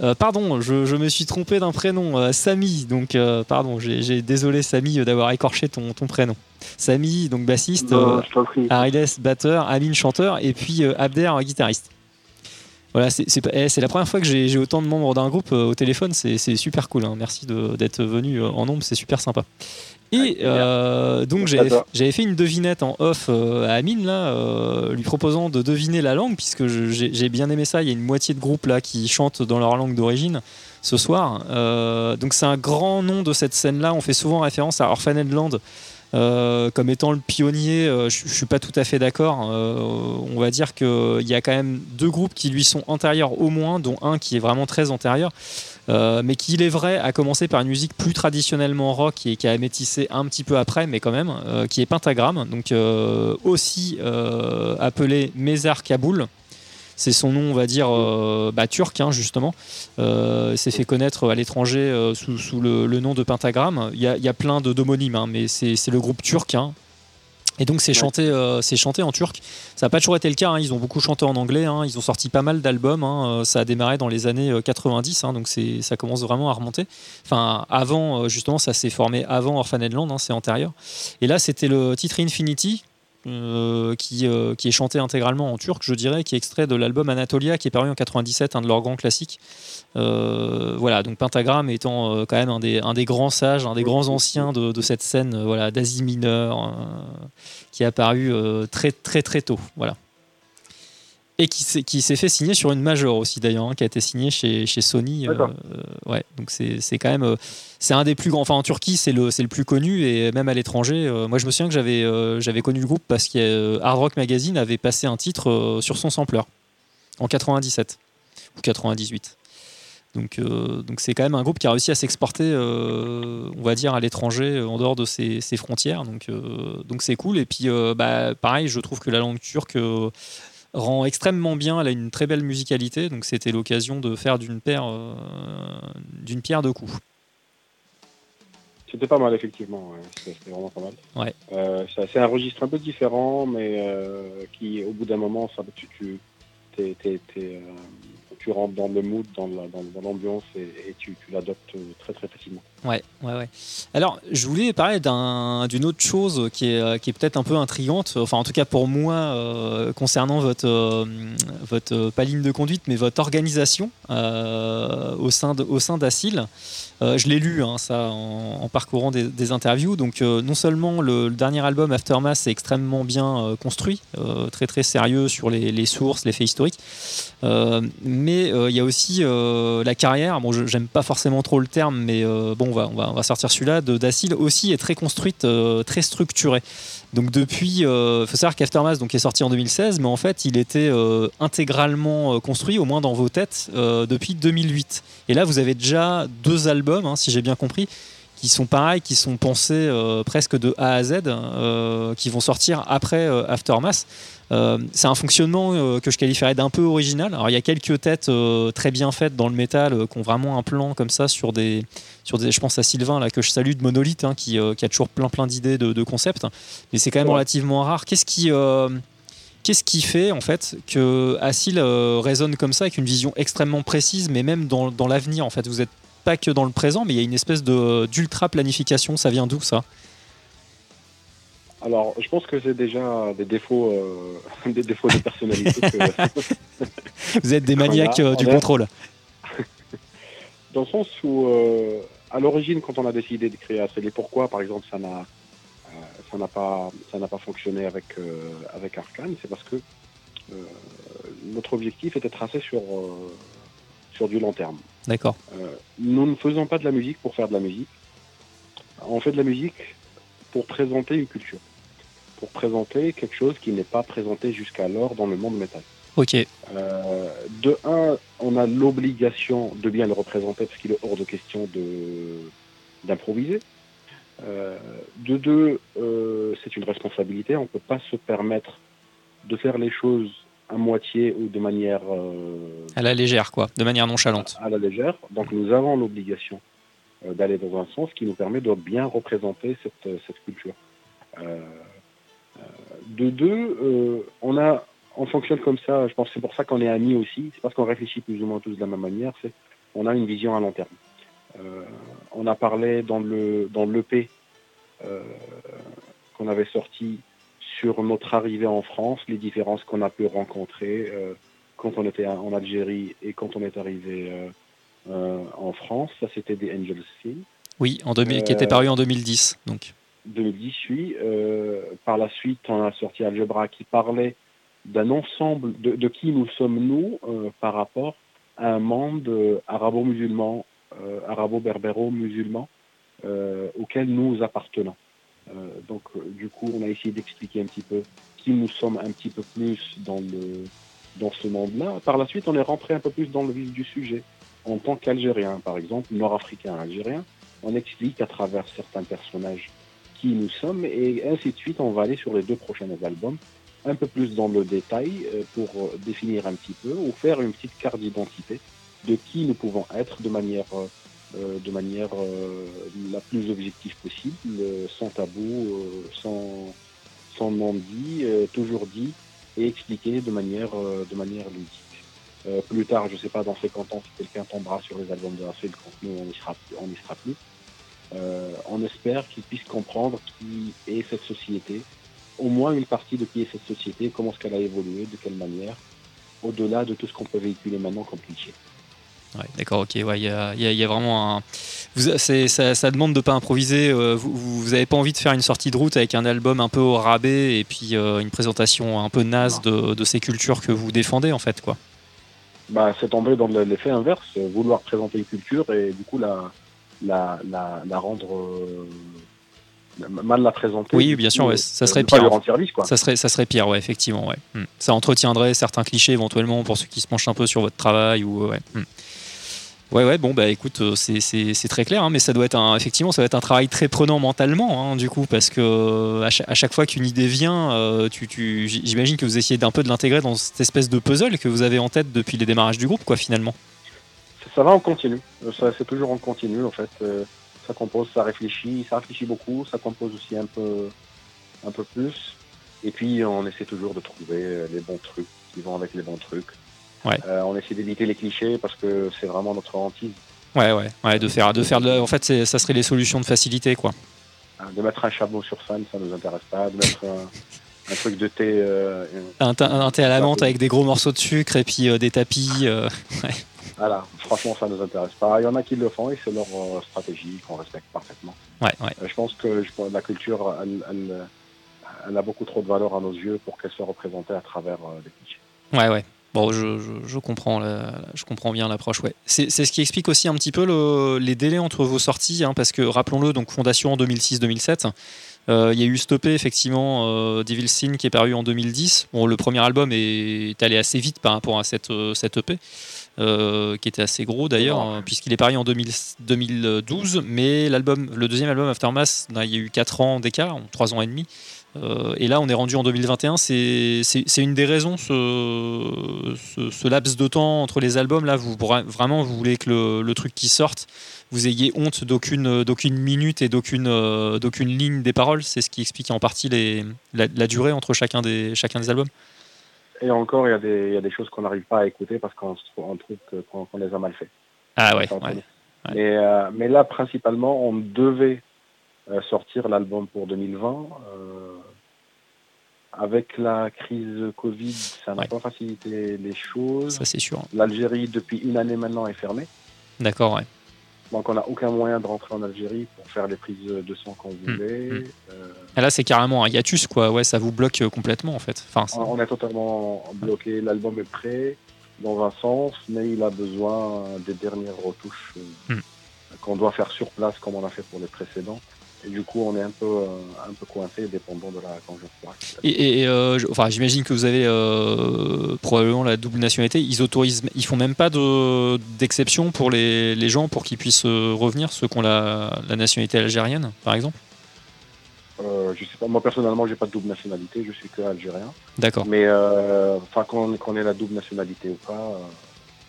Euh, pardon, je, je me suis trompé d'un prénom, euh, Samy. Donc, pardon, j'ai, désolé Samy d'avoir écorché ton, ton prénom. Samy, donc bassiste, Non. Ariles, batteur, Amine, chanteur, et puis Abder, guitariste. Voilà, c'est c'est pas- eh, c'est la première fois que j'ai j'ai autant de membres d'un groupe euh, au téléphone, c'est c'est super cool. hein. Merci de- d'être venu euh, en nombre, c'est super sympa. Et euh, donc j'avais fait une devinette en off euh, à Amine là, euh, lui proposant de deviner la langue puisque je- j'ai j'ai bien aimé ça. Il y a une moitié de groupe là qui chantent dans leur langue d'origine ce soir. Euh, donc c'est un grand nom de cette scène là. On fait souvent référence à Orphaned Land. Euh, comme étant le pionnier, euh, je, je suis pas tout à fait d'accord. Euh, on va dire qu'il y a quand même deux groupes qui lui sont antérieurs au moins, dont un qui est vraiment très antérieur. Mais qui, il est vrai, a commencé par une musique plus traditionnellement rock et qui a métissé un petit peu après, mais quand même, qui est Pentagram, donc aussi appelé Mezar Kaboul. C'est son nom, on va dire, euh, bah, turc, hein, justement. Euh, s'est fait connaître à l'étranger euh, sous, sous le, le nom de Pentagram. Il y a, il y a plein de d'homonymes, hein, mais c'est le groupe turc. hein. Et donc c'est chanté, euh, c'est chanté en turc. Ça n'a pas toujours été le cas. hein. Ils ont beaucoup chanté en anglais. hein. Ils ont sorti pas mal d'albums. hein. Euh, Ça a démarré dans les années euh, 90. hein. Donc ça commence vraiment à remonter. Enfin, avant, justement, ça s'est formé avant Orphaned Land. c'est antérieur. Et là, c'était le titre Infinity. Euh, qui, euh, qui est chanté intégralement en turc, je dirais, qui est extrait de l'album Anatolia, qui est paru en 97, un de leurs grands classiques. Euh, voilà, donc Pentagram étant quand même un des, grands sages, un des grands anciens de, cette scène voilà, d'Asie mineure, qui est apparu très très très tôt. Voilà. Et qui s'est, qui s'est fait signer sur une major aussi d'ailleurs, hein, qui a été signé chez, chez Sony. euh, euh, ouais, donc c'est, c'est quand même. euh, c'est un des plus grands. Enfin, en Turquie, c'est le, c'est le plus connu et même à l'étranger. euh, moi, je me souviens que j'avais, j'avais connu le groupe parce que Hard Rock Magazine avait passé un titre sur son sampler en 97 ou 98. Donc, donc c'est quand même un groupe qui a réussi à s'exporter, on va dire, à l'étranger, en dehors de ses, ses frontières. Donc, donc c'est cool. Et puis, bah, pareil, je trouve que la langue turque rend extrêmement bien. Elle a une très belle musicalité. Donc, c'était l'occasion de faire d'une paire, euh, d'une pierre deux coups. C'était pas mal, effectivement. ouais. C'était vraiment pas mal. Ouais. Euh, c'est un registre un peu différent, mais euh, qui, au bout d'un moment, ça, tu, tu, euh, tu rentres dans le mood, dans la- l'ambiance et, tu, l'adoptes très très facilement. Ouais, ouais, ouais. Alors, je voulais parler d'un- d'une autre chose qui est, euh, peut-être un peu intrigante, enfin en tout cas pour moi, euh, concernant votre, euh, votre, euh, pas ligne de conduite, mais votre organisation euh, au sein de-. Euh, je l'ai lu, hein, ça, en, parcourant des, interviews. Donc, euh, non seulement le, dernier album Aftermath est extrêmement bien euh, construit, très très sérieux sur les, sources, les faits historiques, mais il y a aussi la carrière. Bon, j'aime pas forcément trop le terme, mais bon, on va, sortir celui-là. Dacil aussi est très construite, très structurée. Donc depuis, il faut savoir qu'Aftermath donc est sorti en 2016, mais en fait il était euh, intégralement euh, construit, au moins dans vos têtes, euh, depuis 2008. Et là vous avez déjà deux albums, hein, si j'ai bien compris, qui sont pareils, qui sont pensés euh, presque de A à Z, euh, qui vont sortir après euh, Aftermath. C'est un fonctionnement que je qualifierais d'un peu original. Alors il y a quelques têtes très bien faites dans le métal qui ont vraiment un plan comme ça sur des, sur des, je pense à Sylvain là que je salue de Monolith hein, qui, qui a toujours plein plein d'idées de, de concepts, mais c'est quand même Ouais. relativement rare. Qu'est-ce qui Qu'est-ce qui fait en fait que Assil euh, résonne comme ça avec une vision extrêmement précise, mais même dans, dans l'avenir en fait? Vous n'êtes pas que dans le présent, mais il y a une espèce d'ultra planification. Ça vient d'où ça? Alors, je pense que c'est déjà des défauts, euh, des défauts de personnalité. que- Vous êtes des maniaques euh, du contrôle. dans le sens où, euh, à l'origine, quand on a décidé de créer ACL, pourquoi, par exemple, ça n'a ça n'a pas ça n'a pas fonctionné avec avec Arkane, c'est parce que notre objectif était tracé sur sur du long terme. D'accord. Euh, nous ne faisons pas de la musique pour faire de la musique. On fait de la musique pour présenter une culture, pour présenter quelque chose qui n'est pas présenté jusqu'alors dans le monde métal. Ok. Euh, de un, on a l'obligation de bien le représenter parce qu'il est hors de question de d'improviser. Euh, de deux, c'est une responsabilité. On ne peut pas se permettre de faire les choses à moitié ou de manière euh, À la légère, quoi, de manière nonchalante. à la légère. Donc nous avons l'obligation euh, d'aller dans un sens qui nous permet de bien représenter cette, euh, cette culture. Euh, de deux, on a, on fonctionne comme ça. Je pense que c'est pour ça qu'on est amis aussi. C'est parce qu'on réfléchit plus ou moins tous de la même manière. C'est, on a une vision à long terme. On a parlé dans le dans l'EP qu'on avait sorti sur notre arrivée en France, les différences qu'on a pu rencontrer euh, quand on était en Algérie et quand on est arrivé euh, euh, en France. Ça, c'était des Angel Sin. Oui, en 2000, qui était paru en 2010. Donc. 2018. Euh, par la suite, on a sorti Algebra qui parlait d'un ensemble de, de qui nous sommes-nous euh, par rapport à un monde arabo-musulman, arabo-berbéro-musulman auquel nous appartenons. Euh, donc, euh, du coup, on a essayé d'expliquer un petit peu qui nous sommes un petit peu plus dans, le, dans ce monde-là. Par la suite, on est rentré un peu plus dans le vif du sujet. En tant qu'Algérien, par exemple, Nord-Africain, Algérien, on explique à travers certains personnages qui nous sommes et ainsi de suite. On va aller sur les deux prochains albums un peu plus dans le détail euh, pour définir un petit peu ou faire une petite carte d'identité de qui nous pouvons être de manière, de manière euh, la plus objective possible, euh, sans tabou, euh, sans, nom dit, euh, toujours dit et expliqué de manière, euh, de manière ludique. Euh, plus tard, je sais pas, dans 50 ans, si quelqu'un tombera sur les albums de Raphaël, quand nous, on n'y sera, sera plus, euh, on espère qu'il puisse comprendre qui est cette société, au moins une partie de qui est cette société, comment est-ce qu'elle a évolué, de quelle manière, au-delà de tout ce qu'on peut véhiculer maintenant comme cliché. Ouais, d'accord, ok. Ouais, il y, a, il y a- il y a vraiment un. Vous, ça, ça demande de pas improviser. euh, vous, vous vous avez pas envie de faire une sortie de route avec un album un peu au rabais et puis euh, une présentation un peu naze de, de ces cultures que vous défendez en fait, quoi. bah, c'est tombé dans le- l'effet inverse, vouloir présenter une culture et du coup la, la, la, la rendre euh, mal la présenter. Oui, bien sûr, ouais, ça ne serait pire. service quoi. Ça serait, ça serait pire, ouais, effectivement, ouais. Hmm. Ça entretiendrait certains clichés éventuellement pour ceux qui se penchent un peu sur votre travail ou ouais. Ouais, ouais, bon, bah écoute, euh, c'est- très clair, hein, mais ça doit être un, effectivement, ça doit être un travail très prenant mentalement, hein, du coup, parce que euh, à chaque, fois qu'une idée vient, euh, tu, tu, j'imagine que vous essayez d'un peu de l'intégrer dans cette espèce de puzzle que vous avez en tête depuis les démarrages du groupe, quoi, finalement. Ça va en continu, c'est toujours en continu en fait. Ça compose, ça réfléchit, ça réfléchit beaucoup, ça compose aussi un peu, un peu plus. Et puis on essaie toujours de trouver les bons trucs qui vont avec les bons trucs. Ouais. Euh, on essaie d'éviter les clichés parce que c'est vraiment notre hantise. Ouais, ouais, ouais, de faire, de faire, de, en fait, ça serait les solutions de facilité, quoi. Hein, De mettre un chameau sur scène, ça nous intéresse pas. De mettre un, un truc de thé. euh, Un, thé- un thé à la menthe avec des gros morceaux de sucre et puis euh, des tapis. euh, ouais. Voilà, franchement, ça nous intéresse pas. Il y en a qui le font et c'est leur stratégie qu'on respecte parfaitement. Ouais, ouais. Je pense que je, la culture, elle, elle, elle a beaucoup trop de valeur à nos yeux pour qu'elle soit représentée à travers des clichés. Ouais, ouais. Bon, je, je, je comprends, la- je comprends bien l'approche. Ouais. C'est ce qui explique aussi un petit peu le- les délais entre vos sorties, hein, parce que rappelons-le, donc fondation en 2006-2007. euh, Il y a eu stoppé effectivement euh, Devil Sin qui est paru en 2010. Bon, le premier album est allé assez vite par rapport à cette, euh, cette EP, euh, qui était assez gros d'ailleurs, euh, puisqu'il est paru en 2000 2012. Mais l'album, le deuxième album Aftermath, là, il y a eu 4 ans d'écart, 3 ans et demi. Euh, et là, on est rendu en 2021. C'est une des raisons, ce, ce, ce laps de temps entre les albums. Là, vous vraiment, vous voulez que le, le truc qui sorte, vous ayez honte d'aucune minute et d'aucune euh, d'aucune ligne des paroles. C'est ce qui explique en partie les, la, la durée entre chacun des, chacun des albums. Et encore, il y a des, il y a des choses qu'on n'arrive pas à écouter parce qu'on trouve- qu'on les a mal fait. Ah ouais, euh, mais là, principalement, on devait sortir l'album pour 2020. euh, avec la crise Covid, ça n'a Ouais. pas facilité les choses. ça c'est sûr. L'Algérie, depuis une année maintenant, est fermée. D'accord, ouais. Donc, on n'a aucun moyen de rentrer en Algérie pour faire les prises de son qu'on voulait. mm. Euh, Et là, c'est carrément un hiatus, quoi. Ouais, ça vous bloque euh, complètement, en fait. Enfin, on est totalement bloqué. L'album est prêt dans un sens, mais il a besoin des dernières retouches euh, Mm. qu'on doit faire sur place, comme on a fait pour les précédents. Et du coup, on est un peu, euh, un peu coincé, dépendant de la conjoncture. Et, et, euh, je- enfin, j'imagine que vous avez euh, probablement la double nationalité. Ils autorisent, ils font même pas de d'exception pour les, les gens pour qu'ils puissent revenir, ceux qui ont la, la nationalité algérienne, par exemple? Je sais pas, moi personnellement, j'ai pas de double nationalité, je suis que algérien. D'accord. Mais enfin, qu'on qu'on ait la double nationalité ou pas,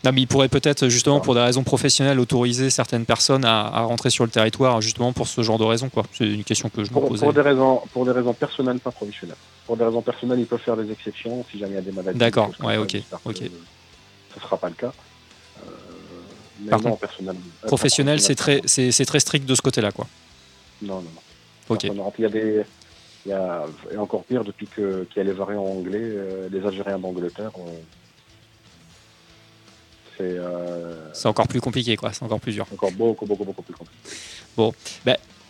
Non, mais ils pourraient peut-être justement pour des raisons professionnelles autoriser certaines personnes à, à rentrer sur le territoire justement pour ce genre de raisons, quoi. C'est une question que je me posais. pour des raisons, pour des raisons personnelles, pas professionnelles. Pour des raisons personnelles, ils peuvent faire des exceptions si jamais il y a des maladies. D'accord, ouais, ok, ok. Ce sera pas le cas. Euh, mais Par non, contre, personnel, euh, Professionnel, c'est très, c'est c'est très strict de ce côté-là, quoi. Non, non, non. Ok. Ne. Il y a des. Il y a, et encore pire, depuis que- qu'il y a les variants anglais, euh, les Algériens d'Angleterre, euh, c'est euh, C'est encore plus compliqué, quoi. C'est encore plus dur. encore beaucoup, beaucoup, beaucoup plus compliqué.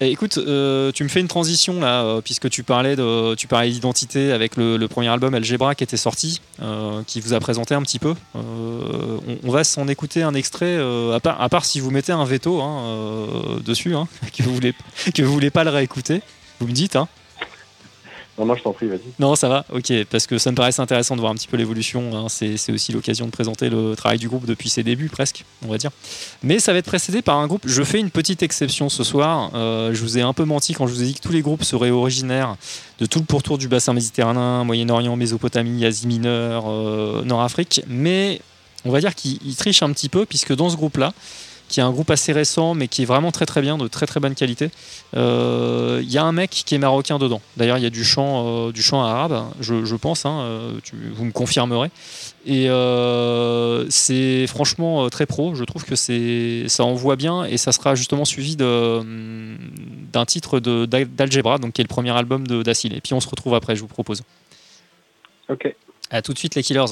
Eh, écoute, euh, tu me fais une transition là, euh, puisque tu parlais de, tu parlais d'identité avec le, le premier album Algebra qui était sorti, euh, qui vous a présenté un petit peu. On, on va s'en écouter un extrait, à, part, à part si vous mettez un veto hein, dessus, hein, que vous voulez, que vous voulez pas le réécouter. Vous me dites, hein Non, non, je t'en prie, vas-y. Non, ça va, ok, parce que ça me paraissait intéressant de voir un petit peu l'évolution. hein. C'est aussi l'occasion de présenter le travail du groupe depuis ses débuts, presque, on va dire. Mais ça va être précédé par un groupe. Je fais une petite exception ce soir. Euh, je vous ai un peu menti quand je vous ai dit que tous les groupes seraient originaires de tout le pourtour du bassin méditerranéen, Moyen-Orient, Mésopotamie, Asie mineure, euh, Nord-Afrique. Mais on va dire qu'ils ils trichent un petit peu, puisque dans ce groupe-là, qui est un groupe assez récent, mais qui est vraiment très très bien, de très très bonne qualité. Euh, Il y a un mec qui est marocain dedans. D'ailleurs, il y a du chant, euh, du chant arabe, je, je pense. hein, euh, tu- vous me confirmerez. Et euh, c'est franchement euh, très pro. Je trouve que ça envoie bien et ça sera justement suivi hum, d'un titre d'Algebra, donc qui est le premier album de d'Acil. Et puis on se retrouve après, je vous propose. Ok. À tout de suite les Killers.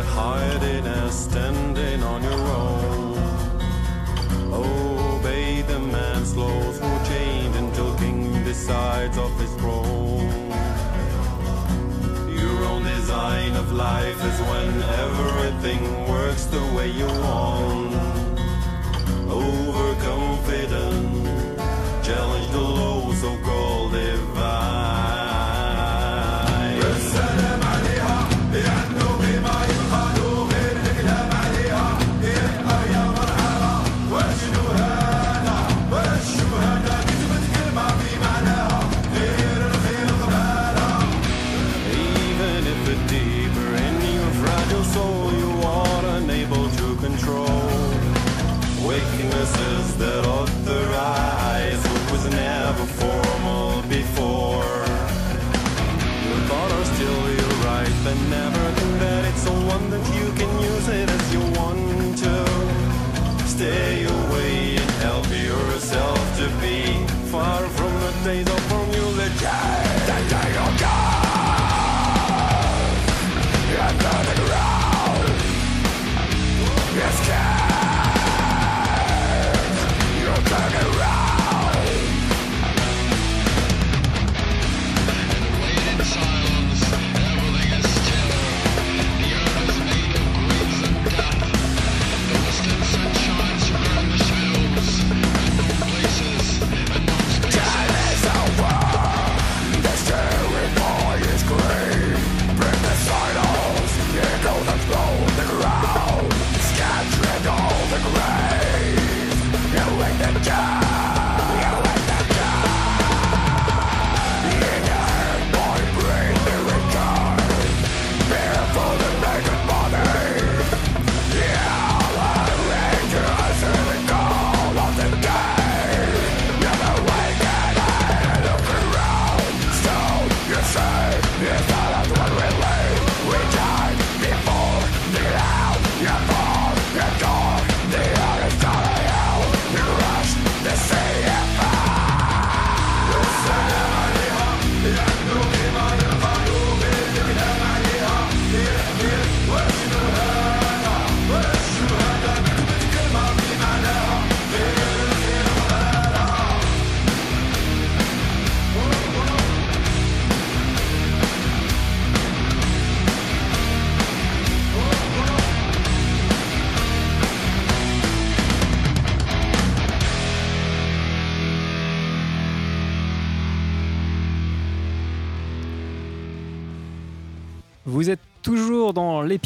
get hiding as standing on your own. Obey the man's laws No change until king decides of his throne. Your own design of life is when everything works the way you want. Overconfident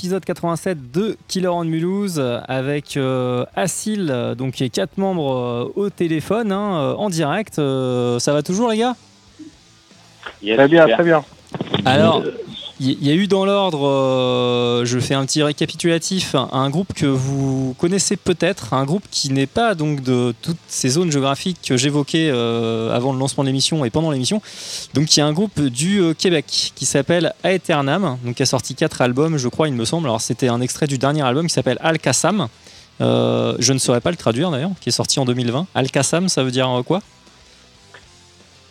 dans l'épisode 87 de Killer on Mulhouse avec euh, Assil, euh, donc qui est quatre membres euh, au téléphone hein, euh, en direct. Euh, ça va toujours les gars? Yes, Très bien, super. très bien. Alors, il y, y a eu dans l'ordre, euh, je fais un petit récapitulatif, un, groupe que vous connaissez peut-être, un groupe qui n'est pas donc de toutes ces zones géographiques que j'évoquais euh, avant le lancement de l'émission et pendant l'émission. Donc, qui est un groupe du euh, Québec qui s'appelle Aeternam, donc qui a sorti quatre albums, je crois, il me semble. Alors, c'était un extrait du dernier album qui s'appelle Al-Qassam. Euh, je ne saurais pas le traduire d'ailleurs, qui est sorti en 2020. Al-Qassam, ça veut dire quoi?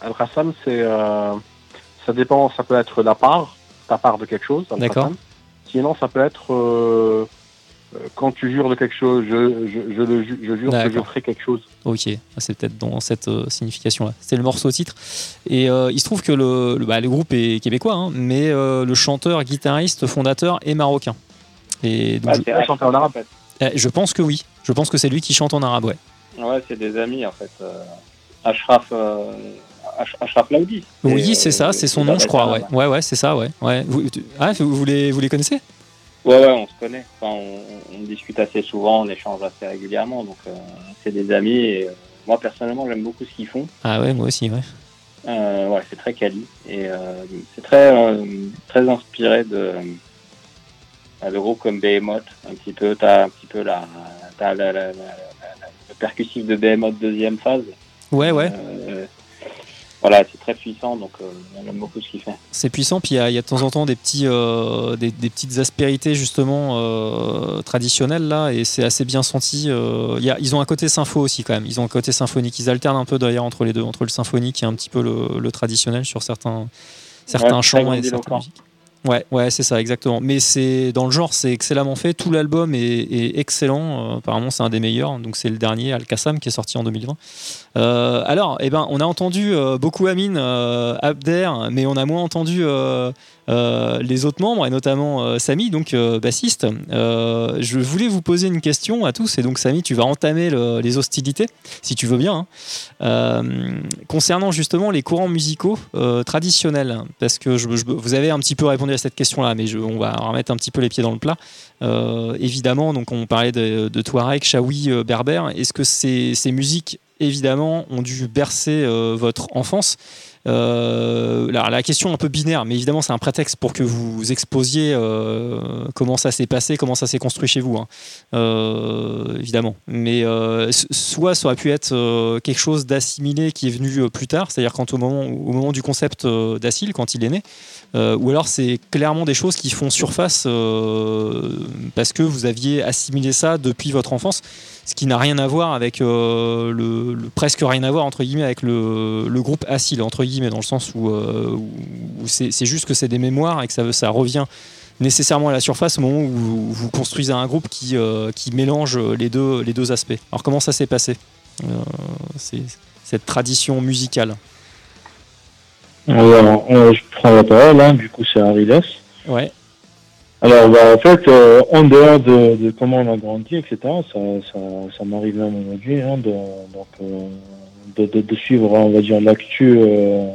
Al-Qassam, c'est. euh, ça dépend, ça peut être la part, ta part de quelque chose. D'accord. Sinon, ça peut être. euh, euh, quand tu jures de quelque chose, je, je, je, le je jure que je ferai quelque chose. Ok, c'est peut-être dans cette euh, signification-là. C'est le morceau titre. Et euh, il se trouve que le, le, bah, le groupe est québécois, hein, mais euh, le chanteur, guitariste, fondateur est marocain. Et donc, Ah, je, c'est il chantait en arabe. fait. eh, je pense que oui. Je pense que c'est lui qui chante en arabe, ouais. Ouais, c'est des amis en fait. Euh, Ashraf, euh, Ash- Ashraf Laoudi. Oui, c'est euh, ça, c'est son nom, je crois, ouais. Ouais, ouais, c'est ça, ouais. ouais. Vous, tu- ah, vous, vous les, vous les connaissez? Ouais, ouais, on se connaît. Enfin, on, on discute assez souvent, on échange assez régulièrement. Donc, euh, c'est des amis. Et, euh, moi, personnellement, j'aime beaucoup ce qu'ils font. Ah ouais, moi aussi, ouais. Euh, ouais, c'est très quali. Et euh, c'est très, euh, très inspiré de, euh, de groupes comme Behemoth. Un petit peu, t'as un petit peu la, la- le percussif de Behemoth deuxième phase. Ouais, ouais. Voilà, c'est très puissant. Donc, euh, j'aime beaucoup ce qu'il fait. C'est puissant, puis il y, a- il y a de temps en temps des, petits, euh, des, des petites aspérités justement euh, traditionnelles là, et c'est assez bien senti. euh, il y a- ils ont un côté sympho aussi quand même, ils ont un côté symphonique, ils alternent un peu d'ailleurs entre les deux, entre le symphonique et un petit peu le, le traditionnel sur certains, certains Ouais, chants et certaines musiques. Ouais, ouais, c'est ça, exactement. Mais c'est dans le genre, c'est excellemment fait. Tout l'album est, est excellent. Apparemment, c'est un des meilleurs. Donc, c'est le dernier, Al-Qassam, qui est sorti en 2020. Euh, alors, eh ben, on a entendu euh, beaucoup Amine, euh, Abder, mais on a moins entendu les autres membres, et notamment Samy, donc bassiste. Je voulais vous poser une question à tous, et donc Samy, tu vas entamer le- les hostilités, si tu veux bien, hein. Concernant justement les courants musicaux traditionnels, parce que vous avez un petit peu répondu à cette question-là, mais on va remettre un petit peu les pieds dans le plat. Évidemment, donc on parlait de, Touareg, Chaoui, euh, Berbère. Est-ce que ces musiques, évidemment, ont dû bercer euh, votre enfance Euh, la, la question un peu binaire, mais évidemment, c'est un prétexte pour que vous exposiez euh, comment ça s'est passé, comment ça s'est construit chez vous, hein. Évidemment. Mais soit ça aurait pu être quelque chose d'assimilé qui est venu plus tard, c'est-à-dire quand au moment, au moment du concept d'Acile, quand il est né, ou alors c'est clairement des choses qui font surface parce que vous aviez assimilé ça depuis votre enfance, ce qui n'a rien à voir avec euh, le, le- presque rien à voir entre guillemets avec le, le groupe Acile entre guillemets dans le sens où, euh, où- c'est juste que c'est des mémoires et que ça, ça revient nécessairement à la surface au moment où vous, construisez un groupe qui, euh, qui mélange les deux, les deux aspects. Alors comment ça s'est passé cette tradition musicale? Alors, je prends la parole, hein, du coup c'est Ariles. Ouais. Alors, bah, en fait, euh, en dehors de, de comment on a grandi, etc., ça, ça, ça m'arrive même aujourd'hui hein, de, donc, euh, de, de, de suivre, on va dire, l'actu euh,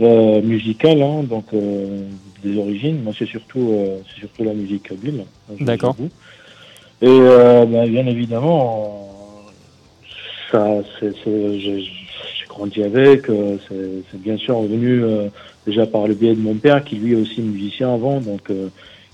euh, musicale, hein, donc euh, des origines. Moi, c'est surtout, euh, c'est surtout la musique kabyle. hein, D'accord. Et euh, bah, bien évidemment, ça, c'est, j'ai, grandi avec. euh, c'est, bien sûr venu euh, déjà par le biais de mon père, qui lui est aussi musicien avant, donc.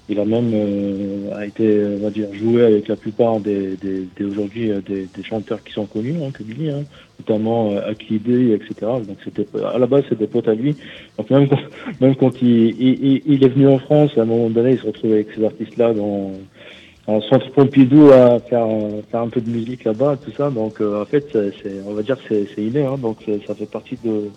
Il a même euh, a été, on va dire, joué avec la plupart des, des, des aujourd'hui euh, des, des chanteurs qui sont connus, hein, Kabyle, hein, notamment euh, Akidé, etc. Donc c'était à la base c'était pote à lui. Donc même quand, même quand il, il, il- il est venu en France, à un moment donné, il se retrouvait avec ces artistes-là dans en centre Pompidou à faire faire un peu de musique là-bas, tout ça. Donc euh, en fait, c'est, c'est- on va dire c'est, c'est inné, hein, donc c'est- ça fait partie de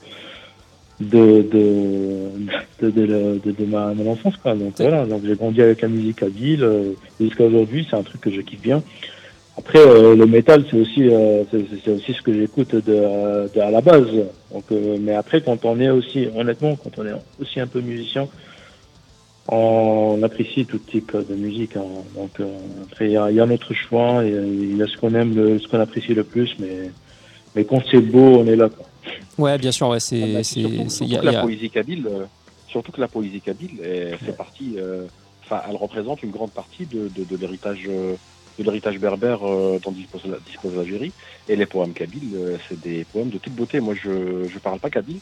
de de de, de, ma mon enfance quoi. Donc voilà. Donc j'ai grandi avec la musique à Ville euh, jusqu'à aujourd'hui c'est un truc que je kiffe bien. Après euh, le métal c'est aussi euh, c'est, c'est aussi ce que j'écoute de, de à la base. Donc euh, mais après quand on est aussi honnêtement quand on est aussi un peu musicien on apprécie tout type de musique hein. donc euh, après il y a, y a notre choix il y a ce qu'on aime le- ce qu'on apprécie le plus mais mais quand c'est beau on est là quoi. Ouais, bien sûr, ouais, c'est. Ah la a- poésie kabyle, euh, surtout que la poésie kabyle elle fait partie, euh, enfin, elle représente une grande partie de, de, de l'héritage euh, de l'héritage berbère euh, dont dispose, la- dispose l'Algérie. Et les poèmes kabyles, euh, c'est des poèmes de toute beauté. Moi, je je parle pas kabyle,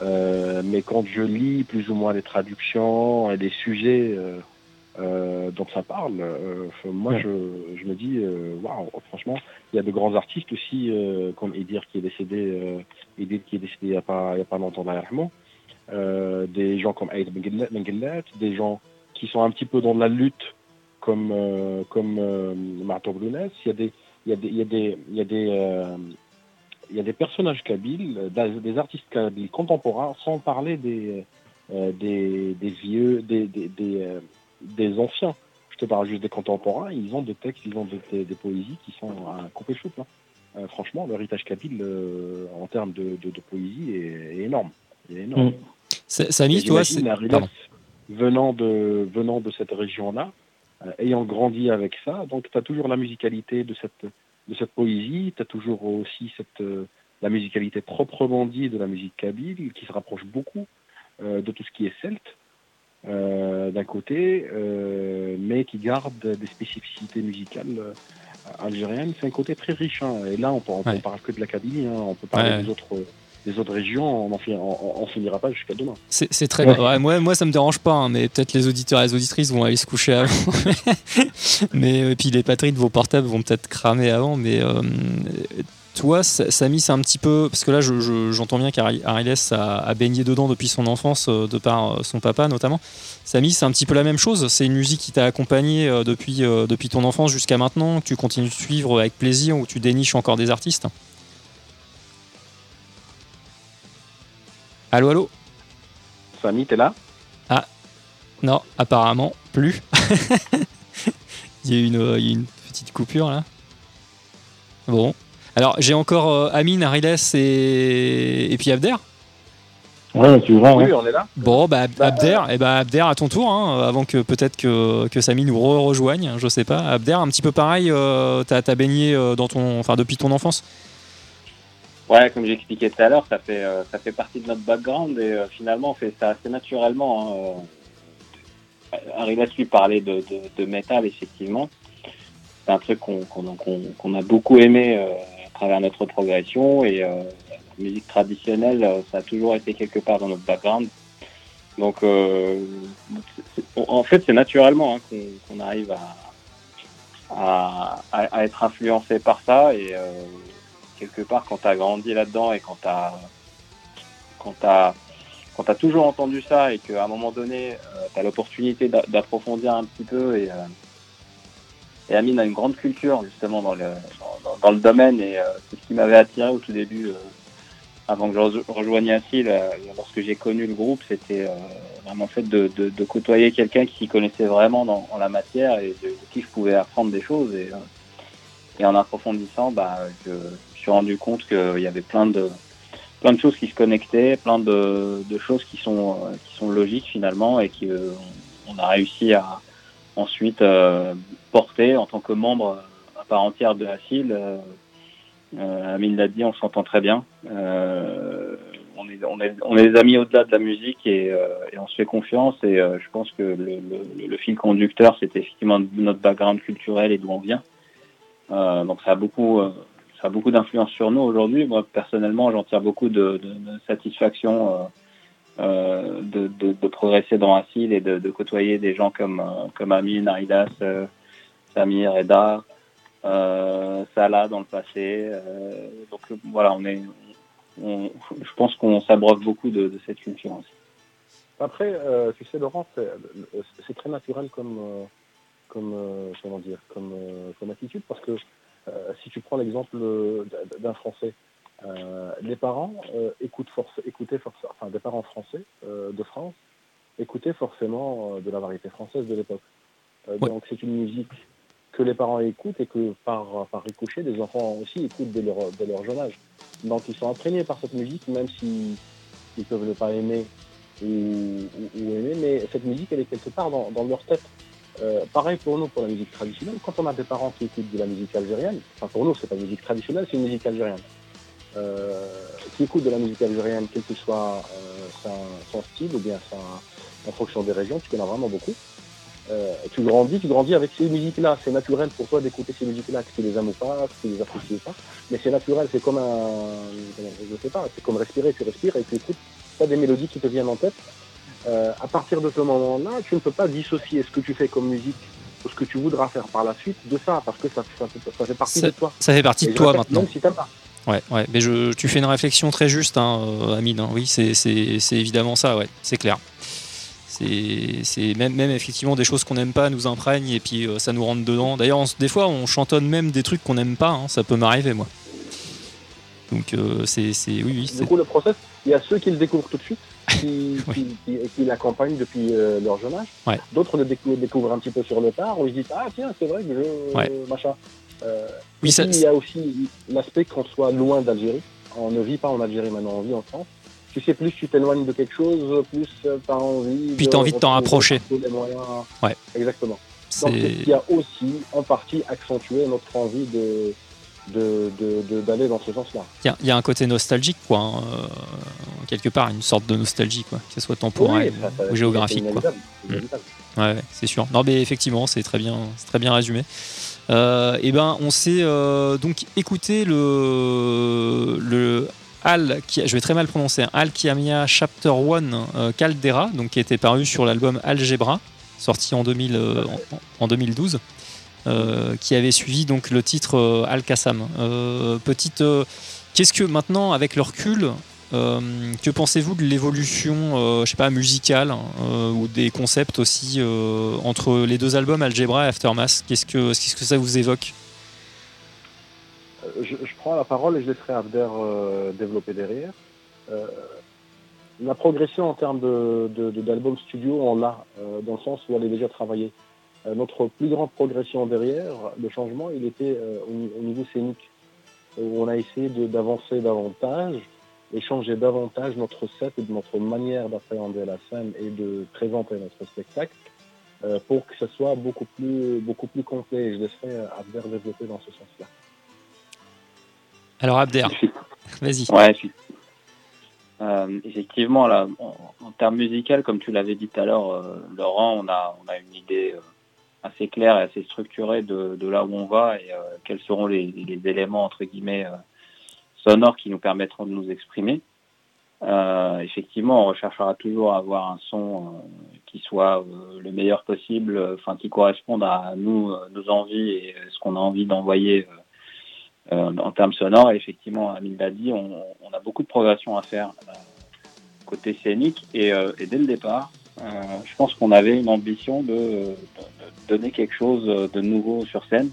euh, mais quand je lis plus ou moins les traductions et les sujets euh, dont ça parle, euh, moi, Ouais. je, je me dis, euh, waouh, franchement, il y a de grands artistes aussi, euh, comme Edir qui est décédé. Edith qui est décédé il n'y a pas, il y a pas longtemps dernièrement, euh, des gens comme Aïd Benguellet, des gens qui sont un petit peu dans la lutte comme comme Martin Brunès. Il y a des il y a des il y a des il y a des il y a des personnages kabyles, des, artistes kabyles contemporains, sans parler des des, des vieux, des des des, des anciens. Je te parle juste des contemporains. Ils ont des textes, ils ont des, des, des poésies qui sont à couper souffle. hein. Euh, franchement, l'héritage kabyle euh, en termes de, de, de poésie est, est énorme. Il est énorme. Mm. Sa- Samy, toi, c'est. Venant de venant de cette région-là, euh, ayant grandi avec ça, donc tu as toujours la musicalité de cette de cette poésie, tu as toujours aussi cette euh, la musicalité proprement dit de la musique kabyle qui se rapproche beaucoup de tout ce qui est celte d'un côté, euh, mais qui garde des spécificités musicales euh, algériennes. C'est un côté très riche. hein. Et là, on ne Ouais. parle que de la Kabylie. hein. On peut parler Ouais. des autres des autres régions. On n'en fin- on- on finira pas jusqu'à demain. C'est très Ouais. bien. Ouais, moi, moi, ça me dérange pas, hein, mais peut-être les auditeurs et les auditrices vont aller se coucher avant. mais euh, puis les batteries de vos portables vont peut-être cramer avant. Mais euh, toi, Sa- Samy, c'est un petit peu. Parce que là, je- je- j'entends bien qu'Ariles a, a baigné dedans depuis son enfance, euh, de par euh, son papa notamment. Samy, c'est un petit peu la même chose. C'est une musique qui t'a accompagné euh, depuis, depuis ton enfance jusqu'à maintenant, que tu continues de suivre avec plaisir, où tu déniches encore des artistes. Allô, allô? Samy, t'es là? Non, apparemment plus. il, y a une, il y a une petite coupure là. Bon. Alors j'ai encore euh, Amine, Ariles et, et puis Abder. Ouais, tu vois, Oui, on est là. Bon, bah, Bah, Abder, eh ben, Abder, à ton tour, hein, avant que peut-être que, que Samy nous re rejoigne, je sais pas. Abder, un petit peu pareil, euh, t'as as baigné euh, dans ton, enfin, depuis ton enfance? Ouais, comme j'expliquais tout à l'heure, ça fait euh, ça fait partie de notre background et euh, finalement on fait ça assez naturellement. Hein. Euh, lui parler de, de, de métal effectivement. C'est un truc qu'on qu'on qu'on- qu'on a beaucoup aimé euh, travers notre progression et euh, la musique traditionnelle, euh, ça a toujours été quelque part dans notre background. Donc euh, en fait c'est naturellement hein, qu'on arrive à, à, être influencé par ça et quelque part quand tu as grandi là-dedans et quand tu as quand quand t'as toujours entendu ça et qu'à un moment donné tu as l'opportunité d'a- d'approfondir un petit peu et, et Amine a une grande culture justement dans le dans, le domaine et euh, c'est ce qui m'avait attiré au tout début euh, avant que je re- rejoigne euh, lorsque j'ai connu le groupe c'était euh, vraiment fait de, de, de côtoyer quelqu'un qui connaissait vraiment dans, la matière et de, qui je pouvais apprendre des choses et, et en approfondissant bah, je, me suis rendu compte qu'il y avait plein de plein de choses qui se connectaient, plein de, choses qui sont qui sont logiques finalement et euh, on a réussi à ensuite euh, porter en tant que membre part entière de Assil. Euh, euh, Amine l'a dit, on s'entend très bien. Euh, on est on est des amis au-delà de la musique et, euh, on se fait confiance et je pense que le, le, fil conducteur c'est effectivement notre background culturel et d'où on vient. Donc ça a beaucoup ça beaucoup d'influence sur nous aujourd'hui. Moi, personnellement, j'en tire beaucoup de, satisfaction de, progresser dans Assil et de, côtoyer des gens comme, comme Amine, Aridas, Samir, Eda, euh, Salah dans le passé. Euh, donc euh, voilà, on est, on, je pense qu'on s'abreuve beaucoup de, de cette culture aussi. Après, euh, tu sais, Laurent, c'est c'est très naturel comme, euh, comme, euh, comment dire, comme, euh, comme attitude parce que euh, si tu prends l'exemple euh, d'un Français, euh, les parents euh, écoutent force, écoutaient force, enfin des parents français euh, de France écoutaient forcément euh, de la variété française de l'époque. Euh, Ouais. Donc c'est une musique que les parents écoutent et que par, par ricochet, les enfants aussi écoutent dès leur, dès leur jeune âge. Donc ils sont imprégnés par cette musique, même s'ils ils peuvent ne pas aimer ou, aimer, mais cette musique, elle est quelque part dans, dans leur tête. Euh, pareil pour nous, pour la musique traditionnelle, quand on a des parents qui écoutent de la musique algérienne, enfin pour nous, c'est pas musique traditionnelle, c'est une musique algérienne, euh, qui écoutent de la musique algérienne, quel que soit euh, son, style ou bien sa- en fonction des régions, tu connais vraiment beaucoup. Euh, tu grandis, tu grandis avec ces musiques-là. C'est naturel pour toi d'écouter ces musiques-là, que tu les aimes ou pas, que tu les apprécies ou pas. Mais c'est naturel, c'est comme un, je sais pas, c'est comme respirer, tu respires et tu écoutes. Tu as des mélodies qui te viennent en tête. Euh, à partir de ce moment-là, tu ne peux pas dissocier ce que tu fais comme musique ou ce que tu voudras faire par la suite de ça, parce que ça, ça, fait- ça fait partie Ça- de toi. Ça fait partie Et de toi répète, maintenant. Même si t'aimes pas. Ouais, ouais. Mais je, tu fais une réflexion très juste, hein, euh, Amine. hein. Oui, c'est évidemment ça, ouais. C'est clair. C'est même, même effectivement des choses qu'on n'aime pas nous imprègnent et puis euh, ça nous rentre dedans. D'ailleurs, des fois, on chantonne même des trucs qu'on n'aime pas. hein. Ça peut m'arriver, moi. Donc, euh, c'est oui, oui. Du coup, le process, il y a ceux qui le découvrent tout de suite, qui, qui, qui- qui l'accompagnent depuis euh, leur jeune âge. Ouais. D'autres le décou- découvrent un petit peu sur le tard, où ils se disent Ah, tiens, c'est vrai que je. Ouais. Machin. Oui, ça- puis, il y a aussi l'aspect qu'on soit loin d'Algérie. On ne vit pas en Algérie maintenant, on vit en France. Tu sais, plus tu t'éloignes de quelque chose, plus tu as envie. Puis t'as envie de t'en les moyens. Ouais. Exactement. Donc, c'est ce qui a aussi, en partie, accentué notre envie de de- de- de- d'aller dans ce sens-là. il y, a- il y a un côté nostalgique, quoi. hein, euh, quelque part, une sorte de nostalgie, quoi. Que ce soit temporel Oui, ou géographique, quoi. inévitable. Ouais, ouais, c'est sûr. Non, mais effectivement, c'est très bien, c'est très bien résumé. Euh, et ben, on s'est euh, donc écouté le le Al, je vais très mal prononcer, hein, Al Kiamia Chapter 1 euh, Caldera, donc qui était paru sur l'album Algebra, sorti en, 2000, euh, 2012, euh, qui avait suivi donc le titre Al Qassam. Euh, petite, qu'est-ce que maintenant, avec le recul, que pensez-vous de l'évolution, je pas, musicale ou des concepts aussi entre les deux albums Algebra et Aftermath? Qu'est-ce que, ça vous évoque? Je, je prends la parole et je laisserai Abder euh, développer derrière. Euh, la progression en termes d'albums studio, on l'a, euh, dans le sens où elle est déjà travaillée. Euh, notre plus grande progression derrière, le changement, il était euh, au, ni- au niveau scénique, où on a essayé d'avancer davantage et changer davantage notre set et notre manière d'appréhender la scène et de présenter notre spectacle euh, pour que ce soit beaucoup plus, beaucoup plus complet. Et je laisserai Abder développer dans ce sens-là. Alors Abder, vas-y. Ouais, Euh, effectivement, là, en, en termes musicaux, comme tu l'avais dit tout à l'heure, euh, Laurent, on a, on a une idée euh, assez claire et assez structurée de, de là où on va et quels seront les, les éléments, entre guillemets, sonores qui nous permettront de nous exprimer. Effectivement, on recherchera toujours à avoir un son qui soit le meilleur possible, enfin qui corresponde à nous, nos envies et ce qu'on a envie d'envoyer euh, en termes sonores. Effectivement, Amine on, a beaucoup de progression à faire euh, côté scénique. Et, euh, et dès le départ, je pense qu'on avait une ambition de, donner quelque chose de nouveau sur scène.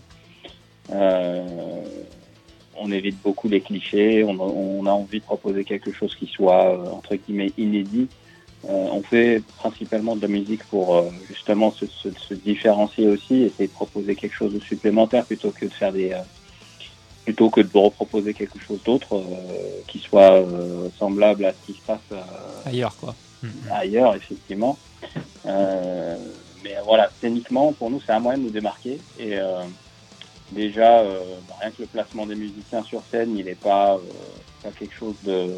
On évite beaucoup les clichés, on, a envie de proposer quelque chose qui soit, entre guillemets, inédit. On fait principalement de la musique pour justement se, se- différencier aussi, essayer de proposer quelque chose de supplémentaire plutôt que de faire des, plutôt que de reproposer quelque chose d'autre euh, qui soit euh, semblable à ce qui se passe euh, Ailleurs, quoi. ailleurs, effectivement. Mais voilà, scéniquement, pour nous, c'est un moyen de nous démarquer. Et déjà, bah, rien que le placement des musiciens sur scène, il n'est pas, pas quelque chose de,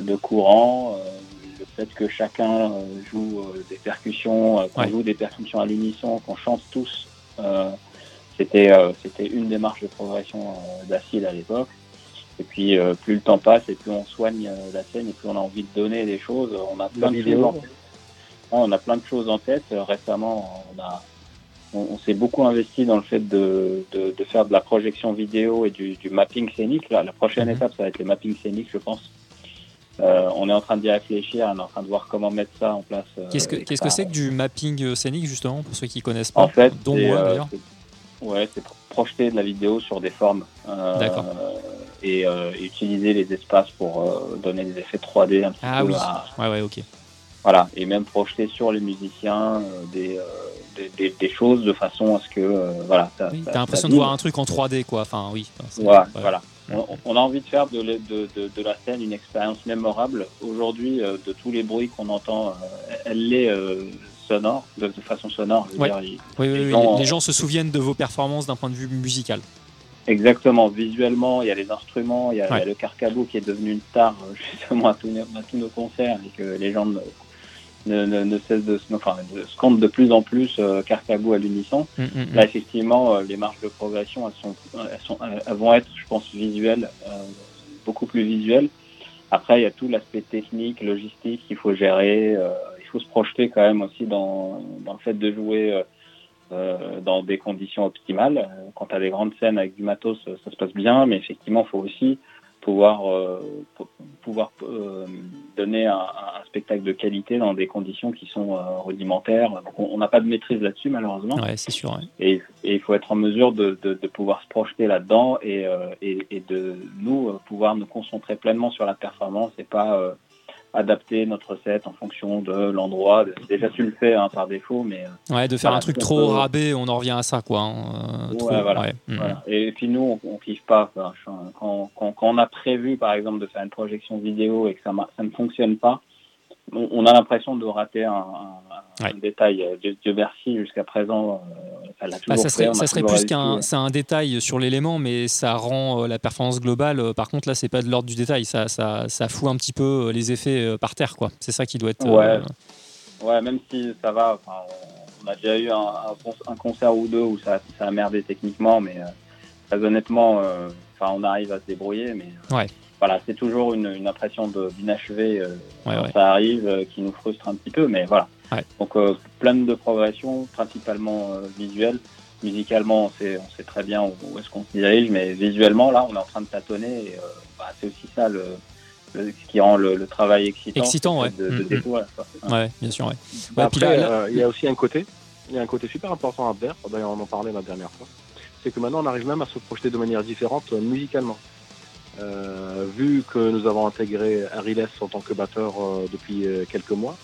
de courant. Le fait que chacun joue des percussions, qu'on Ouais. joue des percussions à l'unisson, qu'on chante tous, c'était euh, c'était une démarche de progression euh, d'Acide à l'époque. Et puis, euh, plus le temps passe et plus on soigne la scène et plus on a envie de donner des choses. On a plein de choses en tête. On a plein de choses en tête. Récemment, on a, on, on s'est beaucoup investi dans le fait de, de, de faire de la projection vidéo et du, du mapping scénique. Là, la prochaine Mhm. étape, ça va être le mapping scénique, je pense. Euh, on est en train d'y réfléchir, on est en train de voir comment mettre ça en place. euh, Qu'est-ce que qu'est-ce ça- que c'est que du mapping scénique, justement, pour ceux qui connaissent pas en fait, Dont c'est, moi, euh, c'est- ouais, c'est pro- projeter de la vidéo sur des formes. euh, D'accord. Et, euh, et utiliser les espaces pour euh, donner des effets 3D un petit Ah peu oui. à- Ouais, ouais, ok. voilà, et même projeter sur les musiciens des, des, des- des choses de façon à ce que euh, voilà. Oui, T'as l'impression de voir un truc en 3D, quoi. Enfin, oui. Voilà, ouais. voilà. On, on a envie de faire de, le- de, de, de la scène une expérience mémorable. Aujourd'hui, euh, de tous les bruits qu'on entend, euh, elle l'est sonore, de, de façon sonore. je veux Ouais. dire, il- Oui, oui, les oui, gens, les euh, gens se souviennent de vos performances d'un point de vue musical. Exactement, visuellement, il y a les instruments, il y a, il y a Ouais. le carcabou qui est devenu une star euh, justement à tous, nos, à tous nos concerts et que les gens ne, ne, ne, ne cessent de, se- enfin, de scandent de plus en plus euh, carcabou à l'unisson. Mm, mm, mm. Là, effectivement, euh, les marges de progression, elles, sont, elles, sont, elles vont être, je pense, visuelles, euh, beaucoup plus visuelles. Après, il y a tout l'aspect technique, logistique qu'il faut gérer. euh, faut se projeter quand même aussi dans, dans le fait de jouer euh, euh, dans des conditions optimales. Quand tu as des grandes scènes avec du matos, euh, ça se passe bien, mais effectivement, il faut aussi pouvoir, euh, pou- pouvoir euh, donner un, un spectacle de qualité dans des conditions qui sont rudimentaires. Donc, on n'a pas de maîtrise là-dessus, malheureusement. Ouais, c'est sûr. ouais. Et, et il faut être en mesure de, de, de pouvoir se projeter là-dedans et, et, et de nous pouvoir nous concentrer pleinement sur la performance et pas adapter notre set en fonction de l'endroit. Déjà, tu le fais hein, par défaut, mais euh, Ouais, de faire Voilà, un truc trop euh, rabais, on en revient à ça, quoi. hein, euh, Ouais, trop, voilà. ouais. Mm. Et puis nous, on, on kiffe pas. Quand, quand, quand on a prévu, par exemple, de faire une projection vidéo et que ça, ça ne fonctionne pas, on, a l'impression de rater un, un- un Ouais. détail. Dieu, Dieu merci, jusqu'à présent, euh, Bah, ça fait, serait, ça serait plus qu'un c'est un détail sur l'élément, mais ça rend euh, la performance globale. euh, Par contre, là, c'est pas de l'ordre du détail. Ça, ça, ça fout un petit peu euh, les effets par terre, quoi. C'est ça qui doit être. Ouais. Ouais, même si ça va, on a déjà eu un, un con- un concert ou deux où ça, ça a merdé techniquement, mais très honnêtement, on arrive à se débrouiller, mais Ouais. Voilà, c'est toujours une, une impression de- d'inachevé euh, Ouais, quand ouais. ça arrive, euh, qui nous frustre un petit peu, mais voilà. Ouais. Donc euh, plein de progression, principalement euh, visuelle. Musicalement, on sait, on sait très bien où, où est-ce qu'on se dirige, mais visuellement, là, on est en train de tâtonner. Et, euh, bah, c'est aussi ça le, le- ce qui rend le, le travail excitant. Excitant, ouais. De, de découvrir, quoi. Ouais, bien sûr, ouais. Ouais, Après, puis là- là- euh, il y a aussi un côté, il y a un côté super important à faire. D'ailleurs, on en parlait la dernière fois. C'est que maintenant, on arrive même à se projeter de manière différente euh, musicalement. Euh, vu que nous avons intégré Harry Less en tant que batteur euh, depuis euh, quelques mois,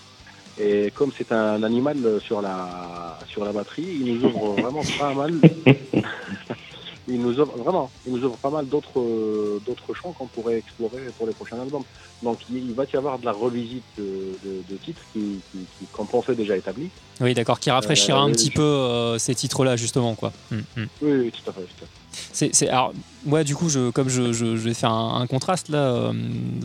et comme c'est un animal sur la sur la batterie, il nous ouvre vraiment pas mal. il nous offre vraiment, il nous offre pas mal d'autres euh, d'autres champs qu'on pourrait explorer pour les prochains albums. Donc il, il va y avoir de la revisite de, de- de titres qui, qui, qui- qu'on pensait déjà établis. Oui, d'accord, qui rafraîchira Euh, un petit je- peu euh, ces titres-là, justement, quoi. Mm, mm. Oui, oui, tout à fait. tout à fait. Alors, moi, du coup, comme je, vais faire un, contraste là euh,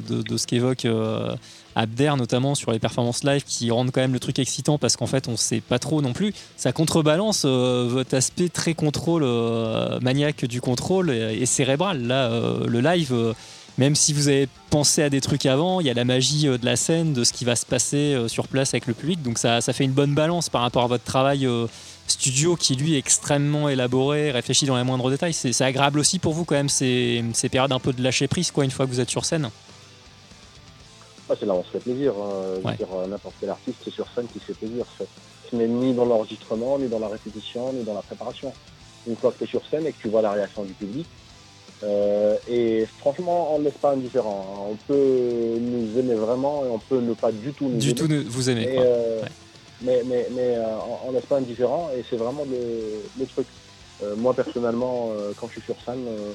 de, ce qu'évoque euh, Abder, notamment sur les performances live, qui rendent quand même le truc excitant parce qu'en fait, on sait pas trop non plus. Ça contrebalance euh, votre aspect très contrôle euh, maniaque du contrôle et, et cérébral. Là, le live. même si vous avez pensé à des trucs avant, il y a la magie de la scène, de ce qui va se passer sur place avec le public. Donc ça, ça fait une bonne balance par rapport à votre travail studio qui lui est extrêmement élaboré, réfléchi dans les moindres détails. C'est agréable aussi pour vous quand même ces, ces périodes un peu de lâcher prise quoi une fois que vous êtes sur scène. Ah, c'est là, on se fait plaisir. hein. Ouais. euh, n'importe quel artiste sur scène qui se fait plaisir. Ce n'est ni dans l'enregistrement, ni dans la répétition, ni dans la préparation. Une fois que tu es sur scène et que tu vois la réaction du public, euh, et franchement, on ne laisse pas indifférent. hein. On peut nous aimer vraiment et on peut ne pas du tout nous Du aimer. tout ne- vous quoi. euh, Ouais. Mais, mais, mais, euh, laisse pas indifférent et c'est vraiment le, le truc. Euh, moi personnellement, euh, quand je suis sur scène, euh,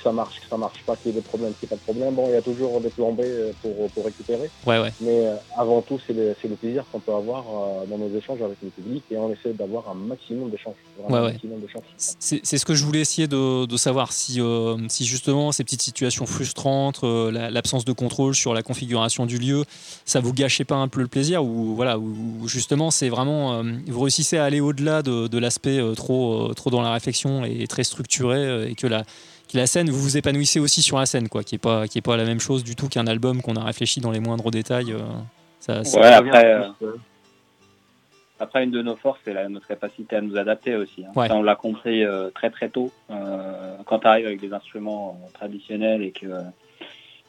que ça marche, que ça marche pas, qu'il y ait des problèmes, qu'il n'y ait pas de problème, bon, il y a toujours des plans B euh, pour, pour récupérer. Ouais, ouais. Mais euh, avant tout, c'est le, plaisir qu'on peut avoir euh, dans nos échanges avec le public et on essaie d'avoir un maximum d'échanges. Ouais. C'est ce que je voulais essayer de, de savoir si, euh, si justement ces petites situations frustrantes, euh, la- l'absence de contrôle sur la configuration du lieu, ça vous gâchait pas un peu le plaisir ou voilà ou justement c'est vraiment euh, vous réussissez à aller au-delà de, de l'aspect trop trop dans la réflexion et très structuré et que la que la scène vous vous épanouissez aussi sur la scène quoi qui est pas qui est pas la même chose du tout qu'un album qu'on a réfléchi dans les moindres détails. euh, ça, ça- Ouais, après, euh, Après, une de nos forces, c'est notre capacité à nous adapter aussi. hein. Ouais. Ça, on l'a compris euh, très très tôt. Quand tu arrives avec des instruments traditionnels et que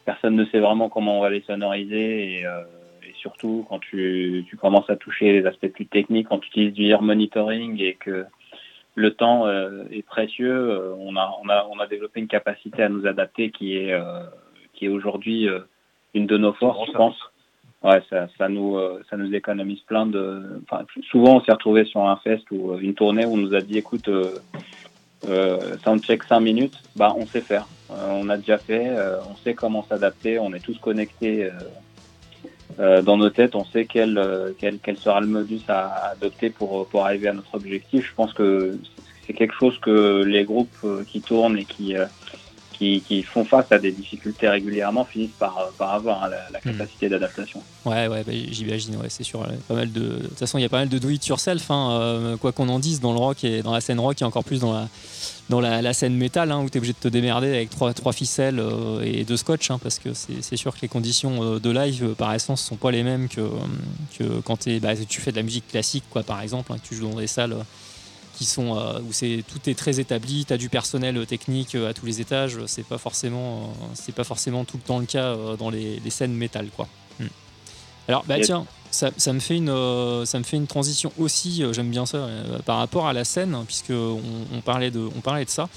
personne ne sait vraiment comment on va les sonoriser, et, et surtout quand tu, tu commences à toucher les aspects plus techniques, quand tu utilises du ear monitoring et que le temps euh, est précieux, euh, on, a, on, a, on a développé une capacité à nous adapter qui est, euh, qui est aujourd'hui une de nos forces, je pense. Ouais, ça, ça nous, ça nous économise plein de. Enfin, souvent, on s'est retrouvé sur un fest ou une tournée où on nous a dit, écoute, euh, euh, soundcheck 5 minutes, bah, on sait faire. Euh, on a déjà fait, on sait comment s'adapter, on est tous connectés euh, dans nos têtes, on sait quel, euh, quel, quel sera le modus à adopter pour, pour arriver à notre objectif. Je pense que c'est quelque chose que les groupes euh, qui tournent et qui, qui, qui font face à des difficultés régulièrement finissent par, euh, par avoir hein, la, la capacité d'adaptation. Ouais, ouais, bah, j'imagine, ouais, c'est sûr. Pas mal de... de toute façon, il y a pas mal de do it yourself, hein, euh, quoi qu'on en dise, dans le rock et dans la scène rock et encore plus dans la, dans la, la scène métal, hein, où tu es obligé de te démerder avec trois, trois ficelles euh, et deux scotch, parce que c'est sûr que les conditions de live, par essence, sont pas les mêmes que, que quand bah, tu fais de la musique classique, quoi, par exemple, que tu joues dans des salles. Euh, qui sont où c'est tout est très établi, tu as du personnel euh, technique euh, à tous les étages, c'est pas forcément c'est pas forcément tout le temps le cas dans les, les scènes métal quoi. Hmm. Alors bah tiens, ça, ça me fait une ça me fait une transition aussi, j'aime bien ça par rapport à la scène puisque on, on parlait de on parlait de ça.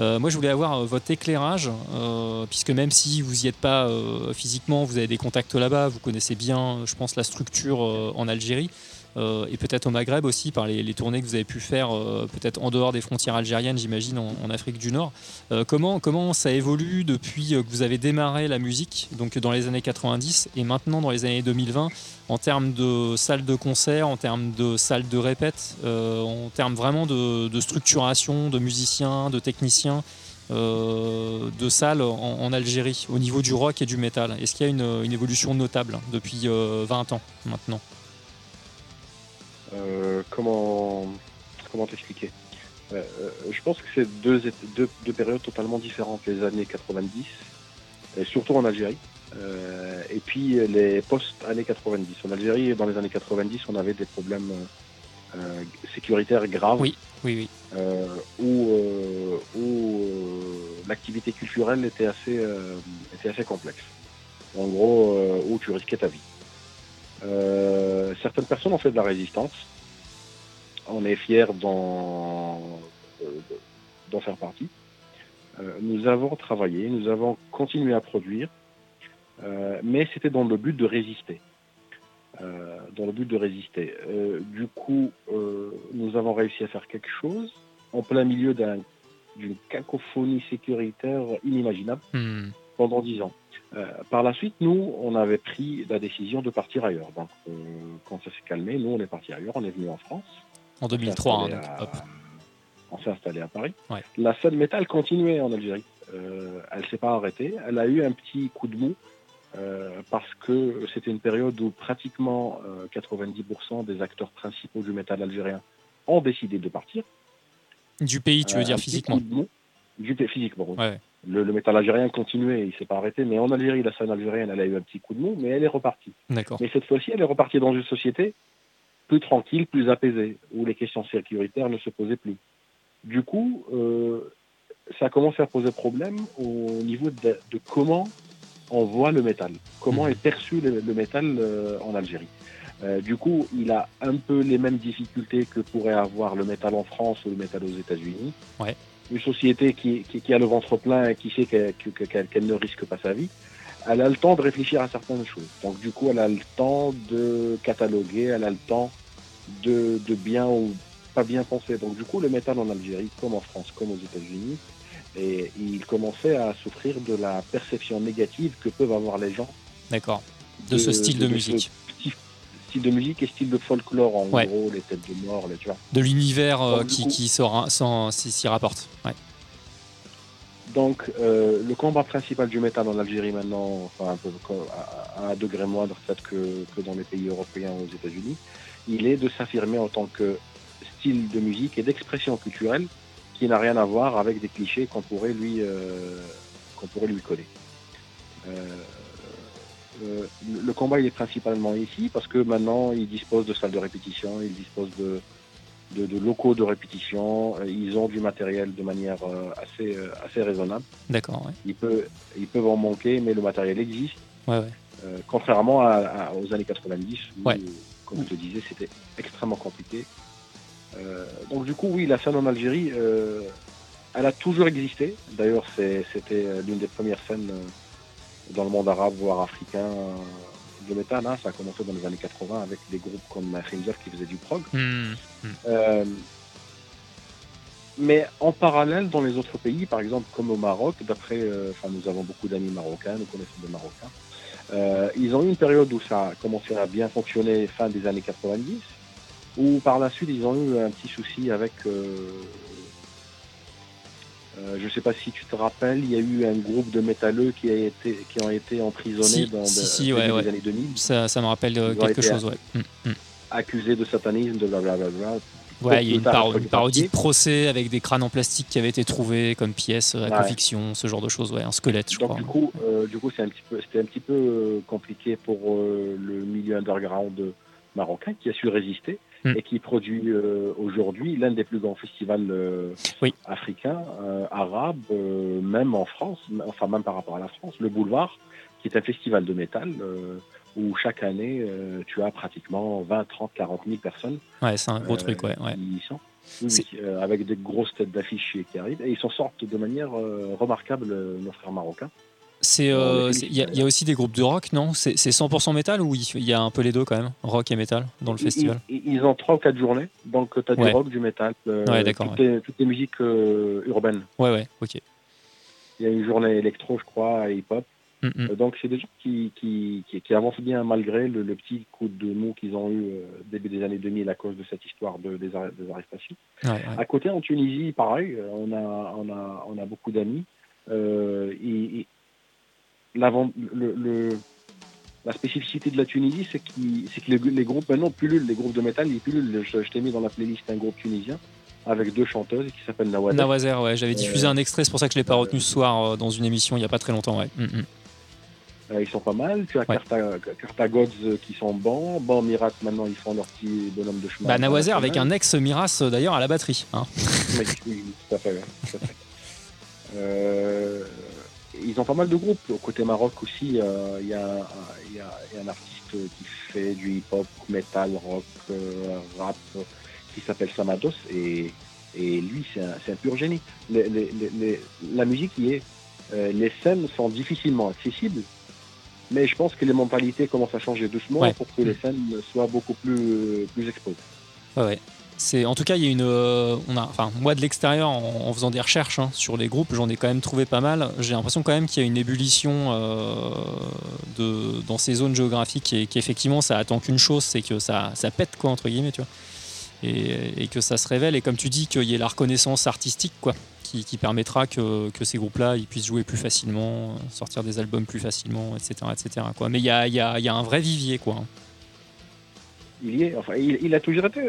Euh, moi je voulais avoir votre éclairage euh, puisque même si vous y êtes pas euh, physiquement, vous avez des contacts là-bas, vous connaissez bien je pense la structure en Algérie. Euh, et peut-être au Maghreb aussi par les, tournées que vous avez pu faire euh, peut-être en dehors des frontières algériennes j'imagine en, Afrique du Nord. Euh, comment, comment ça évolue depuis que vous avez démarré la musique donc dans les années 90 et maintenant dans les années 2020 en termes de salles de concert en termes de salles de répète en termes vraiment de, structuration de musiciens de techniciens de salles en, Algérie au niveau du rock et du métal? Est-ce qu'il y a une, évolution notable depuis euh, 20 ans maintenant? Comment comment t'expliquer Euh, euh, Je pense que c'est deux, deux, deux périodes totalement différentes, les années 90, et surtout en Algérie, euh, et puis les post-années 90. En Algérie, dans les années 90, on avait des problèmes euh, euh, sécuritaires graves. Oui, oui, oui. euh, où, euh, où euh, l'activité culturelle était assez, euh, était assez complexe. En gros, euh, où tu risquais ta vie. Euh, certaines personnes ont fait de la résistance. On est fiers d'en faire partie. Euh, nous avons travaillé, nous avons continué à produire, euh, mais c'était dans le but de résister. Du coup, nous avons réussi à faire quelque chose en plein milieu d'un d'une cacophonie sécuritaire inimaginable Hmm. Pendant dix ans. Euh, par la suite, nous, on avait pris la décision de partir ailleurs. Donc, euh, quand ça s'est calmé, nous, on est parti ailleurs. On est venu en France. En On s'est 2003, hein, installé donc, à- hop. On s'est installé à Paris. Ouais. La scène métal continuait en Algérie. Euh, elle s'est pas arrêtée. Elle a eu un petit coup de mou euh, parce que c'était une période où pratiquement euh, 90% des acteurs principaux du métal algérien ont décidé de partir. Du pays, tu veux Euh, dire physiquement. Du pays physiquement. oui. Ouais. Le, le métal algérien continuait, il s'est pas arrêté. Mais en Algérie, la scène algérienne, elle a eu un petit coup de mou, mais elle est repartie. Mais cette fois-ci, elle est repartie dans une société plus tranquille, plus apaisée, où les questions sécuritaires ne se posaient plus. Du coup, euh, ça commence à poser problème au niveau de, de comment on voit le métal, comment Mhm. est perçu le, le métal euh, en Algérie. Euh, du coup, il a un peu les mêmes difficultés que pourrait avoir le métal en France ou le métal aux États-Unis. Ouais. Une société qui, qui- qui a le ventre plein et qui sait qu'elle que- qu'elle- qu'elle ne risque pas sa vie, elle a le temps de réfléchir à certaines choses. Donc du coup, elle a le temps de cataloguer, elle a le temps de, de bien ou pas bien penser. Donc du coup, le métal en Algérie, comme en France, comme aux États-Unis, et il commençait à souffrir de la perception négative que peuvent avoir les gens D'accord. De ce style de musique. Style de musique et style de folklore en Ouais. gros, les têtes de mort, les tu vois. De l'univers euh, qui, qui s'y rapporte. Ouais. Donc, euh, le combat principal du métal en Algérie maintenant, enfin un peu co- à, à un degré moindre peut-être que, que dans les pays européens ou aux États-Unis, il est de s'affirmer en tant que style de musique et d'expression culturelle qui n'a rien à voir avec des clichés qu'on pourrait lui euh, qu'on pourrait lui coller. Euh, euh, le combat il est principalement ici parce que maintenant il dispose de salles de répétition, il dispose de, de, de locaux de répétition, euh, ils ont du matériel de manière euh, assez, assez raisonnable. D'accord. Ouais. Ils peuvent, ils peuvent en manquer, mais le matériel existe. Ouais, ouais. Euh, contrairement à, à- aux années 90, où, comme je te disais, c'était extrêmement compliqué. Euh, donc du coup, oui, la scène en Algérie, elle a toujours existé. D'ailleurs, c'était l'une des premières scènes dans le monde arabe, voire africain, euh, de métal. hein. Ça a commencé dans les années 80 avec des groupes comme Khinzer qui faisaient du prog. Hmm. Euh, mais en parallèle, dans les autres pays, par exemple comme au Maroc, d'après, euh, enfin nous avons beaucoup d'amis marocains, nous connaissons des Marocains, euh, ils ont eu une période où ça a commencé à bien fonctionner fin des années 90, où par la suite ils ont eu un petit souci avec, euh, euh, je ne sais pas si tu te rappelles, il y a eu un groupe de métalleux qui, a été, qui ont été emprisonnés Si, dans si, de- si, ouais, ouais. années 2000, Ça, ça me rappelle euh, quelque chose, ouais. Hmm, hmm. accusés de satanisme, de blablabla. Ouais, il y a une, paro- une parodie de procès avec des crânes en plastique qui avaient été trouvés comme pièces à Ouais. conviction, ce genre de choses, ouais, un squelette, je Donc crois. du coup, euh, du coup, c'est un petit peu, c'était un petit peu euh, compliqué pour euh, le milieu underground marocain qui a su résister Mm. et qui produit euh, aujourd'hui l'un des plus grands festivals euh, Oui. africains, euh, arabes, même en France, enfin même par rapport à la France, le Boulevard, qui est un festival de métal où chaque année tu as pratiquement 20, 30, 40 000 personnes Ouais, c'est un gros truc, ouais. ouais. qui sont. Oui, avec des grosses têtes d'affiche qui arrivent et ils s'en sortent de manière remarquable, nos frères marocains. C'est, euh, il y, a- il y a aussi des groupes de rock, non? C'est c'est 100% métal ou il y a un peu les deux quand même? Rock et métal dans le festival? Ils, ils ont trois ou quatre journées, donc tu as Ouais. du rock, du métal, euh, Ouais, toutes, les, toutes les musiques euh, urbaines. Ouais, ouais, ok. Il y a une journée électro, je crois, et hip-hop. Hmm. Euh, donc c'est des gens qui, qui, qui, qui avancent bien malgré le, le petit coup de mou qu'ils ont eu début des années 2000 à cause de cette histoire de, des, arr- des arrestations. Ouais, ouais. À côté, en Tunisie, pareil, on a, on a, on a beaucoup d'amis. Euh, le, le- la spécificité de la Tunisie, c'est que les, les groupes maintenant pullulent, les groupes de métal, ils pullulent. Je, je t'ai mis dans la playlist un groupe tunisien avec deux chanteuses qui s'appellent Nawader. Nawazer, ouais, j'avais diffusé Euh, un extrait, c'est pour ça que je l'ai pas retenu ce soir euh, dans une émission il y a pas très longtemps, ouais. Hmm, hmm. Euh, ils sont pas mal. Tu as Ouais. Carta- Cartagods qui sont bons. Bon, Mirat, maintenant, ils font leur petit bonhomme de chemin. Bah, Nawazer avec un international. ex Miras euh, d'ailleurs à la batterie. Hein. Oui, tout à fait. tout à fait. Ils ont pas mal de groupes. Au côté Maroc aussi, euh, il y, a un- il y a- il y a un artiste qui fait du hip-hop, metal, rock, euh, rap, qui s'appelle Samados. Et, et lui, c'est un, un pur génie. Les- les- les- les- la musique y est. Euh, les scènes sont difficilement accessibles. Mais je pense que les mentalités commencent à changer doucement Ouais. pour que les scènes soient beaucoup plus, plus exposées. Ouais, ouais. C'est en tout cas il y a une euh, enfin moi de l'extérieur en, faisant des recherches hein, sur les groupes j'en ai quand même trouvé pas mal. J'ai l'impression quand même qu'il y a une ébullition euh, de dans ces zones géographiques et qu'effectivement ça attend qu'une chose c'est que ça ça pète quoi entre guillemets tu vois. Et, que ça se révèle. Et comme tu dis qu'il y ait la reconnaissance artistique quoi qui, permettra que, que ces groupes là ils puissent jouer plus facilement sortir des albums plus facilement etc etc quoi. Mais il y a, y, y a un vrai vivier quoi hein. Il y est, enfin, il, il a toujours été,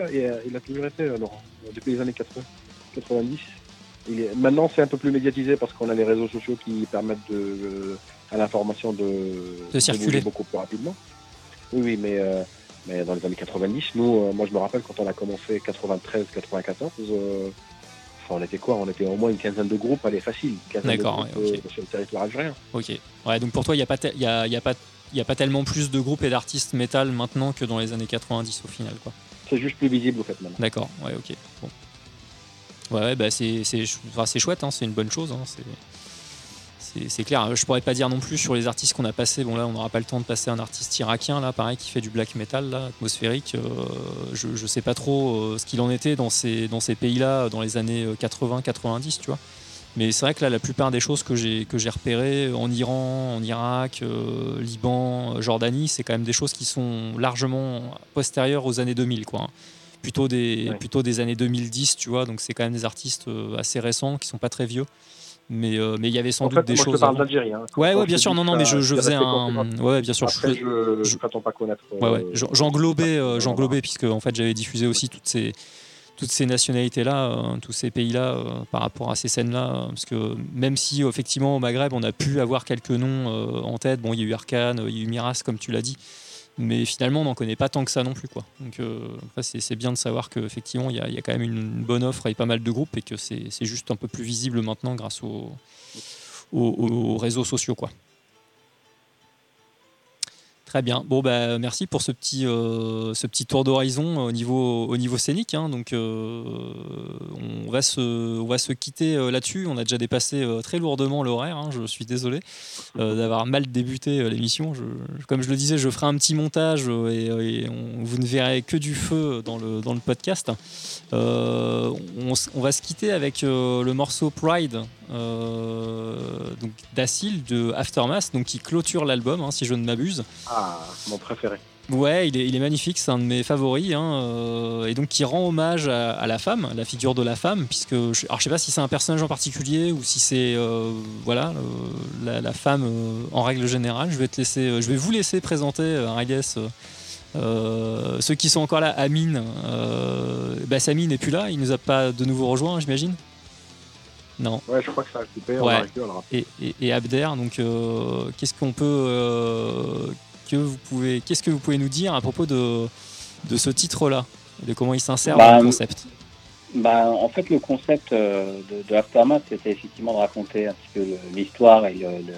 il a, toujours été, euh, Laurent, depuis les années 80, 90. Il est, maintenant, c'est un peu plus médiatisé parce qu'on a les réseaux sociaux qui permettent de, euh, à l'information de, De circuler. beaucoup plus rapidement. Oui, oui, mais, euh, mais dans les années 90, nous, euh, moi, je me rappelle quand on a commencé 93, 94, euh, enfin, on était quoi? On était au moins une quinzaine de groupes, allez, facile. une quinzaine de D'accord, groupes, ouais, sur le territoire algérien. Ok. Ouais, donc pour toi, il n'y a, pas il y a, y a, pas- il y a pas tellement plus de groupes et d'artistes métal maintenant que dans les années 90 au final. quoi. C'est juste plus visible, au fait, maintenant. D'accord, ouais, ok. Bon. Ouais, ouais, bah c'est enfin, chouette, hein, c'est une bonne chose. hein, c'est- clair. Je pourrais pas dire non plus sur les artistes qu'on a passés. Bon, là, on n'aura pas le temps de passer un artiste irakien, là, pareil, qui fait du black metal, là, atmosphérique. Euh, je, je sais pas trop euh, ce qu'il en était dans ces, dans ces pays-là dans les années 80-90, tu vois. Mais c'est vrai que là, la plupart des choses que j'ai que j'ai repérées en Iran, en Irak, euh, Liban, Jordanie, c'est quand même des choses qui sont largement postérieures aux années 2000, quoi. hein. Plutôt des Ouais. plutôt des années 2010, tu vois. Donc c'est quand même des artistes euh, assez récents, qui sont pas très vieux. Mais euh, mais il y avait sans En doute fait, des moi, je choses. te parle d'Algérie. Hein. Ouais, ouais, je bien sûr. Non, non, mais je, je faisais un. Ouais, bien sûr. je Après, je, je- je pas connaître. Ouais, ouais. J'en- J'englobais, euh, j'englobais puisque en fait j'avais diffusé aussi toutes ces toutes ces nationalités-là, euh, tous ces pays-là euh, par rapport à ces scènes-là, euh, parce que même si effectivement au Maghreb on a pu avoir quelques noms en tête, bon il y a eu Arkane, il y a eu Miras comme tu l'as dit, mais finalement on n'en connaît pas tant que ça non plus quoi. Donc c'est bien de savoir qu'effectivement il y, a- quand même une, bonne offre et pas mal de groupes et que c'est juste un peu plus visible maintenant grâce aux, aux- aux réseaux sociaux quoi. Très bien. Bon, bah, merci pour ce petit, euh, ce petit tour d'horizon au niveau, au niveau scénique. hein. Donc, euh, on, va se, on va se quitter euh, là-dessus. On a déjà dépassé euh, très lourdement l'horaire. hein. Je suis désolé euh, d'avoir mal débuté euh, l'émission. Comme je le disais, je ferai un petit montage euh, et, vous ne verrez que du feu dans le, dans le podcast. Euh, on, va se quitter avec euh, le morceau Pride euh, donc d'Acil de Aftermath, donc qui clôture l'album, hein, si je ne m'abuse. Ah, mon préféré. Ouais, il est, il est magnifique, c'est un de mes favoris, hein, euh, et donc qui rend hommage à, à la femme, la figure de la femme, puisque je, alors je sais pas si c'est un personnage en particulier ou si c'est euh, voilà euh, la, la femme en règle générale. Je vais te laisser, je vais vous laisser présenter, euh, euh, ceux qui sont encore là. Amine, bah Samy n'est plus là, il nous a pas de nouveau rejoint, j'imagine. Non. Ouais, je crois que ça a coupé. Ouais. et, et, et Abder. Donc, euh, qu'est-ce qu'on peut, euh, que vous pouvez, qu'est-ce que vous pouvez nous dire à propos de, de ce titre-là, de comment il s'insère Bah, dans le concept? Bah, en fait, le concept euh, de, de Aftermath, c'était effectivement de raconter un petit peu l'histoire et le, le-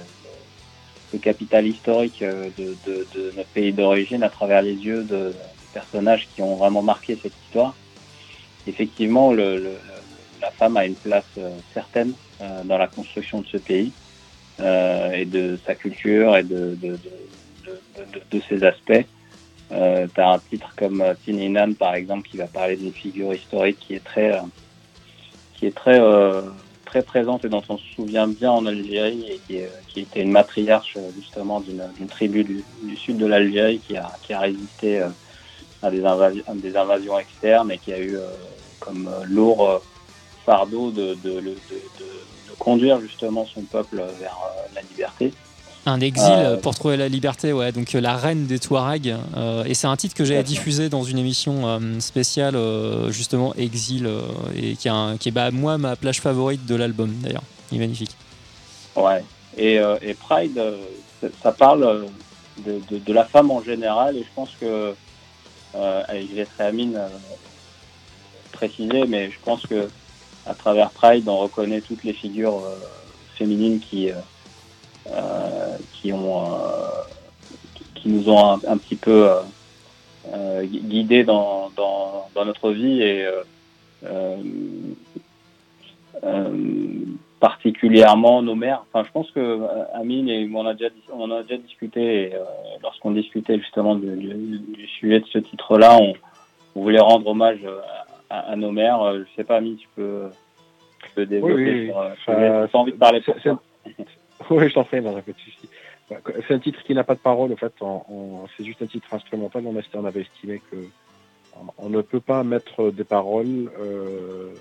le capital historique de, de- de notre pays d'origine à travers les yeux de, de personnages qui ont vraiment marqué cette histoire. Effectivement, le- le- la femme a une place euh, certaine euh, dans la construction de ce pays euh, et de sa culture et de, de, de, ses aspects. Euh, tu as un titre comme Tininan, par exemple, qui va parler d'une figure historique qui est très, qui est très, très présente et dont on se souvient bien en Algérie et qui, était une matriarche justement d'une tribu du, sud de l'Algérie qui a, qui a résisté à des, invasions externes et qui a eu comme lourd fardeau de, de, de, de- conduire justement son peuple vers euh, la liberté. Un exil Euh, pour trouver la liberté, ouais. Donc euh, la reine des Touaregs. euh, et c'est un titre que fait. diffusé dans une émission euh, spéciale, justement Exil, et qui, est un- qui est bah, moi ma plage favorite de l'album d'ailleurs. Il est magnifique. Ouais. Et, et Pride, ça- parle de, de, de la femme en général, et je pense que, je laisserai Amine préciser, mais je pense que à travers Pride, on reconnaît toutes les figures euh, féminines qui, euh, euh, qui ont, qui- nous ont un, petit peu gui- guidés dans, dans, dans notre vie et particulièrement nos mères. Enfin, je pense que Amine et on a déjà, on a déjà discuté. Euh, lorsqu'on discutait justement du, sujet de ce titre-là, on, on voulait rendre hommage à, à nos mères. Euh, Je sais pas, Ami, tu peux, tu peux développer Oui, oui, euh, ça- envie de parler pour toi. Oui, je t'en prie, non, pas de souci. Ouais, C'est un titre qui n'a pas de parole, en fait. c'est juste un titre instrumental. On, a- on avait estimé que on ne peut pas mettre des paroles. Euh,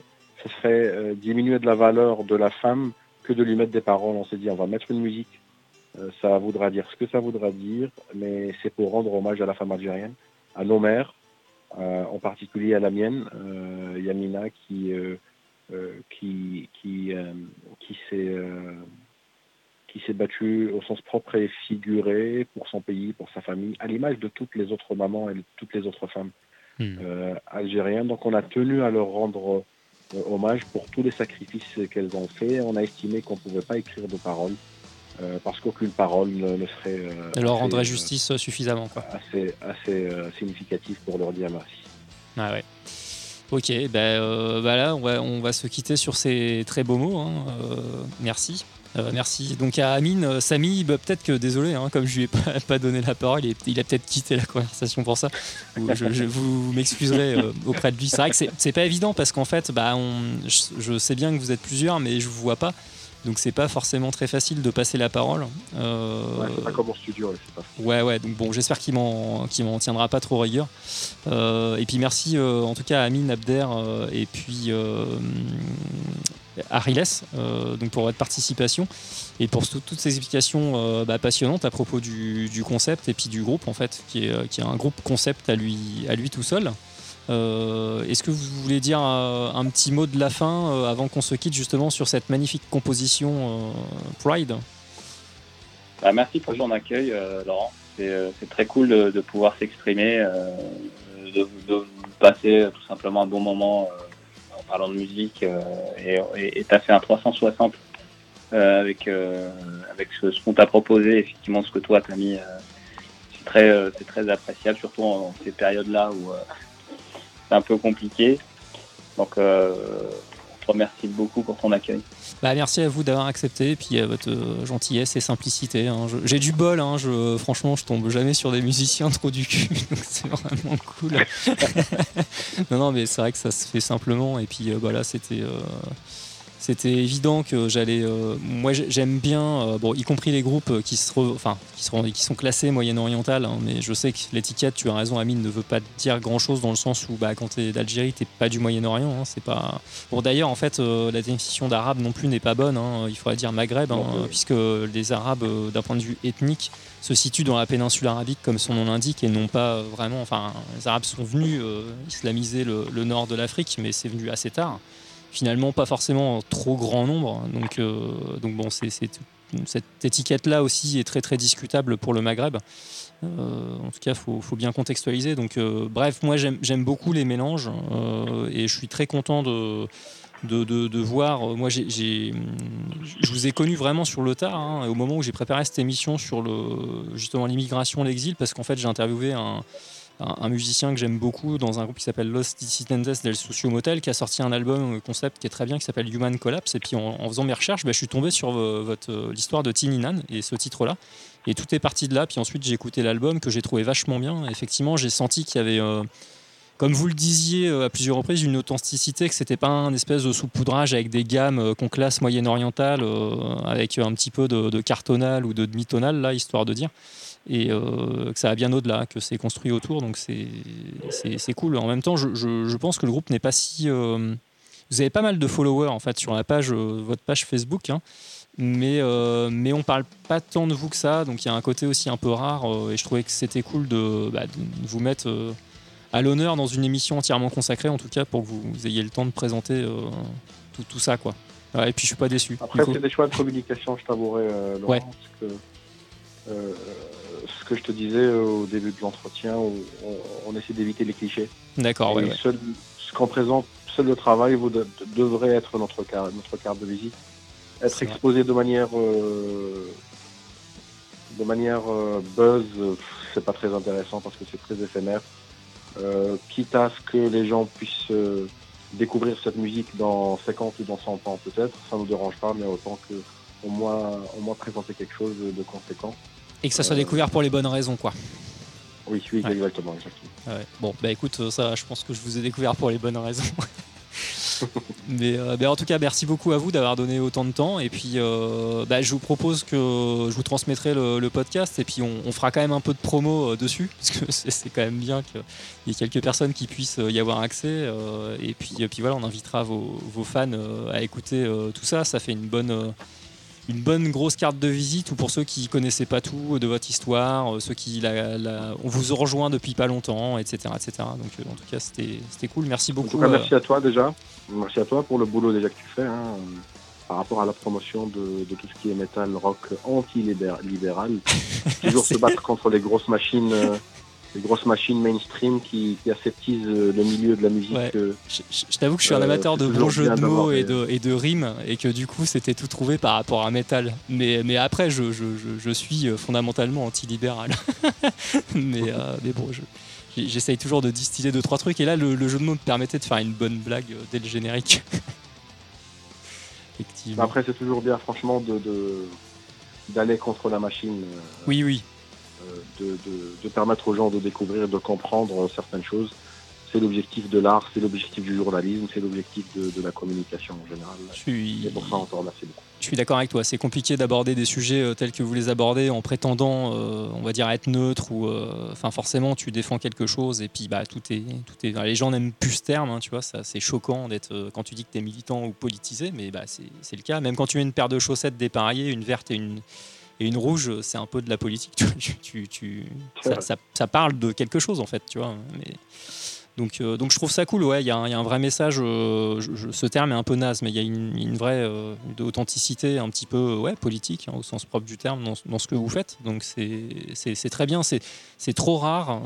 ce serait euh, diminuer de la valeur de la femme que de lui mettre des paroles. On s'est dit, on va mettre une musique. Euh, ça voudra dire ce que ça voudra dire, mais c'est pour rendre hommage à la femme algérienne, à nos mères, en particulier à la mienne, euh, Yamina, qui euh, euh, qui qui euh, qui s'est euh, qui s'est battue au sens propre et figuré pour son pays, pour sa famille, à l'image de toutes les autres mamans et de toutes les autres femmes Hmm. euh, algériennes. Donc on a tenu à leur rendre euh, hommage pour tous les sacrifices qu'elles ont faits. On a estimé qu'on ne pouvait pas écrire de paroles euh, parce qu'aucune parole ne, serait euh, Elle leur rendrait euh, justice euh, suffisamment, quoi. assez, assez significatif pour leur dire merci. Ah ouais. Ok, ben bah là, on va, on va se quitter sur ces très beaux mots. hein. Merci. Merci donc à Amine, Samy, bah, peut-être que désolé, hein, comme je lui ai pas, pas donné la parole, il, a peut-être quitté la conversation pour ça. Ou Je, je- vous m'excuserez auprès de lui. C'est vrai que c'est- c'est pas évident parce qu'en fait, bah, on, je, je sais bien que vous êtes plusieurs, mais je vous vois pas. Donc c'est pas forcément très facile de passer la parole. Euh, Ouais, c'est pas comme en studio, ouais, c'est pas Ouais, ouais, donc bon, j'espère qu'il m'en qu'il m'en tiendra pas trop rigueur. Euh, et puis merci euh, en tout cas à Amine Abder et puis Ariles euh, donc pour votre participation et pour tout- toutes ces explications bah, passionnantes à propos du, du concept et puis du groupe en fait, qui est, qui est un groupe concept à lui, à lui tout seul. Euh, Est-ce que vous voulez dire euh, un petit mot de la fin euh, avant qu'on se quitte justement sur cette magnifique composition Pride? Bah, merci pour ton accueil, Laurent. C'est très cool de, pouvoir s'exprimer, de, passer tout simplement un bon moment en parlant de musique. et tu as fait un 360 euh, avec, ce, qu'on t'a proposé, effectivement, ce que toi t'as mis. c'est très, appréciable, surtout en, ces périodes-là où c'est un peu compliqué. Donc, euh, on te remercie beaucoup pour ton accueil. Bah, merci à vous d'avoir accepté et puis à votre euh, gentillesse et simplicité. hein. J'ai du bol, hein, je, franchement, je tombe jamais sur des musiciens trop du cul, donc c'est vraiment cool. non, non, mais c'est vrai que ça se fait simplement et puis euh, bah, là, c'était. euh, c'était évident que j'allais. euh, moi, j'ai- j'aime bien, euh, bon, y compris les groupes euh, qui, se re- enfin, qui, sont classés moyen-oriental, hein, mais je sais que l'étiquette, tu as raison, Amine, ne veut pas dire grand-chose dans le sens où, bah, quand tu es d'Algérie, t'es pas du Moyen-Orient. hein, c'est pas. Bon, d'ailleurs, en fait, la définition d'arabe non plus n'est pas bonne. hein, il faudrait dire Maghreb, oui. puisque les Arabes, d'un point de vue ethnique, se situent dans la péninsule arabique, comme son nom l'indique, et non pas vraiment. Enfin, les Arabes sont venus islamiser le, le nord de l'Afrique, mais c'est venu assez tard. Finalement, pas forcément en trop grand nombre. Donc, euh, donc bon, c'est, cette étiquette-là aussi est très très discutable pour le Maghreb. Euh, en tout cas, il faut, faut bien contextualiser. Donc, euh, bref, moi j'aime, beaucoup les mélanges et je suis très content de, de, de- voir. Moi, je vous ai connu vraiment sur le tard, hein, au moment où j'ai préparé cette émission sur le, justement l'immigration, l'exil, parce qu'en fait, j'ai interviewé un, un, musicien que j'aime beaucoup dans un groupe qui s'appelle Los Dissidentes del Socio Motel, qui a sorti un album euh, concept qui est très bien, qui s'appelle Human Collapse. Et puis en, faisant mes recherches, bah, je suis tombé sur votre, euh, l'histoire de Tiny Nan et ce titre-là. Et tout est parti de là. Puis ensuite, j'ai écouté l'album que j'ai trouvé vachement bien. Effectivement, j'ai senti qu'il y avait. euh, comme vous le disiez à plusieurs reprises, une authenticité, que c'était pas un espèce de saupoudrage avec des gammes qu'on classe moyenne-orientale, euh, avec un petit peu de, de cartonal ou de demi-tonal, là, histoire de dire. Et euh, que ça va bien au-delà, que c'est construit autour, donc c'est cool. En même temps, je, je- je pense que le groupe n'est pas si. euh, vous avez pas mal de followers en fait sur la page, euh, votre page Facebook, hein, mais, mais on parle pas tant de vous que ça, donc il y a un côté aussi un peu rare, et je trouvais que c'était cool de, bah, de vous mettre à l'honneur dans une émission entièrement consacrée, en tout cas pour que vous, vous ayez le temps de présenter tout, tout ça. Quoi. Ouais, et puis je suis pas déçu. Après, c'est des choix de communication, je t'avouerai, Laurent, Ouais. parce que euh, ce que je te disais euh, au début de l'entretien, où on, on essaie d'éviter les clichés. D'accord, ouais. seul- ce qu'on présente, seul le travail vous de- de- devrait être notre carte, notre carte de visite. Être vrai. exposé de manière, euh, de manière euh, buzz, euh, c'est pas très intéressant parce que c'est très éphémère. Euh, quitte à ce que les gens puissent découvrir cette musique dans 50 ou dans 100 ans peut-être, ça nous dérange pas, mais autant que au moins, au moins présenter quelque chose de conséquent. Et que ça soit découvert pour les bonnes raisons, quoi. Oui, oui, Ouais. exactement, exactement. Ouais. Bon, bah écoute, euh, ça, je pense que je vous ai découvert pour les bonnes raisons. mais, euh, bah, en tout cas, merci beaucoup à vous d'avoir donné autant de temps. Et puis, euh, bah, je vous propose que je vous transmettrai le, le podcast et puis on, on fera quand même un peu de promo euh, dessus, parce que c'est quand même bien qu'il y ait quelques personnes qui puissent y avoir accès. et, puis, et puis voilà, on invitera vos, vos fans à écouter tout ça. Ça fait une bonne. Une bonne grosse carte de visite ou pour ceux qui connaissaient pas tout de votre histoire, euh, ceux qui la, la- on vous rejoint depuis pas longtemps, etc. etc. Donc euh, en tout cas c'était c'était cool. Merci En beaucoup. tout cas, euh, merci à toi déjà. Merci à toi pour le boulot déjà que tu fais hein, par rapport à la promotion de, de tout ce qui est métal rock anti-libéral. Toujours se battre contre les grosses machines, les grosses machines mainstream qui, qui aseptisent euh, le milieu de la musique. Ouais. euh, je, je- je t'avoue que je suis un Euh, amateur de bons jeux de mots et de, et de rimes et que du coup c'était tout trouvé par rapport à métal. Mais, mais après je, je, je, je suis fondamentalement anti-libéral. mais, euh, mais bon, j'essaye toujours de distiller deux trois trucs et là le, le jeu de mots me permettait de faire une bonne blague dès le générique. Effectivement. Après, c'est toujours bien, franchement, de de- d'aller contre la machine, Oui, oui. De, de- de permettre aux gens de découvrir, de comprendre certaines choses. C'est l'objectif de l'art, c'est l'objectif du journalisme, c'est l'objectif de, de la communication en général. Je suis, Et pour ça, on te remercie beaucoup. je suis d'accord avec toi. C'est compliqué d'aborder des sujets euh, tels que vous les abordez en prétendant, euh, on va dire, être neutre ou, euh, enfin, forcément, tu défends quelque chose et puis bah tout est, tout est. les gens n'aiment plus ce terme, hein, tu vois. C'est choquant d'être quand tu dis que tu es militant ou politisé, mais bah c'est c'est le cas. Même quand tu mets une paire de chaussettes dépareillées, une verte et une et une rouge, c'est un peu de la politique. Tu. Tu- ça, ça- ça parle de quelque chose en fait, tu vois. Mais donc, euh, donc je trouve ça cool, ouais, il y, a un- il y a un vrai message, euh, je- je- ce terme est un peu naze, mais il y a une, une vraie euh, d'authenticité un petit peu ouais, politique, hein, au sens propre du terme, dans, dans ce que vous faites. Donc c'est- très bien, c'est trop rare,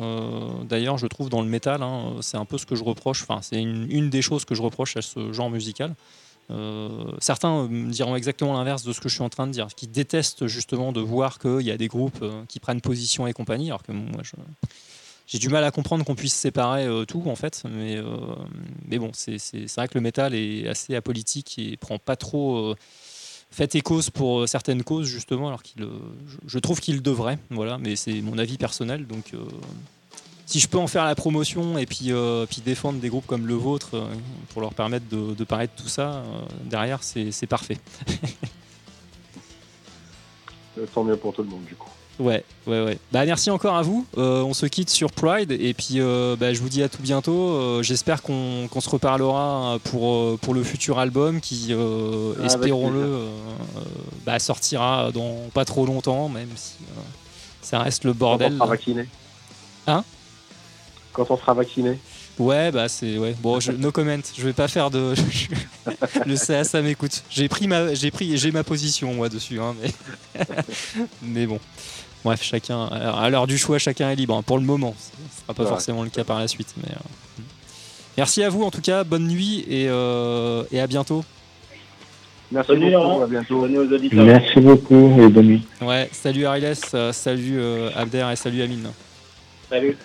d'ailleurs je trouve dans le métal, hein, c'est un peu ce que je reproche, enfin c'est une, une des choses que je reproche à ce genre musical. Euh, certains euh, me diront exactement l'inverse de ce que je suis en train de dire, qui détestent justement de voir qu'il y a des groupes euh, qui prennent position et compagnie, alors que moi j'ai du mal à comprendre qu'on puisse séparer tout en fait, mais, bon, c'est vrai que le métal est assez apolitique et prend pas trop fait et cause pour certaines causes justement, alors qu'il, je, je trouve qu'il devrait, voilà, mais c'est mon avis personnel, donc si je peux en faire la promotion et puis, euh, puis défendre des groupes comme le vôtre euh, pour leur permettre de, de parler de tout ça, euh, derrière c'est parfait. Tant mieux pour tout le monde, du coup. Ouais, ouais, ouais. Bah merci encore à vous. On se quitte sur Pride et puis bah, je vous dis à tout bientôt. J'espère qu'on se reparlera pour, pour le futur album qui, Avec espérons-le, bah, sortira dans pas trop longtemps, même si ça reste le Quand on bordel. sera vacciné. Hein? Quand on sera vacciné. Ouais, bah c'est ouais. Bon, je, no comment. Je vais pas faire de. le CA, ça m'écoute. J'ai pris ma, j'ai pris, j'ai ma position moi dessus, hein, mais mais bon. Bref, chacun à l'heure du choix, chacun est libre. hein, pour le moment, ce sera pas Ouais. forcément le cas par la suite. Mais euh, merci à vous en tout cas. Bonne nuit et euh, et à bientôt. Merci Bonne beaucoup, Laurent. à bientôt. Bonne nuit aux auditeurs. Merci beaucoup et bonne nuit. Ouais. Salut Ariles, euh, salut Abder et salut Amine. Salut.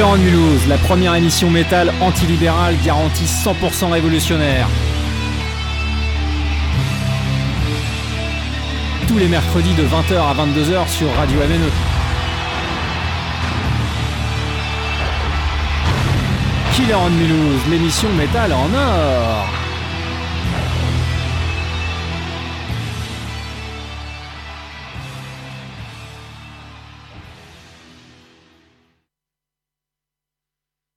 Killer on Mulhouse, la première émission métal antilibérale garantie 100% révolutionnaire. Tous les mercredis de 20h à 22h sur Radio MNE. Killer on Mulhouse, l'émission métal en or.